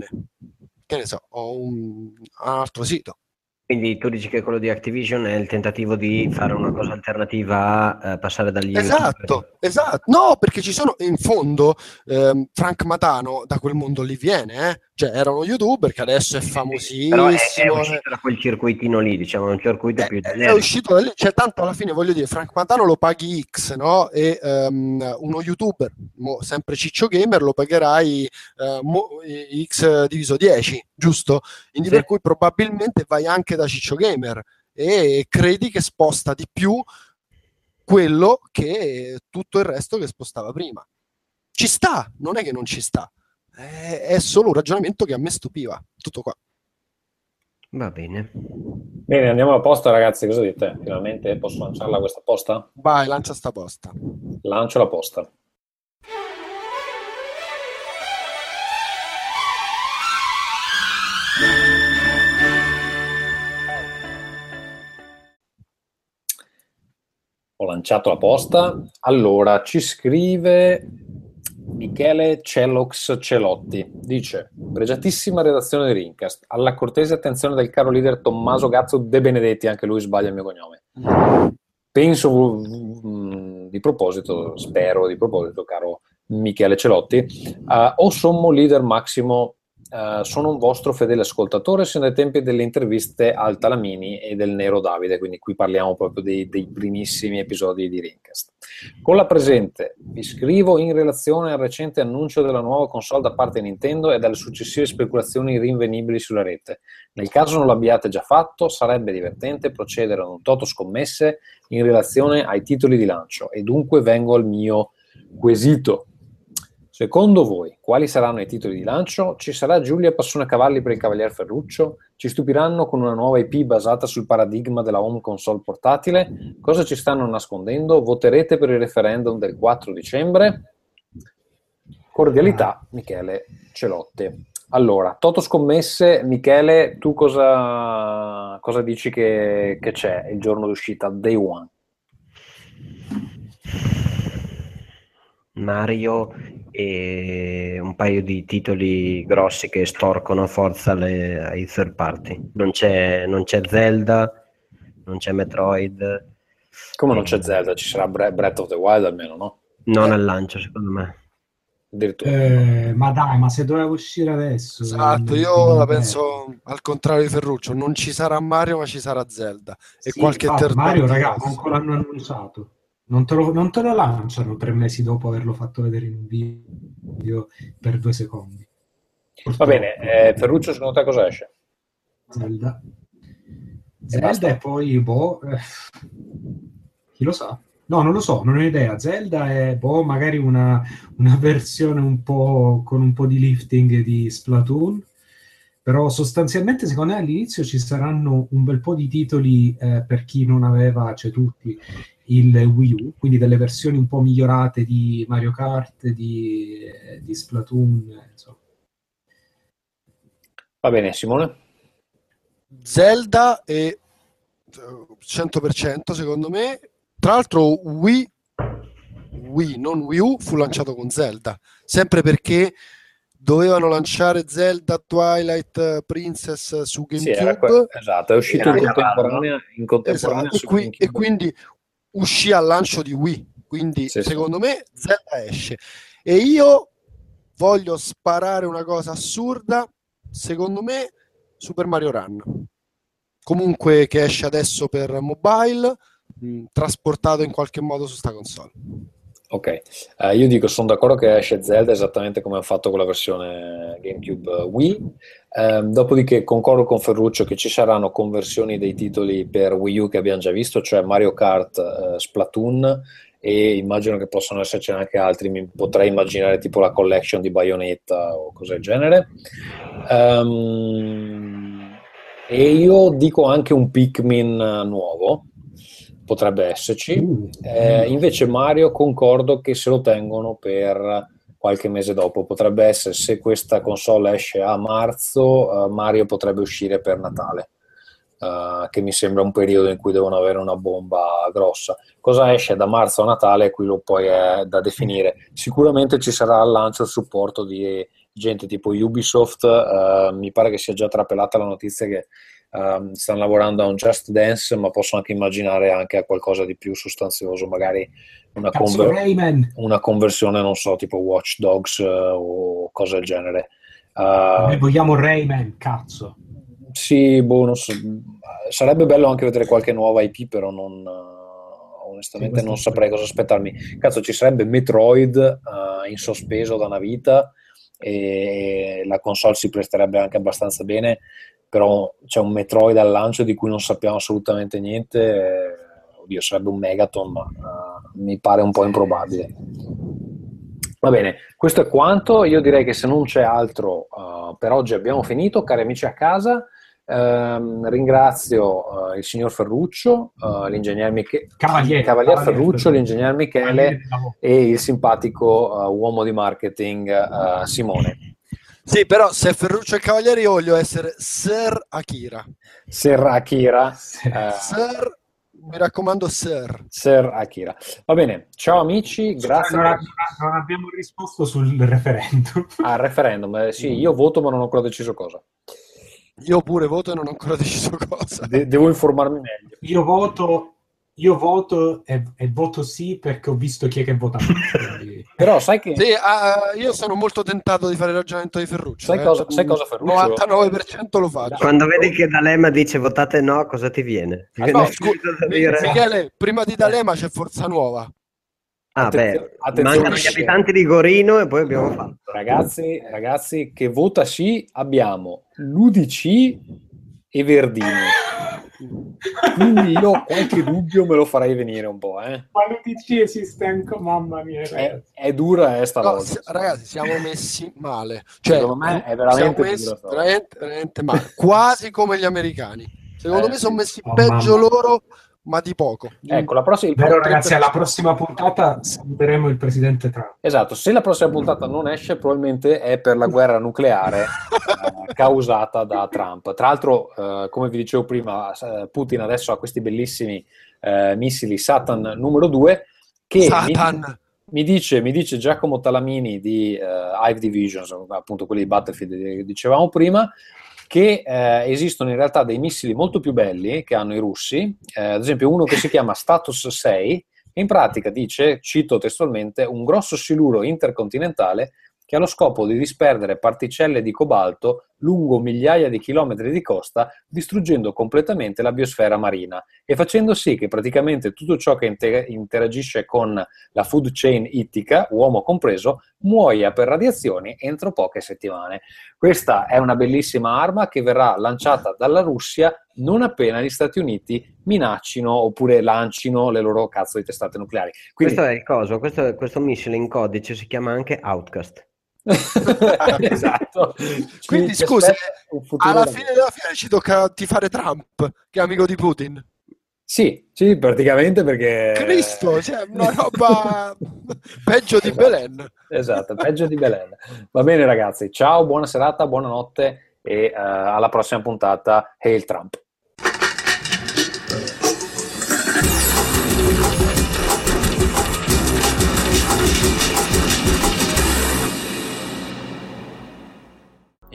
che ne so, o un altro sito. Quindi tu dici che quello di Activision è il tentativo di fare una cosa alternativa a eh, passare dagli Esatto, esatto. No, perché ci sono, in fondo, ehm, Frank Matano da quel mondo lì viene, eh? Cioè, era uno youtuber che adesso è famosissimo. Però è, è eh. uscito da quel circuitino lì, diciamo, un circuito È, più è generico. uscito da lì, cioè tanto alla fine voglio dire, Frank Matano lo paghi X, no? E ehm, uno youtuber, mo, sempre Ciccio Gamer, lo pagherai eh, mo- X diviso 10, giusto? Quindi Sì. per cui probabilmente vai anche da Ciccio Gamer e credi che sposta di più quello che tutto il resto che spostava prima. Ci sta, non è che non ci sta, è, è solo un ragionamento che a me stupiva. Tutto qua. Va bene. Bene, andiamo alla posta, ragazzi. Cosa dite? Finalmente posso lanciarla questa posta? Vai, lancia sta posta. Lancio la posta. Ho lanciato la posta. Allora, ci scrive Michele Celox Celotti. Dice, pregiatissima redazione di Rincast. Alla cortese attenzione del caro leader Tommaso Gazzo De Benedetti, anche lui sbaglia il mio cognome. Penso mm, di proposito, spero di proposito, caro Michele Celotti, eh, o sommo leader Massimo, eh, sono un vostro fedele ascoltatore sin dai tempi delle interviste al Talamini e del Nero Davide, quindi qui parliamo proprio dei, dei primissimi episodi di Rincast. Con la presente vi scrivo in relazione al recente annuncio della nuova console da parte di Nintendo e dalle successive speculazioni rinvenibili sulla rete. Nel caso non l'abbiate già fatto, sarebbe divertente procedere ad un toto scommesse in relazione ai titoli di lancio e dunque vengo al mio quesito. Secondo voi, quali saranno i titoli di lancio? Ci sarà Giulia Passonacavalli per il Cavalier Ferruccio? Ci stupiranno con una nuova IP basata sul paradigma della home console portatile? Cosa ci stanno nascondendo? Voterete per il referendum del 4 dicembre? Cordialità, Michele Celotti. Allora, Toto Scommesse, Michele, tu cosa, cosa dici che, che c'è il giorno d'uscita, day one? Mario e un paio di titoli grossi che storcono a forza le- ai third party. Non c'è, non c'è Zelda, non c'è Metroid, Come non c'è Zelda, ci sarà Bre- Breath of the Wild almeno, no? non al lancio secondo me. Eh, ma dai, ma se doveva uscire adesso... Esatto, eh, io la eh, penso al contrario di Ferruccio, non ci sarà Mario ma ci sarà Zelda e sì, qualche third Mario, party raga, grosso. manco l'hanno annunciato. Non te, lo, non te lo lanciano tre mesi dopo averlo fatto vedere in un video per due secondi. Va bene, eh, Ferruccio, secondo te cosa esce? Zelda. Zelda e poi, boh, eh, chi lo sa? No, non lo so, non ho idea. Zelda è, boh, magari una, una versione un po' con un po' di lifting di Splatoon, però sostanzialmente secondo me all'inizio ci saranno un bel po' di titoli eh, per chi non aveva, cioè tutti, il Wii U, quindi delle versioni un po' migliorate di Mario Kart, di, di Splatoon, insomma. Va bene, Simone? Zelda e eh, 100% secondo me. Tra l'altro Wii, Wii, non Wii U, fu lanciato con Zelda, sempre perché dovevano lanciare Zelda Twilight Princess su Sì, GameCube. que- esatto, è uscito in contemporanea, in contemporanea Esatto, e, qui- GameCube. e quindi uscì al lancio di Wii. Quindi Sì, sì. secondo me Zelda esce. E io voglio sparare una cosa assurda. Secondo me Super Mario Run. Comunque che esce adesso per mobile, mh, trasportato in qualche modo su sta console. Ok, Eh, io dico, sono d'accordo che esce Zelda esattamente come hanno fatto con la versione GameCube eh, Wii. Ehm, dopodiché concordo con Ferruccio che ci saranno conversioni dei titoli per Wii U che abbiamo già visto, cioè Mario Kart, eh, Splatoon e immagino che possano esserci anche altri. Mi potrei immaginare tipo la collection di Bayonetta o cose del genere. Ehm, e io dico anche un Pikmin eh, nuovo, potrebbe esserci. Uh, Eh, invece Mario concordo che se lo tengono per qualche mese dopo. Potrebbe essere, se questa console esce a marzo, eh, Mario potrebbe uscire per Natale, eh, che mi sembra un periodo in cui devono avere una bomba grossa. Cosa esce da marzo a Natale? Qui lo poi è da definire. Sicuramente ci sarà al lancio il supporto di gente tipo Ubisoft. eh, mi pare che sia già trapelata la notizia che ehm, stanno lavorando a un Just Dance, ma posso anche immaginare anche a qualcosa di più sostanzioso, magari una, conver- una conversione, non so, tipo Watch Dogs eh, o cose del genere. Eh, Noi vogliamo Rayman, cazzo. sì, boh, so. Sarebbe bello anche vedere qualche nuova IP, però non, eh, onestamente non saprei cosa aspettarmi. Cazzo, ci sarebbe Metroid eh, in sospeso da una vita e la console si presterebbe anche abbastanza bene, però c'è un Metroid al lancio di cui non sappiamo assolutamente niente. eh, oddio, sarebbe un Megaton, ma eh, mi pare un po' improbabile. Va bene, questo è quanto. Io direi che se non c'è altro, eh, per oggi abbiamo finito. Cari amici a casa, ehm, ringrazio eh, il signor Ferruccio, eh, l'ingegnere Michele, Cavaliere, Cavalier Cavalier Ferruccio, Ferruccio. l'ingegnere Michele lavoro. e il simpatico eh, uomo di marketing Simone. Sì, però se Ferruccio e Cavalieri io voglio essere Sir Akira. Sir Akira. Eh, Sir, mi raccomando, Sir. Sir Akira. Va bene, ciao amici, grazie Non, non abbiamo risposto sul referendum. al referendum. Eh, sì, io voto ma non ho ancora deciso cosa. Io pure voto e non ho ancora deciso cosa. De- devo informarmi meglio. Io voto, io voto e, e voto sì perché ho visto chi è che vota. Però sai che... Sì, ah, io sono molto tentato di fare il ragionamento di Ferruccio. Sai eh. cosa- sai cosa, Ferruccio? 99% lo faccio. Quando vedi che D'Alema dice votate no, cosa ti viene? Ti Ah, viene no, dire- Michele, prima di D'Alema c'è Forza Nuova. Ah, Attenzio- beh, attenzione. mancano gli abitanti di Gorino e poi abbiamo fatto. Ragazzi, ragazzi, che vota sì abbiamo l'UDC e Verdini. Quindi io qualche dubbio me lo farei venire un po', eh. Ma l'UDC esiste anche, mamma mia, È, è dura eh, stavolta. No, si- ragazzi, siamo messi male. Cioè, Secondo me è veramente messi veramente, veramente male. Quasi come gli americani. Secondo Eh, me sono messi Oh, peggio mamma. loro, ma di poco. Ecco, la prossima... il Vero ragazzi, alla prossima puntata saluteremo il presidente Trump. Esatto, se la prossima puntata non esce, probabilmente è per la guerra nucleare eh, causata da Trump. Tra l'altro, eh, come vi dicevo prima, eh, Putin adesso ha questi bellissimi eh, missili Satan numero 2 che mi, Satan. mi dice, mi dice Giacomo Talamini di eh, Hive Divisions, appunto quelli di Battlefield che dicevamo prima, che eh, esistono in realtà dei missili molto più belli che hanno i russi, eh, ad esempio uno che si chiama Status 6, che in pratica dice, cito testualmente, un grosso siluro intercontinentale che ha lo scopo di disperdere particelle di cobalto lungo migliaia di chilometri di costa, distruggendo completamente la biosfera marina e facendo sì che praticamente tutto ciò che inter- interagisce con la food chain ittica, uomo compreso, muoia per radiazioni entro poche settimane. Questa è una bellissima arma che verrà lanciata dalla Russia non appena gli Stati Uniti minaccino oppure lancino le loro cazzo di testate nucleari. Quindi, Questo è il coso, questo, questo missile in codice si chiama anche Outcast. esatto. Quindi, scusa, Alla fine della fiera ci tocca tifare Trump, che è amico di Putin. Sì, sì, praticamente perché... Cristo, cioè una roba peggio di Belen. Esatto, peggio di Belen. Va bene ragazzi, ciao, buona serata, buonanotte e eh, alla prossima puntata. Hail Trump.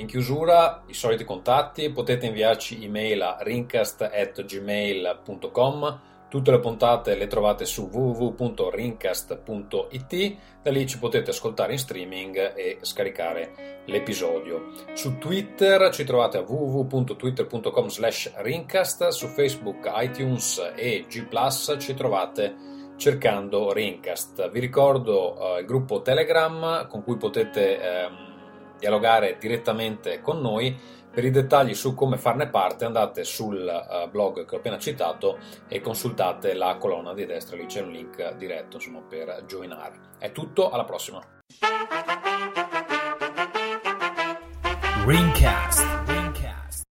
In chiusura, i soliti contatti, potete inviarci email a rincast.gmail.com Tutte le puntate le trovate su www.rincast.it, da lì ci potete ascoltare in streaming e scaricare l'episodio. Su Twitter ci trovate a www.twitter.com slash rincast, su Facebook, iTunes e G ⁇ ci trovate cercando Rincast. Vi ricordo eh, il gruppo Telegram con cui potete ehm, dialogare direttamente con noi. Per i dettagli su come farne parte andate sul uh, blog che ho appena citato e consultate la colonna di destra, lì c'è un link diretto insomma, per joinare. È tutto, alla prossima. Ringcast.